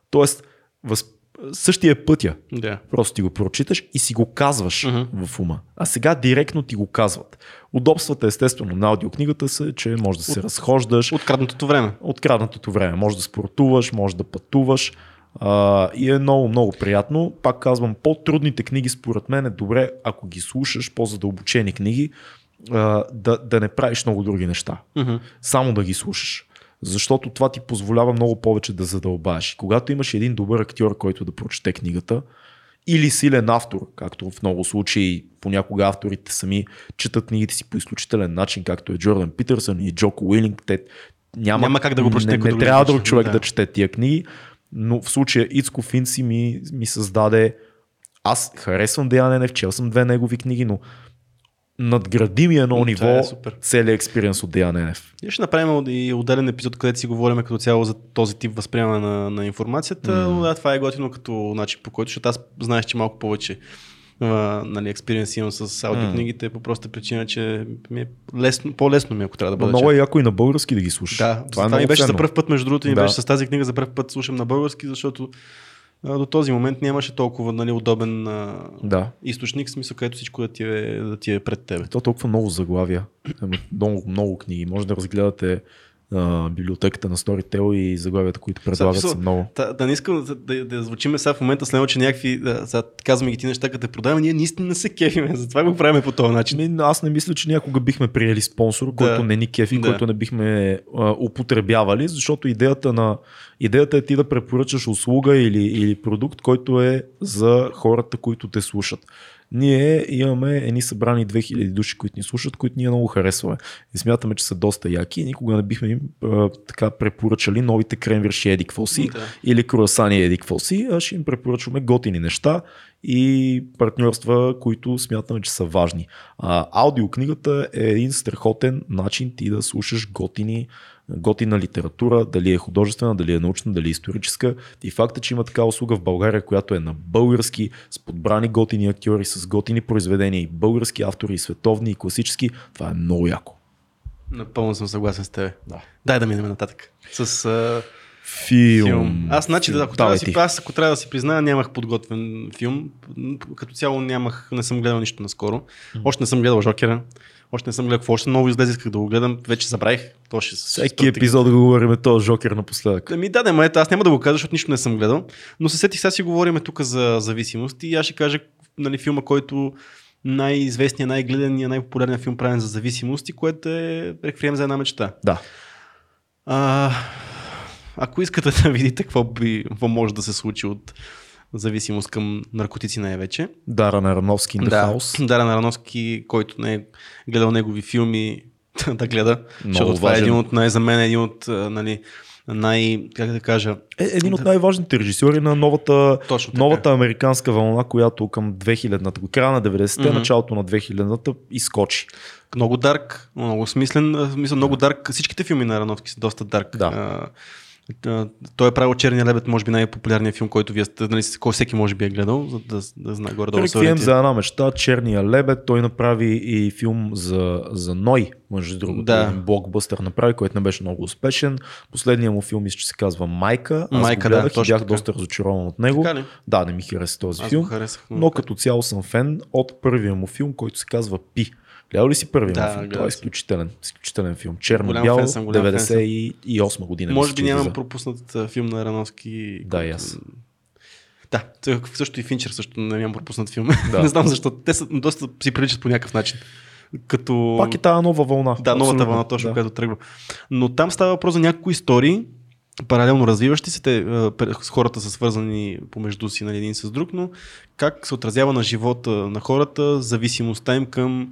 Тоест, въз... същия е пътя. Да. Просто ти го прочиташ и си го казваш Мгм. в ума. А сега директно ти го казват. Удобствата, естествено, на аудиокнигата са, че може да се разхождаш, Откраднатото време. откраднатото време. Може да спортуваш, може да пътуваш а, и е много, много приятно. Пак казвам, по-трудните книги според мен е добре, ако ги слушаш, по-задълбочени книги, а, да, да не правиш много други неща. Мгм. Само да ги слушаш. Защото това ти позволява много повече да задълбаеш. Когато имаш един добър актьор, който да прочете книгата, или силен автор, както в много случаи понякога авторите сами четат книгите си по изключителен начин, както е Джордан Питърсън и Джоко Уилинг, те няма, Няма как да го прочете, Не, не трябва друг човек Да. да. чете тия книги, но в случая Ицко Финци ми, ми създаде аз харесвам Деян Енев, чел съм две негови книги, но надгради ми едно това ниво е супер. целият експириенс от Деян Енев. Ние ще направим и отделен епизод, където си говорим като цяло за този тип възприемане на, на информацията. Но да, това е готино като начин по който, защото аз знаеш, че малко повече а, нали, експириенс имам с аудиокнигите по проста причина, че ми е лесно, по-лесно ми, е, ако трябва да Но бъде. много е яко и на български да ги слушаш. Да, това, това ми много беше за първ път, между другото, ми Да. беше с тази книга за първ път слушам на български, защото а, до този момент нямаше толкова нали, удобен а, Да. източник, смисъл, където всичко да ти е, да ти е пред тебе. То толкова много заглавия, много, много книги. Може да разгледате а, библиотеката на Storytel и заглавията, които предлагат са много. Да, да не искам да, да, да звучиме сега в момента след че някакви, да, сега казваме ги ти неща, като те продаваме, ние наистина не се кефиме, (laughs) затова го правим по този начин. Ми, аз не мисля, че някога бихме приели спонсор, който не ни кефи, Да. който не бихме а, употребявали, защото идеята, на, идеята е ти да препоръчаш услуга или, или продукт, който е за хората, които те слушат. Ние имаме едни събрани 2000 души, които ни слушат, които ние много харесваме. И смятаме, че са доста яки и никога не бихме им а, така препоръчали новите кремвирши Еди какво си Да. или круасани Еди какво си, а ще им препоръчваме готини неща и партньорства, които смятаме, че са важни. А, аудиокнигата е един страхотен начин ти да слушаш готини, готина литература, дали е художествена, дали е научна, дали е историческа. И факта, че има такава услуга в България, която е на български, с подбрани готини актьори, с готини произведения и български автори, и световни, и класически, това е много яко. Напълно съм съгласен с теб. Да. Дай да минем нататък. С а, Филм. филм. Аз, значи, Филм. ако трябва, да си, аз, ако трябва да си призная, нямах подготвен филм. Като цяло нямах, не съм гледал нищо наскоро. Още не съм гледал Жокера. Още не съм гледал какво още ново излезе, исках да го гледам. Вече забравих. То ще се Всеки епизод да го говорим този Жокер напоследък. Да ми даде, ма ето, аз няма да го кажа, защото нищо не съм гледал. Но се сетих, сега си говорим тук за зависимост и аз ще кажа нали, филма, който най-известният, най-гледания, най-популярният филм правен за зависимост и което е Реквием за една мечта. Да. А, ако искате (laughs) да видите какво, би, какво може да се случи от зависимост към наркотици най-вече. Дара на Рановски in the Да, House. (clears throat) Дара Нарановски, който не е гледал негови филми, (laughs) да гледа. Много защото това е важен. един от най- за мен е един от нали, най, как да кажа, Е един от най-важните режисьори на новата, Точно така. новата американска вълна, която към 2000-та, до края на 90-те, Мгм. началото на 2000-та изкочи. много дарк, много смислен, мисля, много дарк. Всичките филми на Арановски са доста дарк. Да. Той е правил Черния лебед, може би най-популярният филм, който вие сте, нали, кой всеки може би е гледал, за да, да знае горе-долу. се Реквием за една мечта, Черния лебед, той направи и филм за, за Ной, между другото, Да. блокбъстър направи, който не беше много успешен. Последният му филм, мисля, че се казва Майка. Аз Майка, го да, гледах и точно бях така. доста разочарован от него. Да, не ми хареса този Аз филм. харесах. Но като цяло съм фен от първия му филм, който се казва Пи. Гледал ли си първия Да, филм? Това е изключителен, изключителен филм. Черно-бял, фен съм, голям фен съм. 98 година. Може би че нямам пропуснат филм на Рановски. Да, и аз. Да, той също и Финчер също не нямам пропуснат филм. Да. (laughs) не знам защо. Те са доста си приличат по някакъв начин. Като... Пак е тази нова вълна. Да, новата Абсолютно, вълна, точно, да. която тръгва. Но там става въпрос за някои истории, паралелно развиващи се, те, хората са свързани помежду си нали, един с друг, но как се отразява на живота на хората, зависимостта им към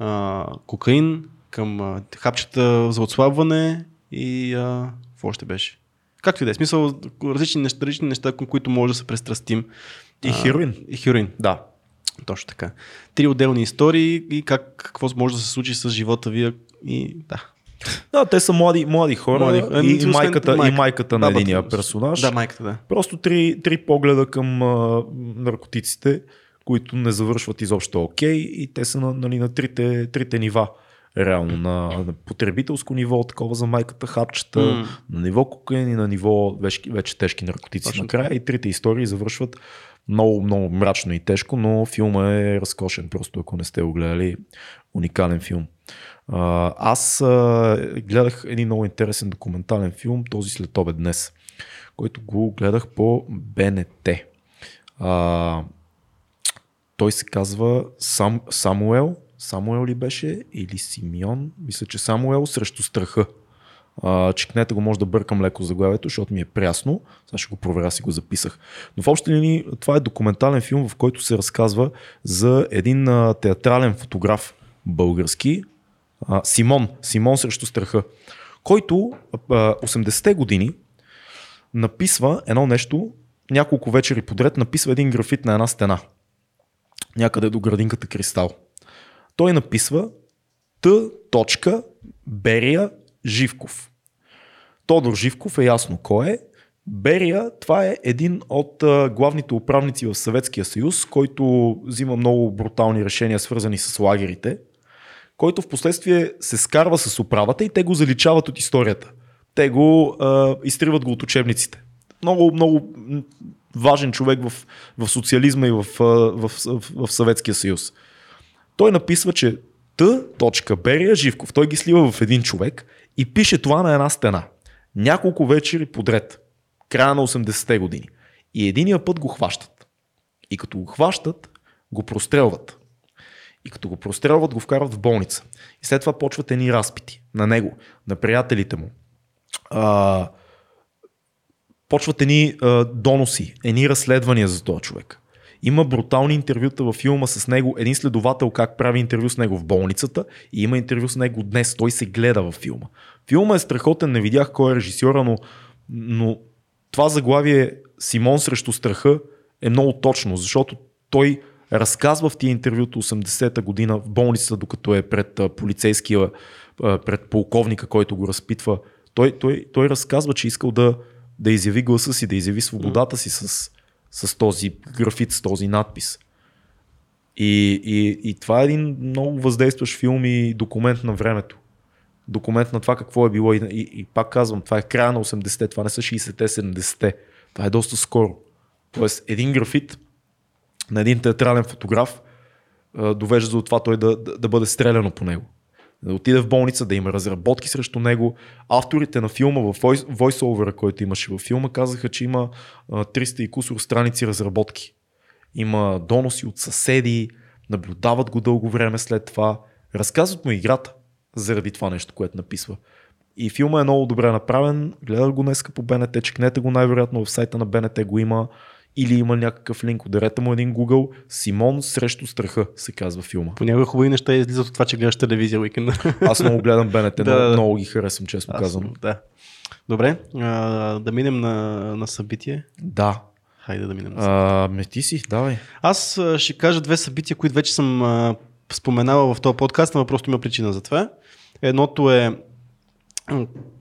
а, кокаин, към а, хапчета за отслабване и а, какво още беше. Както и да е, смисъл различни неща, различни неща, към които може да се престрастим. И А, хероин. И хероин. Да. Точно така. Три отделни истории и как, какво може да се случи с живота ви и да. Да, те са млади, млади хора Млади- и, и, освен майката, майка. и майката на единия персонаж. Да, майката, да. Просто три, три погледа към а, наркотиците, които не завършват изобщо окей и те са на, нали, на трите, трите нива. Реално на, на потребителско ниво, такова за майката хапчета, М. на ниво кокаин и на ниво вече, вече тежки наркотици. Точно Накрая и трите истории завършват много, много мрачно и тежко, но филма е разкошен. Просто ако не сте го гледали, уникален филм. Аз гледах един много интересен документален филм, този след обед днес, който го гледах по БНТ. Той се казва Сам, Самуел, Самуел ли беше или Симеон? Мисля, че Самуел срещу страха. А, чекнете го, може да бъркам леко заглавието, защото ми е прясно. Сега ще го проверя, си го записах. Но в общи линии това е документален филм, в който се разказва за един а, театрален фотограф български, а, Симон, Симон срещу страха, който а, 80-те години написва едно нещо, няколко вечери подред написва един графит на една стена. Някъде до градинката Кристал. Той написва Т. Берия Живков. Тодор Живков е ясно кой е. Берия, това е един от главните управници в Съветския съюз, който взима много брутални решения, свързани с лагерите, който в последствие се скарва с управата и те го заличават от историята. Те го а, изтриват го от учебниците. Много, много важен човек в, в социализма и в, в, в, в Съветския съюз. Той написва, че Т. Берия Живков, той ги слива в един човек и пише това на една стена. Няколко вечери подред. Края на 80-те години. И единия път го хващат. И като го хващат, го прострелват. И като го прострелват, го вкарват в болница. И след това почват едни разпити на него, на приятелите му. А, почват едни а, доноси, едни разследвания за този човек. Има брутални интервюта във филма с него. Един следовател как прави интервю с него в болницата и има интервю с него днес. Той се гледа във филма. Филма е страхотен, не видях кой е режисьора, но, но това заглавие Симон срещу страха е много точно, защото той разказва в тия интервюта 80-та година в болницата, докато е пред полицейския, пред полковника, който го разпитва. Той, той, той разказва, че искал да, да изяви гласа си, да изяви свободата си с, с този графит, с този надпис. И, и, и това е един много въздействащ филм и документ на времето. Документ на това какво е било. И, и, и пак казвам, това е края на 80-те, това не са 60-те, 70-те. Това е доста скоро. Тоест, един графит на един театрален фотограф довежда до това той да, да, да бъде стреляно по него. Да отиде в болница, да има разработки срещу него. Авторите на филма, в войсовера, който имаше във филма, казаха, че има а, 300 и кусор страници разработки. Има доноси от съседи, наблюдават го дълго време след това. Разказват му играта заради това нещо, което написва. И филма е много добре направен. Гледах го днеска по БНТ, чекнете го най-вероятно в сайта на БНТ го има или има някакъв линк, ударете му един Google. Симон срещу страха се казва филма. Понякога хубави неща излизат от това, че гледаш телевизия уикенда. Аз много гледам БНТ, (laughs) Да, много, много ги харесвам, честно Аз- казано. Да. Добре, а, да минем на, на събитие. Да. Хайде да минем. А, ме ти си, давай. Аз ще кажа две събития, които вече съм а, споменавал в този подкаст, но просто има причина за това. Едното е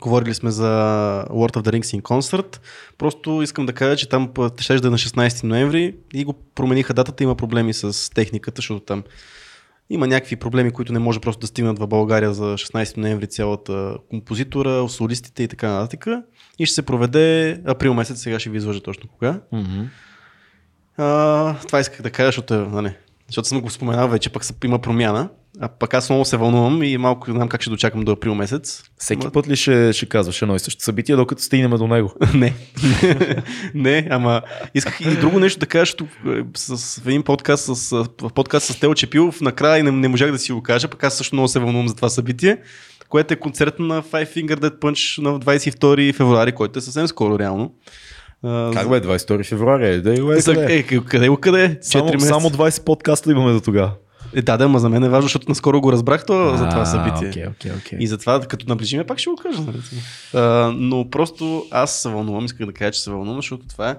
Говорили сме за World of the Rings in Concert. Просто искам да кажа, че там ще да е на 16 ноември и го промениха датата. Има проблеми с техниката, защото там има някакви проблеми, които не може просто да стигнат в България за 16 ноември цялата композитора, солистите и така нататък. И ще се проведе април месец, сега ще ви изложа точно кога. Мгм. А, това исках да кажа, защото, нали, защото съм го споменал вече, пък има промяна. А пък аз много се вълнувам и малко знам как ще дочакам до април месец. Всеки път ли ще, ще казваш едно и също събитие, докато стигнем до него? (laughs) не. (laughs) не, ама исках и друго нещо да кажа, защото е, с, в един подкаст, с, в подкаст с Тео Чепилов, накрая не, не можах да си го кажа, пък аз също много се вълнувам за това събитие, което е концерт на Five Finger Dead Punch на 22 февруари, който е съвсем скоро реално. А, Как бе, 22 февруари? Е, да, е, за, къде? е, къде къде? 4 само, само 20 подкаста имаме до тогава. Е, да, да, ма за мен е важно, защото наскоро го разбрах това, за това събитие. Окей, окей, окей. И затова, като наближиме, пак ще го кажа. Нали? А, но просто аз се вълнувам, исках да кажа, че се вълнувам, защото това е,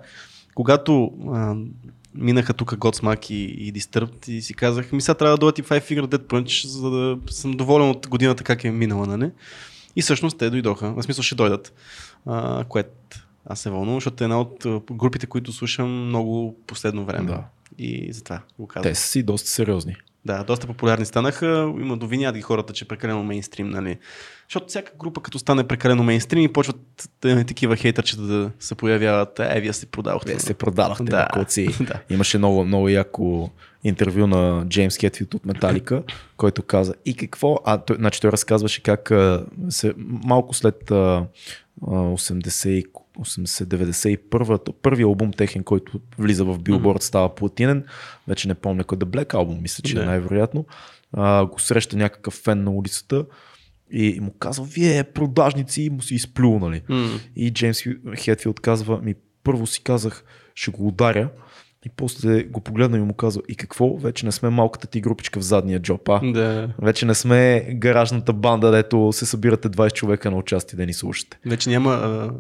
когато а, минаха тук Godsmack и, и Disturbed и си казах, ми сега трябва да дойдат и Five Finger Dead Punch, за да съм доволен от годината как е минала, нали? И всъщност те дойдоха, в смисъл ще дойдат, а, което аз се вълнувам, защото е една от групите, които слушам много последно време. Да. И затова го казвам. Те са си доста сериозни. Да, доста популярни станаха. Има довинят ги хората, че е прекалено мейнстрим, нали? Защото всяка група, като стане прекалено мейнстрим и почват има такива хейтърчета да се появяват. Е, вие се продавахте. Те се продадахте Да. на колци. (laughs) Да. Имаше много, много яко интервю на Джеймс Хетфилд от Металика, (coughs) който каза и какво, а той, значи той разказваше как се, малко след а, а, 80, 80-91, то първият албум техен, който влиза в Билборд, става платинен, вече не помня да Black албум, мисля, че Да. е най-вероятно, а, го среща някакъв фен на улицата и му казва, вие продажници, и му си изплюл, нали? М. И Джеймс Хетфилд казва, ми първо си казах, ще го ударя. И после го погледна и му казва, и какво? Вече не сме малката ти групичка в задния джоп, а? Да. Вече не сме гаражната банда, дето се събирате 20 човека на участие да ни слушате. Вече няма. А,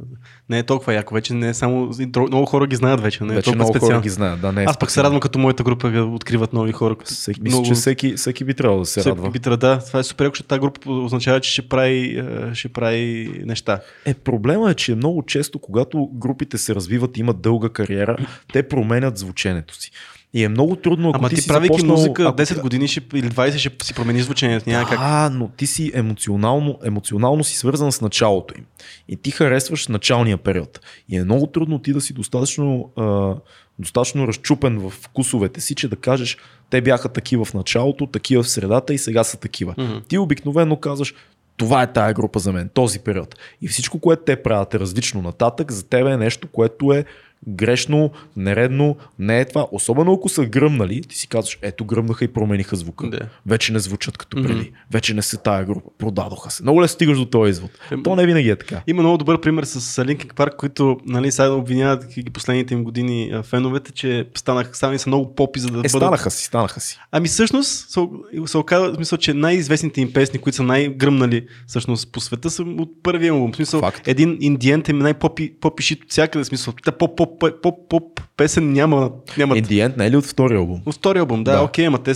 не е толкова яко. Вече не е само. Много хора ги знаят вече. Не е вече много специално. хора ги знаят. Да, не е Аз пък се радвам, като моята група откриват нови хора. Всеки, мисля, че всеки, всеки би трябвало да се Всеки радва. би трябва- да, това е супер, защото тази група означава, че ще прави, ще прави неща. Е, проблема е, че много често, когато групите се развиват и имат дълга кариера, те променят звученето си. И е много трудно, Ама ти, ти, правейки започнал, музика ако 10 ти- години ще, или 20 ще си промени звучението. Няма как. Да, но ти си емоционално, емоционално си свързан с началото им. И ти харесваш началния период. И е много трудно ти да си достатъчно, а, достатъчно разчупен в вкусовете си, че да кажеш, те бяха такива в началото, такива в средата и сега са такива. Мгм. Ти обикновено казваш, това е тая група за мен, този период. И всичко, което те правят е различно нататък, за тебе е нещо, което е грешно, нередно, не е това. Особено ако са гръмнали, ти си казваш, ето гръмнаха и промениха звука. Да. Вече не звучат като преди. Мгм. Вече не са тая група. Продадоха се. Много лесно стигаш до този извод. Ем, То не винаги е така. Има много добър пример с Linkin Park, които нали, сега обвиняват ги последните им години феновете, че станаха, станали са много попи, за да Е, бъдат... станаха си, станаха си. Ами всъщност се, се оказва, смисъл, че най-известните им песни, които са най-гръмнали всъщност по света, са от първия албум. В смисъл, Факт. един индиент е най-попи попи от всякъде. Смисъл, та поп, поп, поп, песен няма. няма Индиент не е ли от втория албум? От втория албум, да, Да. окей, ама те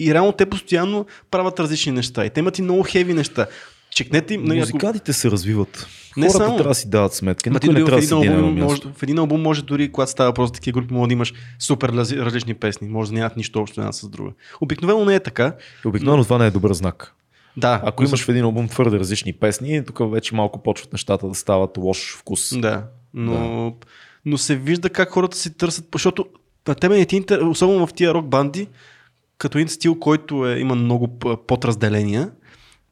и реално те постоянно правят различни неща. И те имат и много хеви неща. Чекнете им, нали, Музикантите се развиват. Не Хората само. трябва да си дават сметка. Ма ти не в трябва да един, албум, може, в един албум може дори, когато става просто такива групи, може да имаш супер разли- различни песни. Може да нямат нищо общо една с друга. Обикновено не е така. Обикновено това не е добър знак. Да. Ако имаш в един албум твърде различни песни, тук вече малко почват нещата да стават лош вкус. Да. Но, но се вижда как хората си търсят, защото на тебе не ти интер... особено в тия рок банди, като един стил, който е, има много подразделения,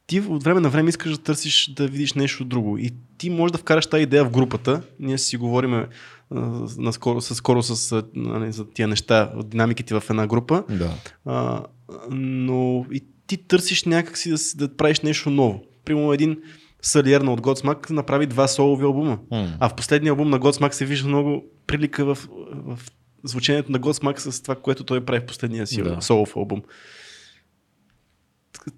ти от време на време искаш да търсиш да видиш нещо друго. И ти можеш да вкараш тази идея в групата. Ние си говорим а, наскоро, скоро с, нали, за тия неща, динамиките в една група. Да. А, но и ти търсиш някакси да, да правиш нещо ново. Примерно един Салиерна от Godsmack направи два солови албума. М. А в последния албум на Godsmack се вижда много прилика в, в звучението на Godsmack с това, което той прави в последния си Да. солов албум.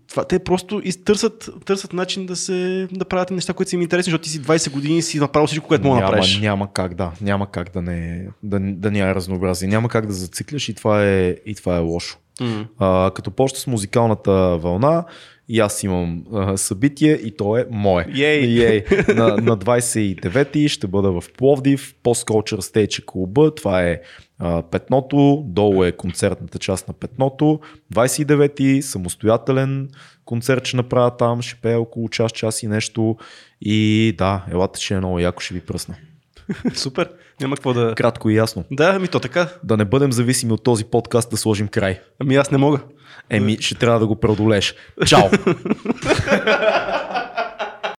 Това, те просто търсят, търсят начин да, се, да правят неща, които са им интересни, защото ти си 20 години и си направил всичко, което мога да направиш. няма как да. Няма как да не да, да няма разнообразие. Няма как да зацикляш и това е, и това е лошо. М. А, като почта с музикалната вълна и аз имам а, събитие и то е мое. Ей! Ей. На, на 29-ти ще бъда в Пловдив, Post-Culture Stage клуба, това е а, Петното, долу е концертната част на Петното, 29-ти самостоятелен концерт ще направя там, ще пея около час, час и нещо и да, елата ще е много яко, ще ви пръсна. (laughs) Супер. Няма какво да... Кратко и ясно. Да, ми то така. Да не бъдем зависими от този подкаст да сложим край. Ами аз не мога. Еми, ще трябва да го преодолееш. Чао! (laughs)